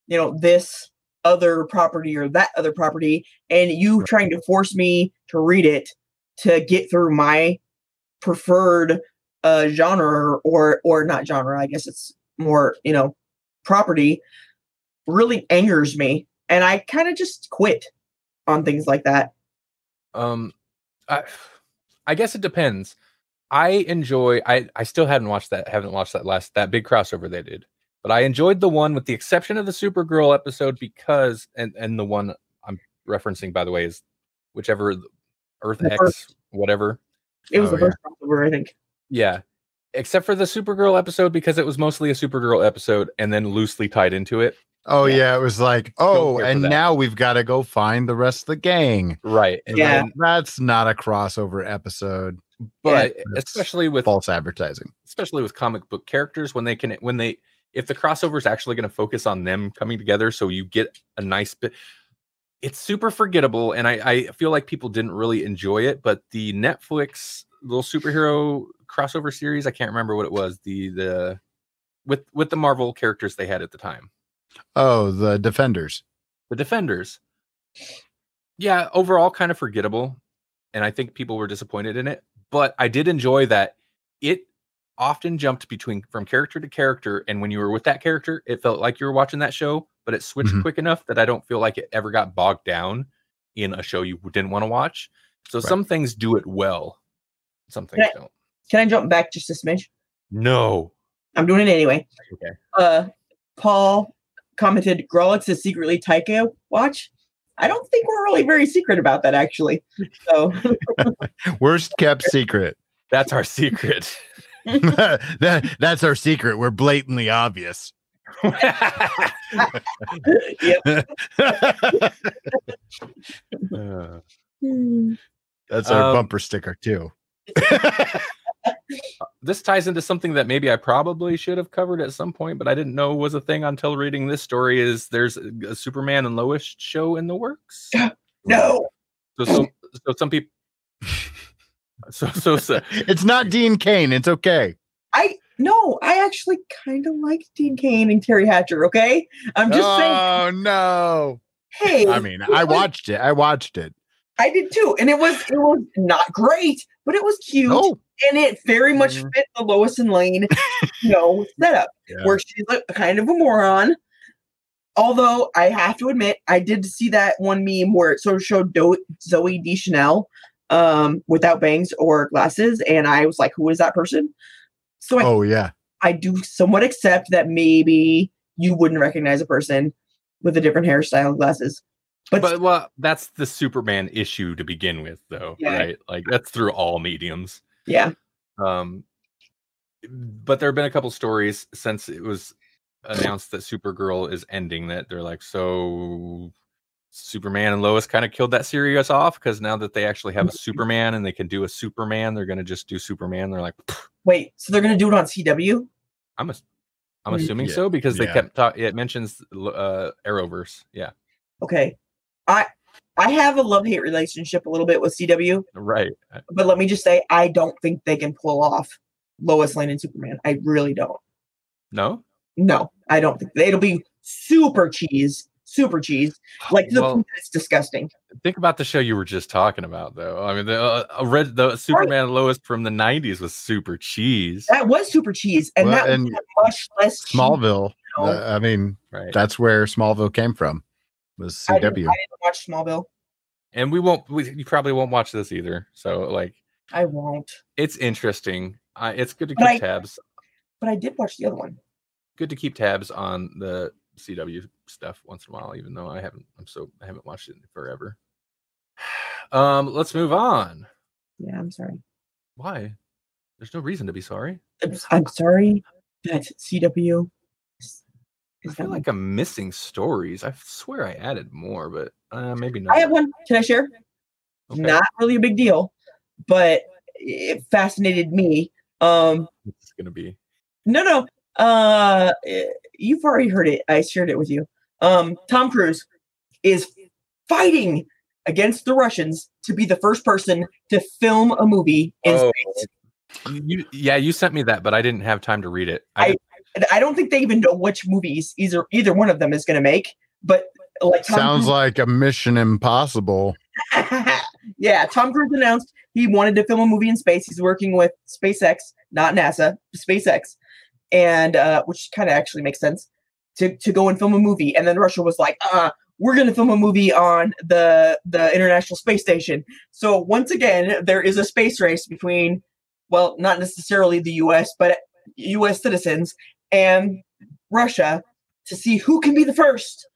you know this other property or that other property, and you trying to force me to read it to get through my preferred uh genre or or not genre. I guess it's more you know property really angers me, and I kind of just quit on things like that. Um, I, I guess it depends. I enjoy. I I still hadn't watched that. Haven't watched that last that big crossover they did, but I enjoyed the one with the exception of the Supergirl episode because and and the one I'm referencing by the way is whichever Earth The X first- whatever. It was Oh, the first crossover, I think. Yeah. Except for the Supergirl episode because it was mostly a Supergirl episode and then loosely tied into it. Oh, Yeah. yeah. It was like, oh, and that. now we've got to go find the rest of the gang. Right. And Yeah. then- That's not a crossover episode. but that's especially with False advertising. especially with comic book characters when they can when they if the crossover is actually going to focus on them coming together so you get a nice bit it's super forgettable and I, I feel like people didn't really enjoy it but the netflix little superhero crossover series i can't remember what it was the the with with the marvel characters they had at the time Oh, the Defenders. the defenders yeah overall kind of forgettable and i think people were disappointed in it but i did enjoy that it often jumped between from character to character and when you were with that character it felt like you were watching that show but it switched Mhm. quick enough that i don't feel like it ever got bogged down in a show you didn't want to watch so Right. some things do it well some things Right. don't Can I jump back just a smidge? no I'm doing it anyway. Okay. Uh, Paul commented, Grawlix is secretly Taika watch. I don't think we're really very secret about that, actually. So, Worst kept secret. that's our secret that, that's our secret. We're blatantly obvious. Uh, that's our Um, bumper sticker, too. this ties into something that maybe I probably should have covered at some point, but I didn't know was a thing until reading this story. Is there's a, a Superman and Lois show in the works? No. So, so so some people. So so so It's not Dean Cain. It's okay. I no, I actually kind of like Dean Cain and Teri Hatcher. Okay, I'm just saying. oh no. Hey, I mean, I watched it. I watched it. I did too, and it was it was not great, but it was cute, Oh, and it very much Mhm. fit the Lois and Lane, you know, setup yeah. where she's a kind of a moron. Although I have to admit, I did see that one meme where it sort of showed Do- Zooey Deschanel um, without bangs or glasses, and I was like, "Who is that person?" So I, oh yeah. I do somewhat accept that maybe you wouldn't recognize a person with a different hairstyle and glasses, but, but well, that's the Superman issue to begin with, though, Yeah. right? Like that's through all mediums. yeah, Um, but there have been a couple stories since it was announced that Supergirl is ending. That they're like, so Superman and Lois kind of killed that series off because now that they actually have a Superman and they can do a Superman, they're gonna just do Superman. They're like, wait, so they're gonna do it on CW? I'm a, I'm Mm, assuming yeah, so because they yeah. kept talk. It mentions uh Arrowverse. Yeah, Okay, I I have a love hate relationship a little bit with CW, right. Uh, but let me just say I don't think they can pull off Lois Lane and Superman. I really don't. No, No, I don't think it'll be super cheese, super cheese, like to the Well, point that it's disgusting. think about the show you were just talking about, though. I mean, the uh, red the Superman and Lois from the '90s was super cheese, That was super cheese, and Well, that and was much less cheese, Smallville. you know? uh, I mean, right? that's where Smallville came from. Was I didn't, I CW. didn't watch Smallville. and we won't. We, you probably won't watch this either. So, like, I won't, it's interesting. Uh, it's good to But keep I- tabs. but I did watch the other one. Good to keep tabs on the CW stuff once in a while, even though I haven't. I'm so I haven't watched it in forever. Um, let's move on. Yeah, I'm sorry. Why? There's no reason to be sorry. I'm, sorry that CW. Is, I feel that like I'm missing stories. I swear I added more, but uh, maybe not. I have one. Can I share? Okay. Not really a big deal, but it fascinated me. Um, It's gonna be no, no. Uh, eh, you've already heard it. I shared it with you. Um, Tom Cruise is fighting against the Russians to be the first person to film a movie in Oh. space. you. Yeah, you sent me that, but I didn't have time to read it. I, I- I don't think they even know which movies either either one of them is going to make. But like Tom Sounds Cruise- like a Mission Impossible. yeah, Tom Cruise announced he wanted to film a movie in space. He's working with SpaceX, not NASA, SpaceX, and uh, which kind of actually makes sense to to go and film a movie. And then Russia was like, uh, we're going to film a movie on the the International Space Station. So once again, there is a space race between, well, not necessarily the U.S., but U.S. citizens and Russia to see who can be the first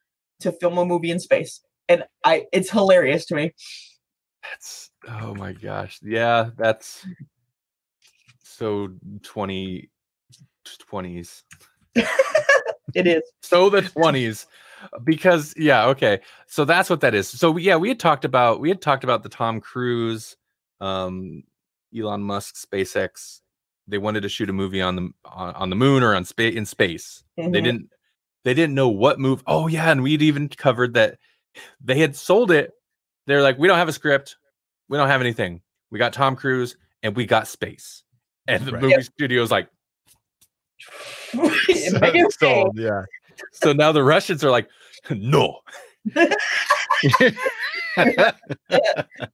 to film a movie in space. And I, it's hilarious to me. that's oh my gosh. Yeah, that's so 20 20s. It is. So the 20s. Because yeah, okay. So that's what that is. So yeah, we had talked about we had talked about the Tom Cruise, um, Elon Musk, SpaceX. They wanted to shoot a movie on the on, on the moon or on space in space. They Mhm. didn't they didn't know what move. Oh yeah, and we'd even covered that they had sold it. They're like, we don't have a script, we don't have anything. We got Tom Cruise and we got space. And the Right. movie studio's like, Make it yeah. so now the Russians are like, no.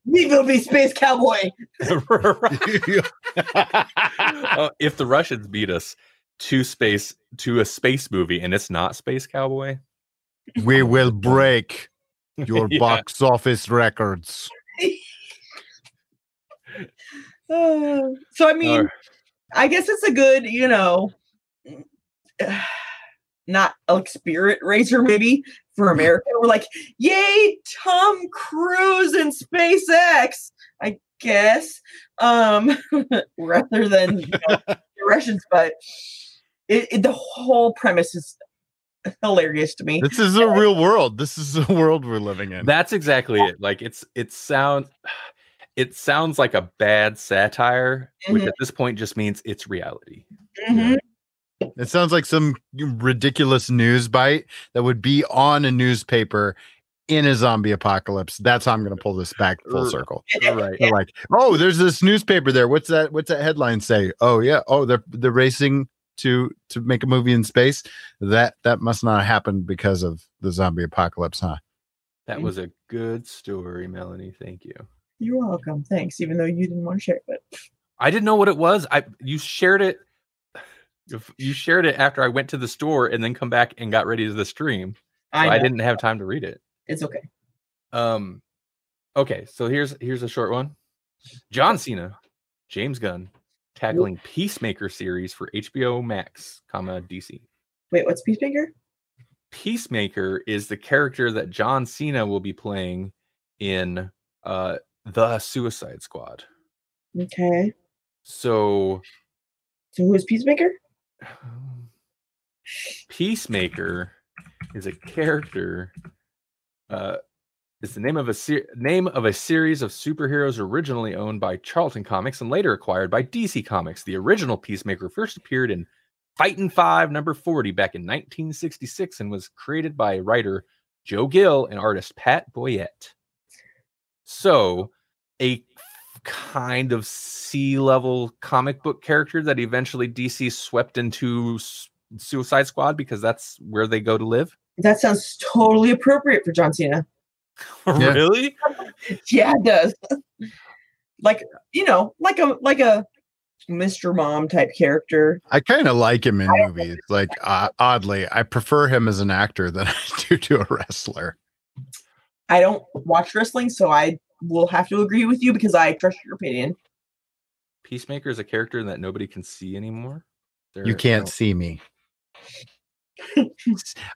We will be space cowboy. Uh, if the Russians beat us to space to a space movie and it's not Space Cowboy, we will break your Yeah. box office records. Uh, so I mean, Or- I guess it's a good, you know, not like spirit raiser maybe for America. We're like, yay, Tom Cruise and SpaceX. I guess, um, rather than you know, the Russians, but it, it, the whole premise is hilarious to me. This is a real world. This is a world we're living in. that's exactly it. Like it's it sounds it sounds like a bad satire, which Mhm. at this point just means it's reality. Mhm. It sounds like some ridiculous news bite that would be on a newspaper in a zombie apocalypse. That's how I'm going to pull this back full circle. right. They're like, oh, there's this newspaper there. What's that? What's that headline say? Oh yeah. Oh, they're they're racing to to make a movie in space. That that must not happen because of the zombie apocalypse, huh? That was a good story, Melanie. Thank you. You're welcome. Thanks, even though you didn't want to share it. But I didn't know what it was. I you shared it. If- You shared it after I went to the store and then come back and got ready to the stream. So I, I, didn't have time to read it. It's okay. Um, okay, so here's here's a short one. John Cena, James Gunn, tackling Peacemaker series for HBO Max, comma DC. Wait, what's Peacemaker? Peacemaker is the character that John Cena will be playing in uh the Suicide Squad. Okay. So So who's Peacemaker? Peacemaker is a character. Uh, is the name of a name of a series of superheroes originally owned by Charlton Comics and later acquired by DC Comics. The original Peacemaker first appeared in Fightin' Five number forty back in 1966 and was created by writer Joe Gill and artist Pat Boyette. So, a kind of sea level comic book character that eventually DC swept into Suicide Squad because that's where they go to live. That sounds totally appropriate for John Cena. Really? Yeah, it does. like you know, like a like a Mr. Mom type character. I kind of like him in movies. Like uh, oddly, I prefer him as an actor than I do to a wrestler. I don't watch wrestling, so I will have to agree with you because I trust your opinion. Peacemaker is a character that nobody can see anymore. You They're- can't no. see me.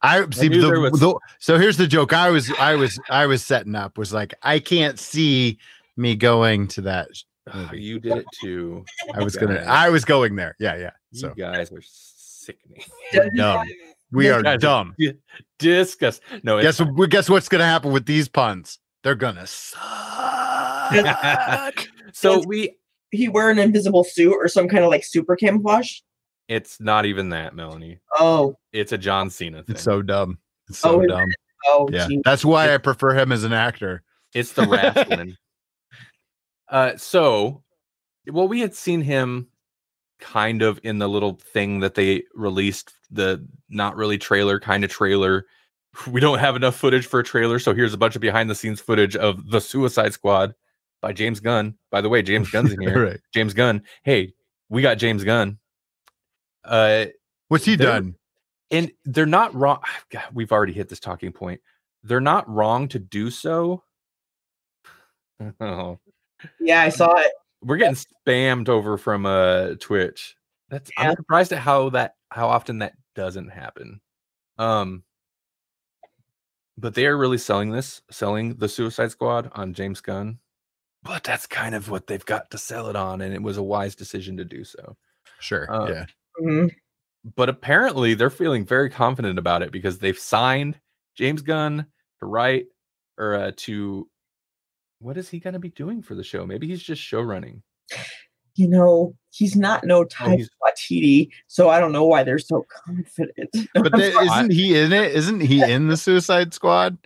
I see knew the, was- the- so here's the joke I was I was I was setting up was like I can't see me going to that movie. you did it too. I was You gonna I was going there. Yeah, yeah. You So guys are sickening. Does- dumb. we are dumb. Disgust. No, Guess fine. guess what's gonna happen with these puns? They're gonna suck. so Does- we He wear an invisible suit or some kind of like super camouflage. it's not even that, Melanie. Oh, It's a John Cena thing. It's so dumb. It's so Oh, dumb. oh, Yeah. gee. That's why I prefer him as an actor. It's the wrestling. uh, so, well, we had seen him kind of in the little thing that they released, the not really trailer kind of trailer. We don't have enough footage for a trailer, so here's a bunch of behind the scenes footage of the Suicide Squad by James Gunn. By the way, James Gunn's in here. right. James Gunn. Hey, we got James Gunn. Uh, What's he done? and they're not wrong. God, we've already hit this talking point. They're not wrong to do so. Oh, yeah, I saw it. we're getting spammed over from uh Twitch. That's Yeah. I'm surprised at how that how often that doesn't happen. Um but they are really selling this, selling the Suicide Squad on James Gunn. But that's kind of what they've got to sell it on, and it was a wise decision to do so. Sure. uh, yeah. Mhm. but apparently they're feeling very confident about it because they've signed James Gunn to write or uh, to what is he going to be doing for the show? Maybe he's just show running. You know, he's not no type he's- Waititi, so I don't know why they're so confident. But there, isn't he in it? Isn't he in the Suicide Squad?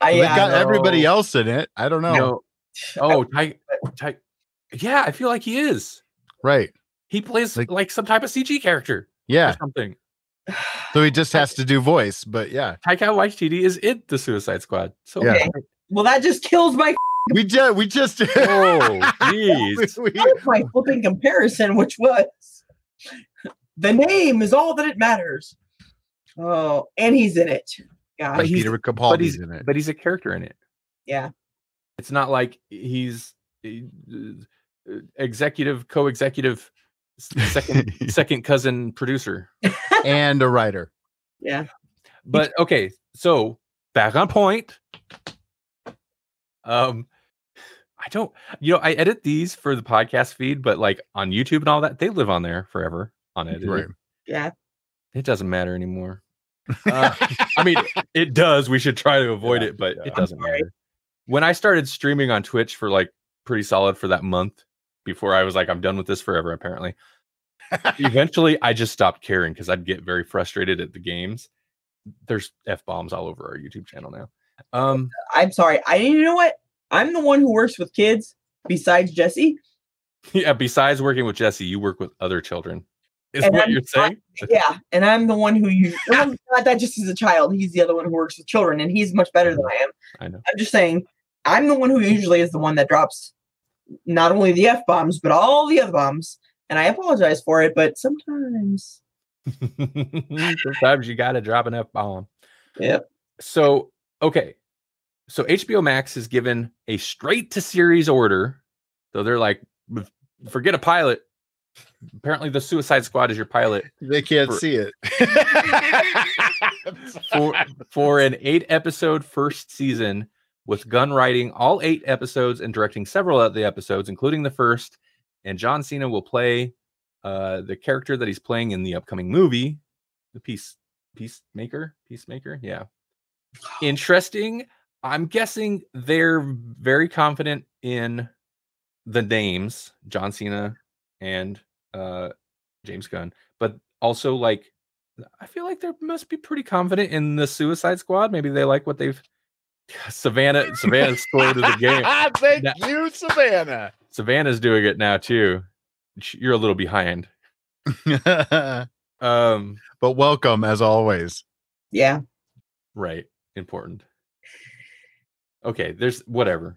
I, They've got know. everybody else in it. I don't know. No. Oh, Ty, Ty, yeah, I feel like he is. Right. He plays Like- like, some type of CG character or Yeah. something. So he just has to do voice, but yeah. Taika Waititi is in the Suicide Squad. So Yeah. well, that just kills my We just we just oh, jeez. we, my flipping comparison, which was the name is all that it matters. Oh, and he's in it. But God, he's- Peter but he's in it. but he's a character in it. yeah. It's not like he's uh, executive, co-executive, second second cousin producer. and a writer. Yeah. But okay, so back on point. Um, I don't, you know, I edit these for the podcast feed, but like on YouTube and all that, they live on there forever unedited. Right. Yeah. It doesn't matter anymore. Uh, I mean, it does. We should try to avoid Yeah, it, but yeah. it doesn't matter. When I started streaming on Twitch for like pretty solid for that month before I was like, I'm done with this forever, apparently. Eventually, I just stopped caring because I'd get very frustrated at the games. There's F bombs all over our YouTube channel now. Um, I'm sorry. I you know what? I'm the one who works with kids besides Jesse. yeah. Besides working with Jesse, you work with other children. Is And what I'm you're saying? Yeah, and I'm the one who you oh well, not that just as a child. He's the other one who works with children, and he's much better than I am. I know. I'm just saying, I'm the one who usually is the one that drops not only the f bombs but all the other bombs, and I apologize for it. But sometimes, Sometimes you got to drop an F bomb. Yep. So, okay. So HBO Max is given a straight to series order. So they're like, forget a pilot. Apparently, the Suicide Squad is your pilot They can't For- see it. for for an eight episode first season with Gunn writing all eight episodes and directing several of the episodes, including the first. And John Cena will play uh, the character that he's playing in the upcoming movie, the Peace Peacemaker. Peacemaker, yeah. Interesting. I'm guessing they're very confident in the names John Cena and uh, James Gunn, but also like I feel like they must be pretty confident in the Suicide Squad. Maybe they like what they've Savannah Savannah's scored the game. Thank Now- you, Savannah. Savannah's doing it now too. You're a little behind. Um, but welcome as always. yeah, right, important. Okay, there's whatever.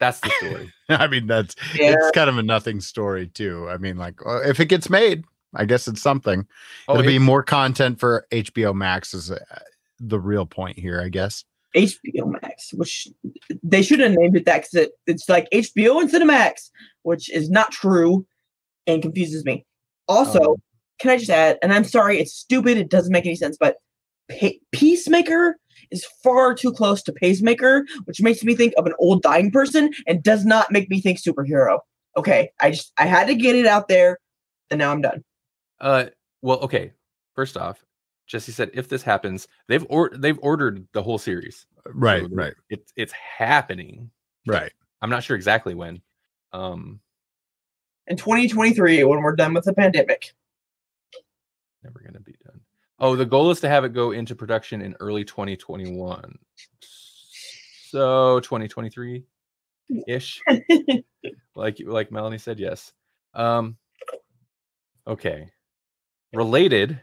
That's the story. I mean, that's yeah. it's kind of a nothing story too. I mean, like uh, if it gets made, I guess it's something. Oh, It'll be more content for HBO Max is uh, the real point here, I guess. HBO Max, which they should have named it that because it, it's like HBO and Cinemax, which is not true and confuses me. Also, Um, can I just add, and I'm sorry, it's stupid, it doesn't make any sense, but pa- Peacemaker is far too close to Pacemaker, which makes me think of an old dying person and does not make me think superhero. Okay, I just I had to get it out there, and now I'm done. Uh, well, okay. First off, Jesse said if this happens, they've or they've ordered the whole series. Right, So right, It's it's happening. right. I'm not sure exactly when. Um, In 2023, when we're done with the pandemic, never gonna be done. Oh, the goal is to have it go into production in early 2021. So 2023 ish. like like Melanie said, yes. Um, okay. Related.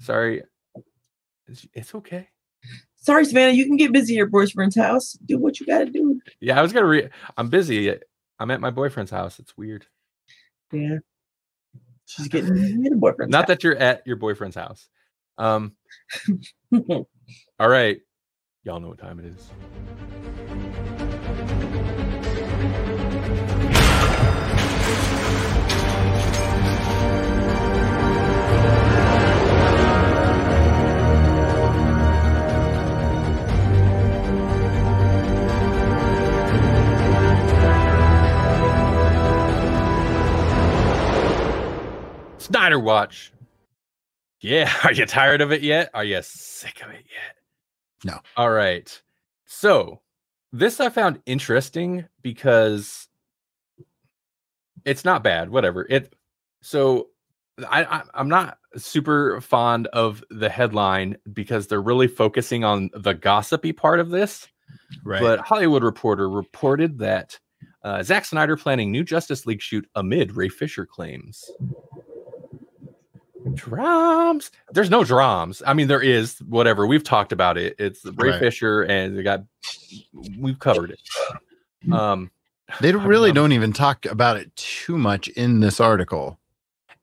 Sorry. It's, it's okay. sorry, Savannah, you can get busy at your boyfriend's house. Do what you gotta do. Yeah, I was gonna read. I'm busy. I'm at my boyfriend's house. It's weird. Yeah. She's getting a boyfriend's Not that you're at your boyfriend's house. Um. All right, y'all know what time it is. Snyder Watch. Yeah, are you tired of it yet? Are you sick of it yet? No. All right. So, this I found interesting because it's not bad, whatever. It so I, I I'm not super fond of the headline because they're really focusing on the gossipy part of this. Right. But Hollywood Reporter reported that uh, Zack Snyder planning new Justice League shoot amid Ray Fisher claims. Drums. There's no drums. I mean, there is whatever. We've talked about it. It's Ray Right. Fisher, and they got. We've covered it. Um, they don't, really don't even talk about it too much in this article.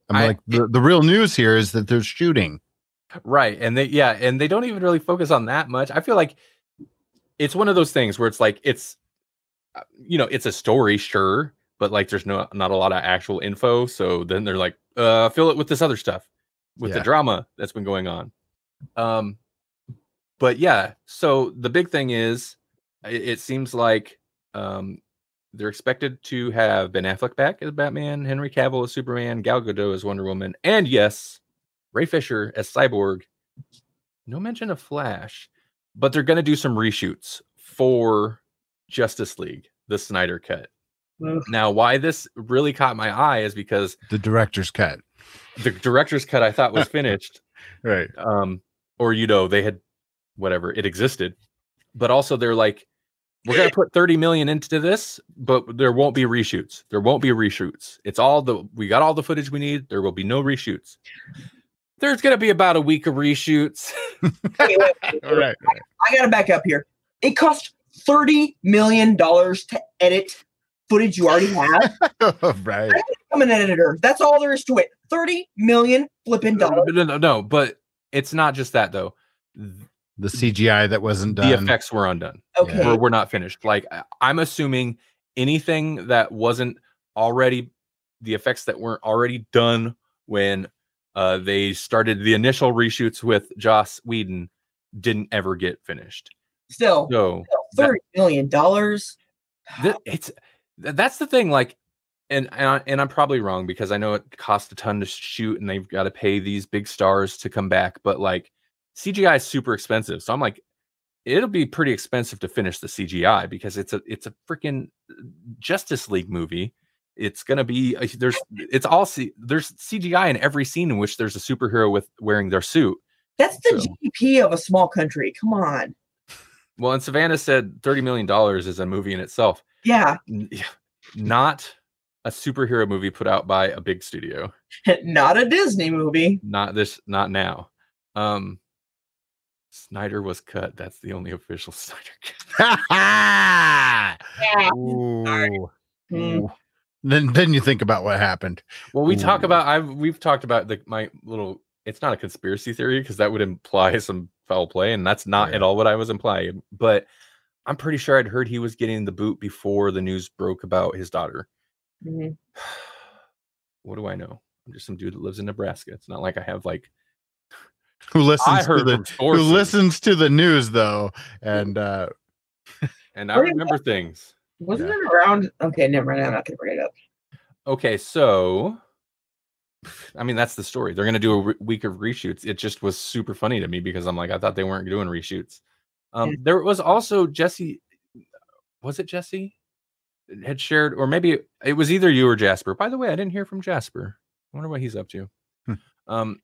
I'm I- like the, the real news here is that they're shooting. right, and they yeah, and they don't even really focus on that much. I feel like it's one of those things where it's like it's, uh, you know, it's a story, sure, but like there's no not a lot of actual info. So then they're like, uh, fill it with this other stuff, with the drama that's been going on. Um, but yeah, so the big thing is, it, it seems like um, they're expected to have Ben Affleck back as Batman, Henry Cavill as Superman, Gal Gadot as Wonder Woman, and yes, Ray Fisher as Cyborg. No mention of Flash, but they're going to do some reshoots for Justice League, the Snyder Cut. Ugh. Now, why this really caught my eye is because The director's cut. the director's cut I thought was finished, Right. um, or you know they had whatever it existed, but also they're like, we're gonna put 30 million into this, but there won't be reshoots. There won't be reshoots. It's all the we got all the footage we need. There will be no reshoots. There's gonna be about a week of reshoots. Wait, wait, wait, All right. I gotta back up here. It cost thirty million dollars to edit footage you already have. right. I'm an editor. That's all there is to it. Thirty million flipping dollars. no, no, no, but it's not just that though. The CGI that wasn't done. The effects were undone. Okay. We're, we're not finished. Like I- I'm assuming anything that wasn't already the effects that weren't already done when uh, they started the initial reshoots with Joss Whedon didn't ever get finished. Still, So still thirty million dollars. th- it's th- that's the thing. Like, and and, I, and I'm probably wrong because I know it costs a ton to shoot and they've got to pay these big stars to come back. But like CGI is super expensive, so I'm like, it'll be pretty expensive to finish the CGI because it's a it's a freaking uh, Justice League movie. It's gonna be uh, there's it's all C, there's CGI in every scene in which there's a superhero with wearing their suit. That's the So- GDP of a small country. Come on. Well, and Savannah said thirty million dollars is a movie in itself. Yeah, N- Not a superhero movie put out by a big studio. not a Disney movie. Not this, not now. Um Snyder was cut. That's the only official Snyder cut. Yeah. Ooh. Hmm. Ooh. Then then you think about what happened. Well, we talk about I've we've talked about the my little it's not a conspiracy theory because that would imply some foul play, and that's not at all what I was implying. But I'm pretty sure I'd heard he was getting the boot before the news broke about his daughter. Mhm. What do I know? I'm just some dude that lives in Nebraska. It's not like I have like Who listens I to heard the who listens to the news though? And uh and I remember things. Wasn't Yeah. it around? Okay, never mind. I'm not gonna bring it up. Okay, so I mean that's the story. They're gonna do a re- week of reshoots. It just was super funny to me because I'm like I thought they weren't doing reshoots. Um, Yeah. there was also Jesse. Was it Jesse? Had shared, or maybe it was either you or Jasper. By the way, I didn't hear from Jasper. I wonder what he's up to. Hmm. Um,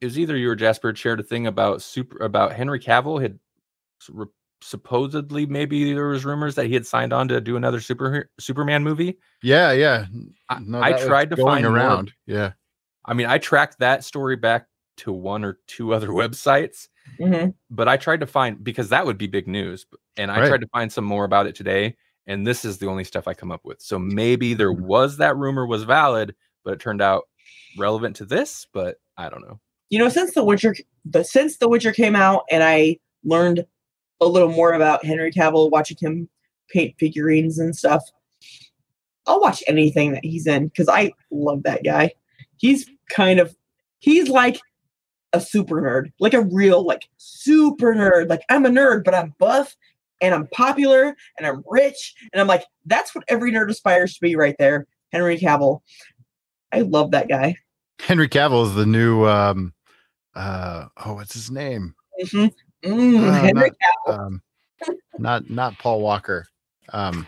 it was either you or Jasper had shared a thing about super about Henry Cavill had re- supposedly maybe there was rumors that he had signed on to do another super Superman movie. yeah, yeah. I- No, I was tried to find more- around. Yeah. I mean, I tracked that story back to one or two other websites, Mhm. but I tried to find because that would be big news. And I Right. tried to find some more about it today, and this is the only stuff I come up with. So maybe there Mhm. was that rumor was valid, but it turned out relevant to this. But I don't know. You know, since the Witcher, the since the Witcher came out, and I learned a little more about Henry Cavill, watching him paint figurines and stuff. I'll watch anything that he's in because I love that guy. He's kind of, he's like a super nerd, like a real like super nerd. Like I'm a nerd, but I'm buff and I'm popular and I'm rich and I'm like that's what every nerd aspires to be right there. Henry Cavill. I love that guy. Henry Cavill is the new um uh oh what's his name? Mhm. Mm, Uh, Henry Um not not Paul Walker. Um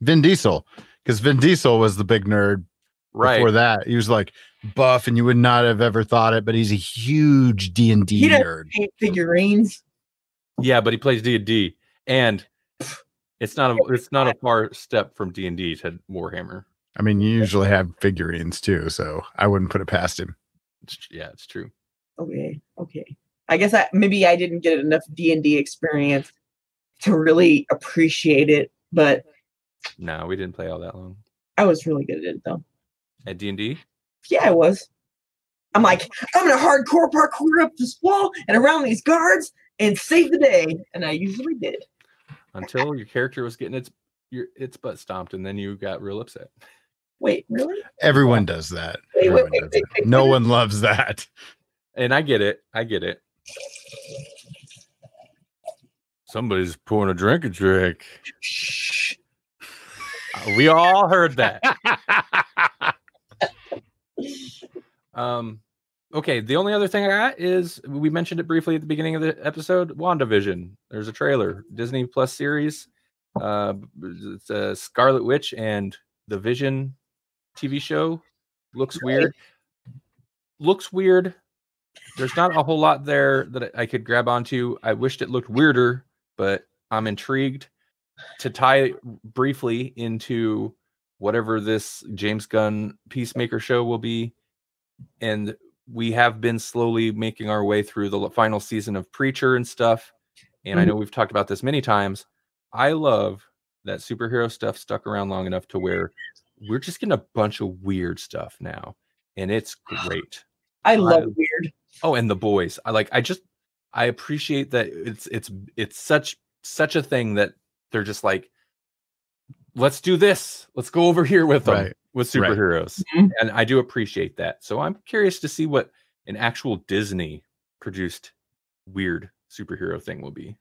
Vin Diesel. Because Vin Diesel was the big nerd Right. before that. He was like buff and you would not have ever thought it, but he's a huge D and D nerd. paint figurines. Yeah, but he plays D and D, and it's not a it's not a far step from D and D to Warhammer. I mean, you usually have figurines too, so I wouldn't put it past him. Yeah, it's true. Okay, okay. I guess I maybe I didn't get enough D and D experience to really appreciate it, but No, we didn't play all that long I was really good at it though. At D and D. Yeah, I was. I'm like, I'm gonna hardcore parkour up this wall and around these guards and save the day, and I usually did. until your character was getting its your its butt stomped, and then you got real upset. Wait, really? Everyone does that. Wait, wait, Everyone wait, does wait, that. wait, No wait. one loves that. And I get it. I get it. Somebody's pouring a drink a drink. Shh. We all heard that. Um, okay. The only other thing I got is we mentioned it briefly at the beginning of the episode. WandaVision. There's a trailer, Disney Plus series. Uh, it's a Scarlet Witch and the Vision TV show. Looks weird. Looks weird. There's not a whole lot there that I could grab onto. I wished it looked weirder, but I'm intrigued to tie briefly into whatever this James Gunn Peacemaker show will be. And we have been slowly making our way through the final season of Preacher and stuff. And I Mhm. know we've talked about this many times. I love that superhero stuff stuck around long enough to where we're just getting a bunch of weird stuff now. And it's great. I love I- weird. Oh, and the boys. I like I just I appreciate that it's it's it's such such a thing that they're just like let's do this. Let's go over here with them Right. With Right. superheroes. Mhm. And I do appreciate that. So I'm curious to see what an actual Disney produced weird superhero thing will be.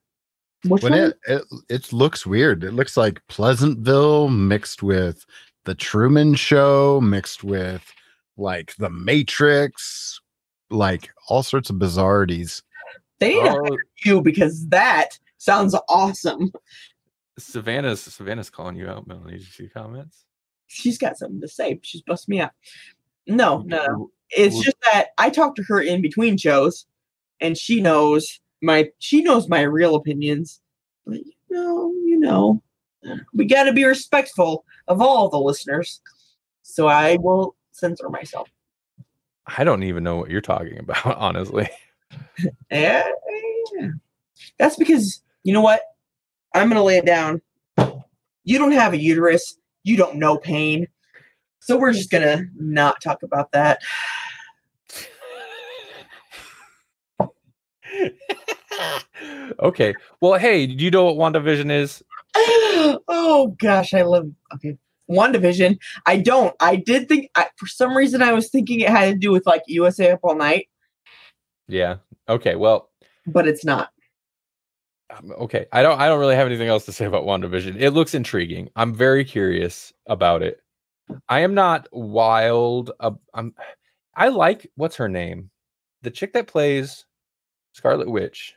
Which when one? it, it it looks weird. It looks like Pleasantville mixed with the Truman Show, mixed with like the Matrix, like all sorts of bizarrities. they need to Oh, you because that sounds awesome. Savannah's Savannah's calling you out, Melanie. Did you see comments? She's got something to say. She's busting me out. No, no, no. It's just that I talk to her in between shows, and she knows my she knows my real opinions. But you know, you know, we got to be respectful of all the listeners. So I will censor myself. I don't even know what you're talking about, honestly. Eh, eh. That's because you know what? I'm gonna lay it down. You don't have a uterus. You don't know pain. So we're just gonna not talk about that. okay. Well, hey, do you know what WandaVision is? oh gosh, I love okay. WandaVision. I don't. I did think I, for some reason I was thinking it had to do with like USA Up All Night, Yeah. Okay. Well, but it's not. Um, okay. I don't I don't really have anything else to say about WandaVision. It looks intriguing. I'm very curious about it. I am not wild. I'm I like what's her name? The chick that plays Scarlet Witch.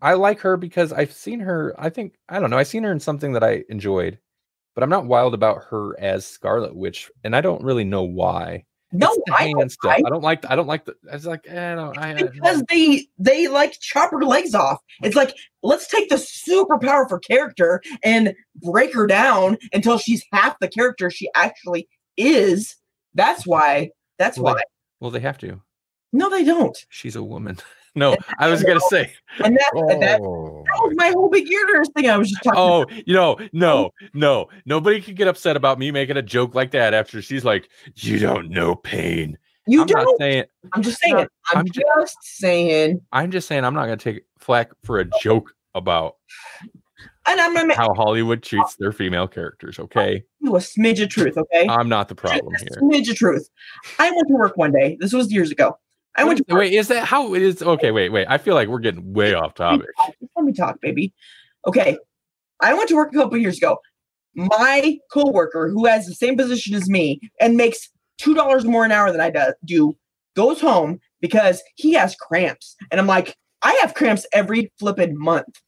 I like her because I've seen her, I think I don't know, I've seen her in something that I enjoyed, but I'm not wild about her as Scarlet Witch, and I don't really know why. No, I don't. I- I don't like I don't like the it's like eh, I don't I, I because they they like chop her legs off. It's like let's take the super powerful character and break her down until she's half the character she actually is. That's why. That's Well, why. well they have to. No, they don't. She's a woman. No, I was gonna say. And that that, that Oh, was my whole big uterus thing. I was just talking. Oh, you know, oh. no, no, nobody can get upset about me making a joke like that after she's like, "You don't know pain." you I'm don't. saying. I'm just saying. No, I'm, I'm ju- just saying. I'm just saying. I'm not gonna take flack for a joke about And I'm gonna make how Hollywood treats their female characters. Okay, you a smidge of truth. Okay. I'm not the problem Just here. smidge of truth. I went to work one day. This was years ago. I went to. Wait, is that how it is? Okay, wait, wait. I feel like we're getting way off topic. Let me talk, baby. Okay. I went to work a couple years ago. My coworker, who has the same position as me and makes two dollars more an hour than I do, do, goes home because he has cramps. And I'm like, I have cramps every flipping month,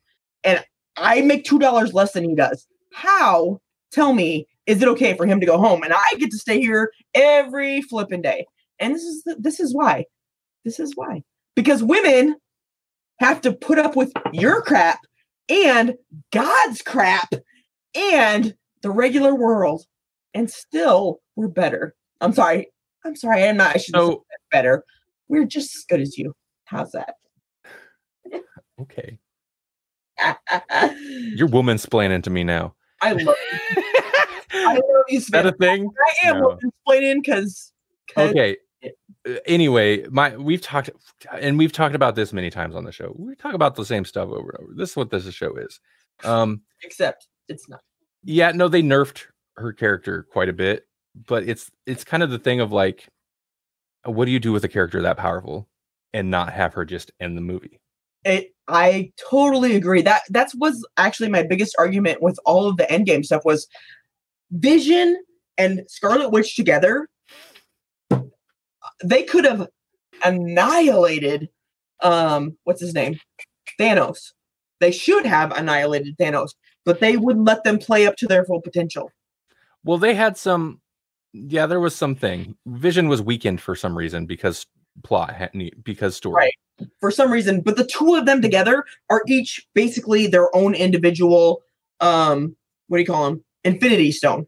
and I make two dollars less than he does. How? Tell me, is it okay for him to go home and I get to stay here every flipping day? And this is the, this is why. This is why. Because women have to put up with your crap and God's crap and the regular world. And still, we're better. I'm sorry. I'm sorry. I'm not. I should So better. We're just as good as you. How's that? okay, you're woman splaining to me now. I love you. I love you, Is that a thing? I am No. explaining because. okay anyway my we've talked and we've talked about this many times on the show we talk about the same stuff over and over this is what this show is um Except it's not. yeah no they nerfed her character quite a bit but it's it's kind of the thing of like what do you do with a character that powerful and not have her just end the movie It, I totally agree. That that's was actually my biggest argument with all of the Endgame stuff was Vision and Scarlet Witch together. They could have annihilated um what's his name? Thanos. They should have annihilated Thanos, but they wouldn't let them play up to their full potential. well they had some yeah there was something vision was weakened for some reason because plot because story. Right. for some reason, but the two of them together are each basically their own individual um what do you call them? Infinity stone.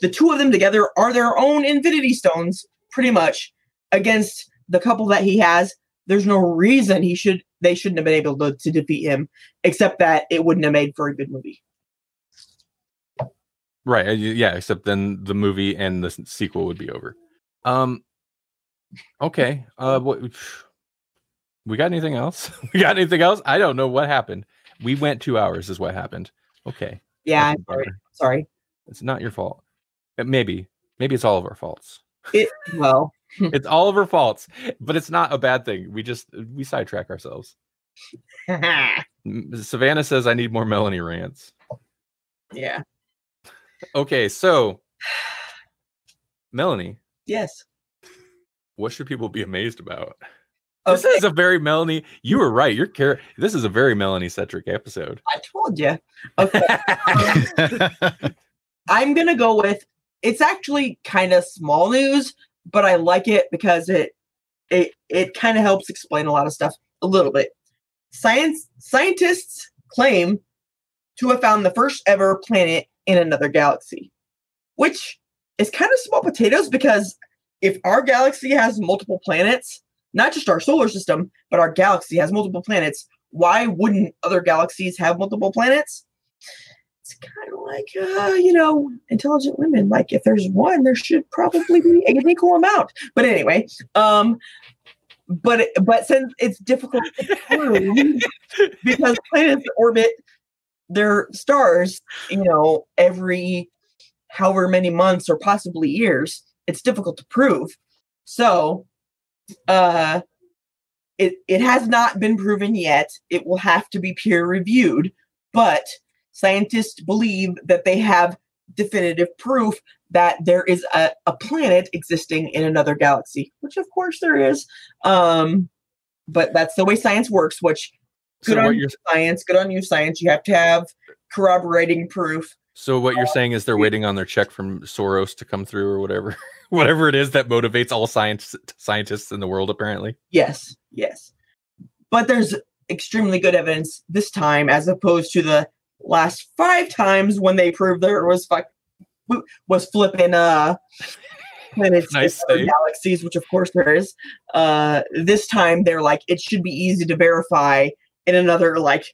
The two of them together are their own infinity stones pretty much against the couple that he has. There's no reason he should they shouldn't have been able to, to defeat him except that it wouldn't have made for a good movie. Right. uh, Yeah. Except then the movie and the sequel would be over. Um. Okay. Uh. What? We got anything else? we got anything else? I don't know what happened. We went two hours. Is what happened. Okay. Yeah, I'm sorry. Sorry. It's not your fault. Uh, Maybe. Maybe it's all of our faults. It well, it's all of our faults, but it's not a bad thing. We just we sidetrack ourselves. Savannah says I need more Melanie rants. Yeah. Okay, so Melanie, Yes. what should people be amazed about? This is a very Melanie. You were right. Your care. This is a very Melanie centric episode. I told you. Okay. Um, I'm gonna go with it's actually kind of small news, but I like it because it it it kind of helps explain a lot of stuff a little bit. Science scientists claim to have found the first ever planet in another galaxy, which is kind of small potatoes because if our galaxy has multiple planets, not just our solar system, but our galaxy has multiple planets, why wouldn't other galaxies have multiple planets? It's kind of like, uh, you know, intelligent women. Like, if there's one, there should probably be an equal amount. But anyway, um, but but since it's difficult to prove because planets orbit their stars, you know, every however many months or possibly years, it's difficult to prove. So, uh, it it has not been proven yet. It will have to be peer reviewed, but scientists believe that they have definitive proof that there is a, a planet existing in another galaxy, which of course there is. Um, but that's the way science works, which good what on you, science, good on you, science. You have to have corroborating proof. so what you're saying is they're waiting on their check from Soros to come through or whatever, whatever it is that motivates all science scientists in the world. Apparently, Yes, yes. But there's extremely good evidence this time as opposed to the last five times when they proved there was fuck was flipping uh planets Nice galaxies, which of course there is. Uh this time they're like it should be easy to verify in another like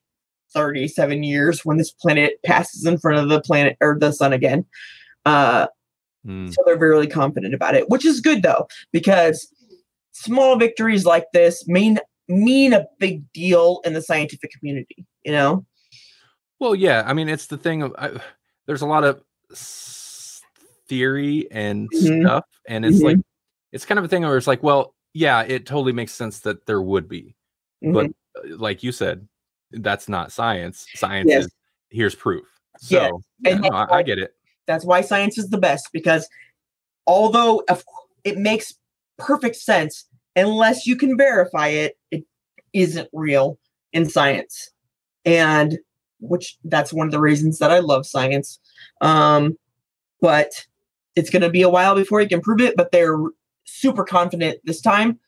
37 years when this planet passes in front of the planet or the sun again. Uh Hmm. so they're really confident about it, which is good though, because small victories like this mean mean a big deal in the scientific community. You know, Well, yeah. I mean, it's the thing of I, there's a lot of s- theory and Mhm. stuff, and it's like it's kind of a thing where it's like, well, yeah, it totally makes sense that there would be, but Mhm. uh, like you said, that's not science. Science Yes. is here's proof. So Yes, yeah, no, that's I, I get it. that's why science is the best because although of, it makes perfect sense, unless you can verify it, it isn't real in science, and which that's one of the reasons that I love science. Um, but it's going to be a while before you can prove it. But they're super confident this time,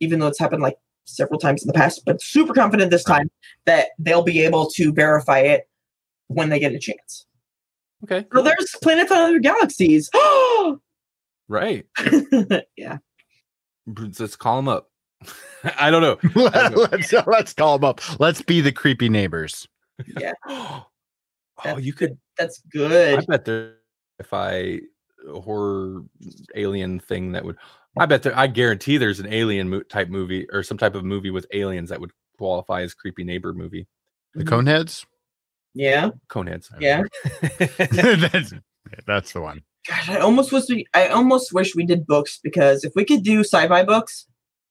even though it's happened like several times in the past. But super confident this time that they'll be able to verify it when they get a chance. Okay, So there's planets on other galaxies. right. yeah. Let's call them up. I don't know. let's let's call them up. Let's be the creepy neighbors. oh, That's you could. That's good. I bet there if I a horror alien thing that would I bet there I guarantee there's an alien mo- type movie or some type of movie with aliens that would qualify as creepy neighbor movie. The Mhm. coneheads. Yeah. Coneheads. Yeah. that's, that's the one. Gosh, I almost wish we I almost wish we did books because if we could do sci-fi books,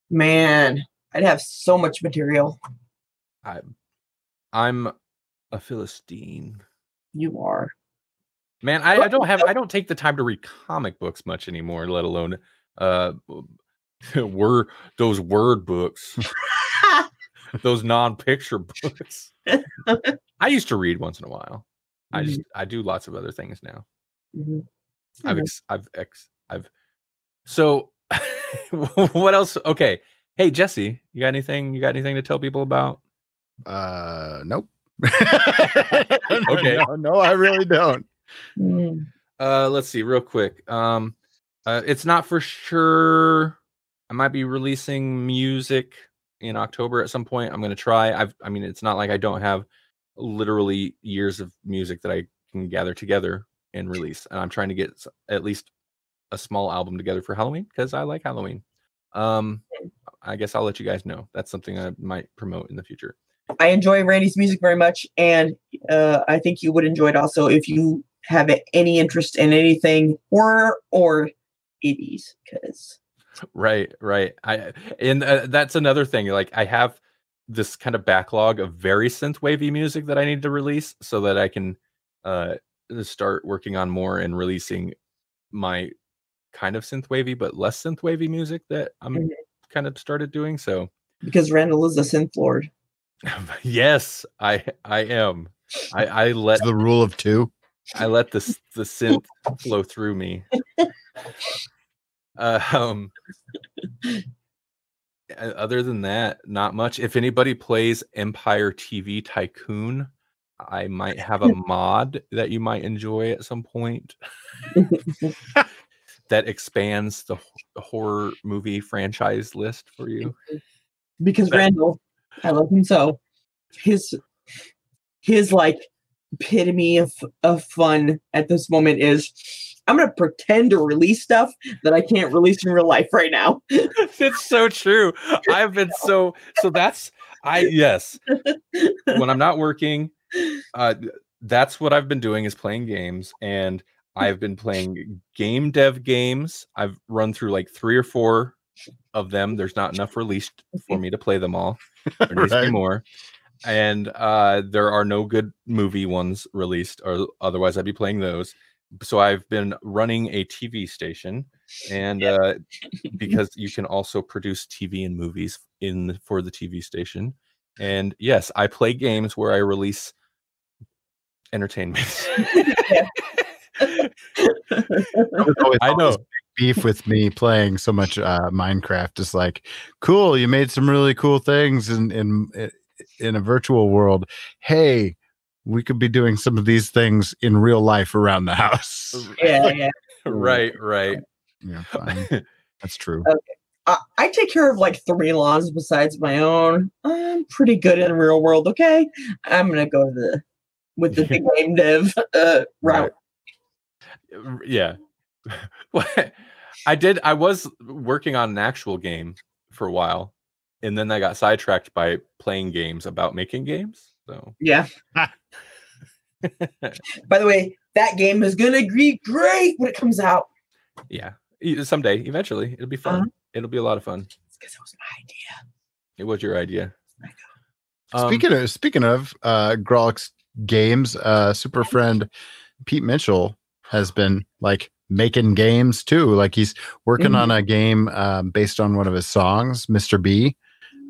man, I'd have so much material. I I'm a Philistine. You are. Man, I, I don't have I don't take the time to read comic books much anymore, let alone uh word those word books, those non-picture books. I used to read once in a while. I just I do lots of other things now. Mhm. I've Mhm. ex- I've ex- I've so what else? Okay, Hey Jesse, you got anything? You got anything to tell people about? Uh, nope. Okay. No, no, I really don't. Mm. Uh, let's see, real quick. Um, uh, it's not for sure. I might be releasing music in October at some point. I'm gonna try. I've, I mean, it's not like I don't have literally years of music that I can gather together and release, and I'm trying to get at least a small album together for Halloween because I like Halloween. Um, I guess I'll let you guys know. That's something I might promote in the future. I enjoy Randy's music very much, and uh, I think you would enjoy it also if you have any interest in anything horror or 80s. Because Right, right. I and uh, that's another thing. Like I have this kind of backlog of very synth wavy music that I need to release so that I can uh start working on more and releasing my kind of synth wavy but less synth wavy music that I'm Mhm. kind of started doing. So because Randall is a synth lord. yes, I I am. I I let It's the rule of two. I let the the synth flow through me. Uh, um, uh, other than that, not much. If anybody plays Empire TV Tycoon, I might have a mod that you might enjoy at some point that expands the horror movie franchise list for you. because That- Randall, I love him so. His his like epitome of of fun at this moment is I'm gonna pretend to release stuff that I can't release in real life right now. it's so true. I've been so so that's I yes. When I'm not working, uh that's what I've been doing is playing games and I've been playing game dev games. I've run through like 3 or 4 of them. There's not enough released for me to play them all. There needs to be Right. more. And uh there are no good movie ones released or otherwise I'd be playing those. So I've been running a TV station and uh because you can also produce TV and movies in for the TV station. And yes, I play games where I release entertainment. That was always I know. Beef with me playing so much uh, Minecraft is like, cool, you made some really cool things in in in a virtual world. Hey, we could be doing some of these things in real life around the house. yeah, yeah. right, right. Yeah, fine. That's true. I, I take care of like three lawns besides my own. I'm pretty good in the real world. Okay, I'm gonna go to the with the big game dev uh, route. R- Yeah. What- I did I was working on an actual game for a while and then I got sidetracked by playing games about making games. So Yeah. By the way, that game is gonna be great when it comes out. yeah, someday eventually it'll be fun. Uh-huh. It'll be a lot of fun. Because it was my idea. It was your idea. Um, speaking of speaking of uh Grawlix games, uh super friend Pete Mitchell has been like making games too. Like he's working Mhm. on a game um, based on one of his songs, Mr. B,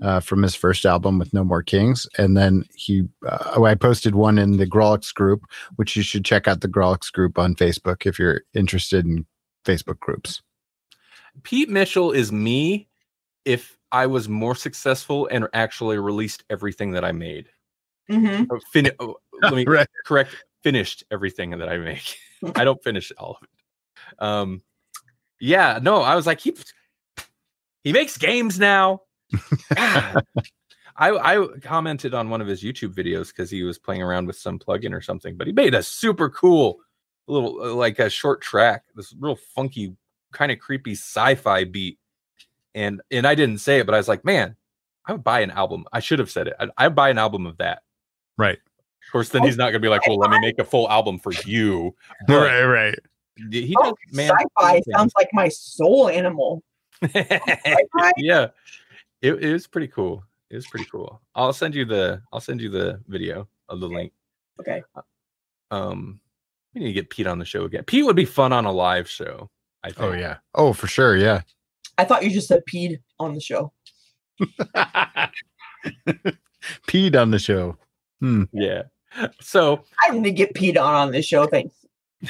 uh, from his first album with No More Kings. And then he, uh, I posted one in the Grawlix group, which you should check out the Grawlix group on Facebook if you're interested in Facebook groups. Pete Mitchell is me if I was more successful and actually released everything that I made. Mm-hmm. Or Fin- oh, let me Right. correct. Finished everything that I make. I don't finish all of it. Um, yeah, no, I was like, he he makes games now. I I commented on one of his YouTube videos because he was playing around with some plugin or something, but he made a super cool little uh, like a short track, this real funky, kind of creepy sci-fi beat. And and I didn't say it, but I was like, man, I would buy an album. I should have said it. I'd, I'd buy an album of that. Right. Of course, then he's not gonna be like, well, let me make a full album for you. But right. He does, Oh, man. sci-fi sounds like my soul animal. Yeah, it, it was pretty cool. It was pretty cool. I'll send you the I'll send you the video of the link. Okay. Um, we need to get Pete on the show again. Pete would be fun on a live show. I think. Oh yeah. Oh for sure. Yeah. I thought you just said peed on the show. Peed on the show. Hmm. yeah. So, I didn't get peed on on this show. Thanks.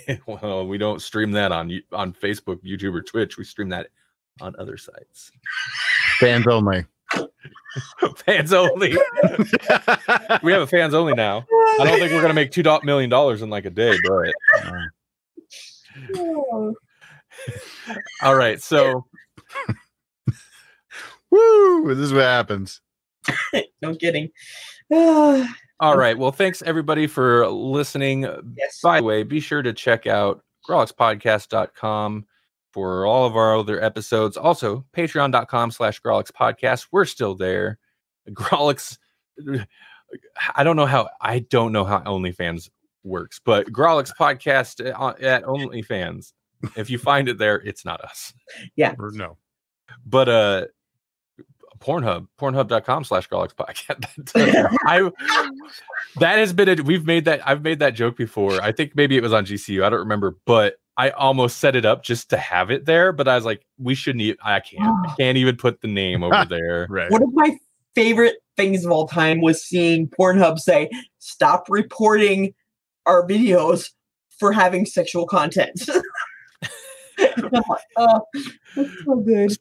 well, we don't stream that on on Facebook, YouTube, or Twitch. We stream that on other sites. Fans only. fans only. we have a fans only now. I don't think we're gonna make two dot million dollars in like a day, but all right. So Woo! This is what happens. no kidding. yes. all right. Well, thanks everybody for listening. By the way, be sure to check out grawlixpodcast.com for all of our other episodes. Also, patreon.com slash Grawlix podcast. We're still there. Grawlix, I don't know how, I don't know how OnlyFans works, but Grawlix podcast at OnlyFans. If you find it there, it's not us. Yeah. Or no. But, uh, Pornhub, pornhub.com slash Grawlix podcast. I that has been a we've made that I've made that joke before. I think maybe it was on GCU. I don't remember, but I almost set it up just to have it there, but I was like, we shouldn't even I can't I can't even put the name over there. Right. One of my favorite things of all time was seeing Pornhub say, "Stop reporting our videos for having sexual content." I'm oh, that's so good.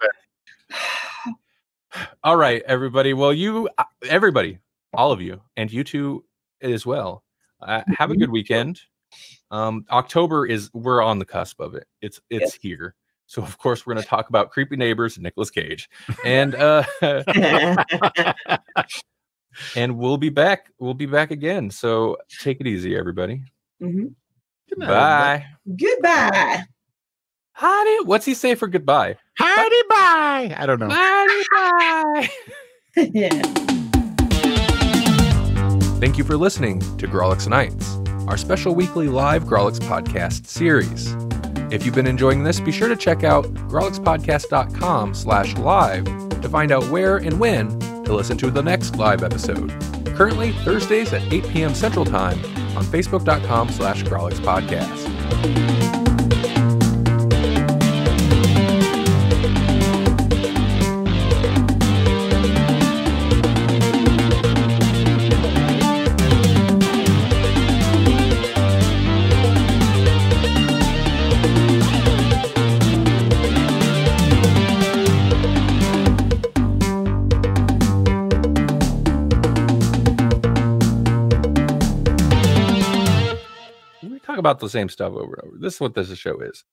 All right, everybody. Well, you, uh, everybody, all of you, and you two as well. Uh, have a good weekend. Um, October is we're on the cusp of it. It's it's Yes. here. So of course we're going to talk about creepy neighbors, and Nicolas Cage, and uh, and we'll be back. We'll be back again. So take it easy, everybody. Mhm. Good night, Bye. Goodbye. Howdy. What's he say for goodbye? Howdy bye. I don't know. Howdy. Bye. yeah. Thank you for listening to Grawlix Nights, our special weekly live Grawlix podcast series. If you've been enjoying this, be sure to check out grawlixpodcast.com slash live to find out where and when to listen to the next live episode. Currently, Thursdays at 8 p.m. Central Time on facebook.com slash grawlixpodcast. We about the same stuff over and over. This is what this show is.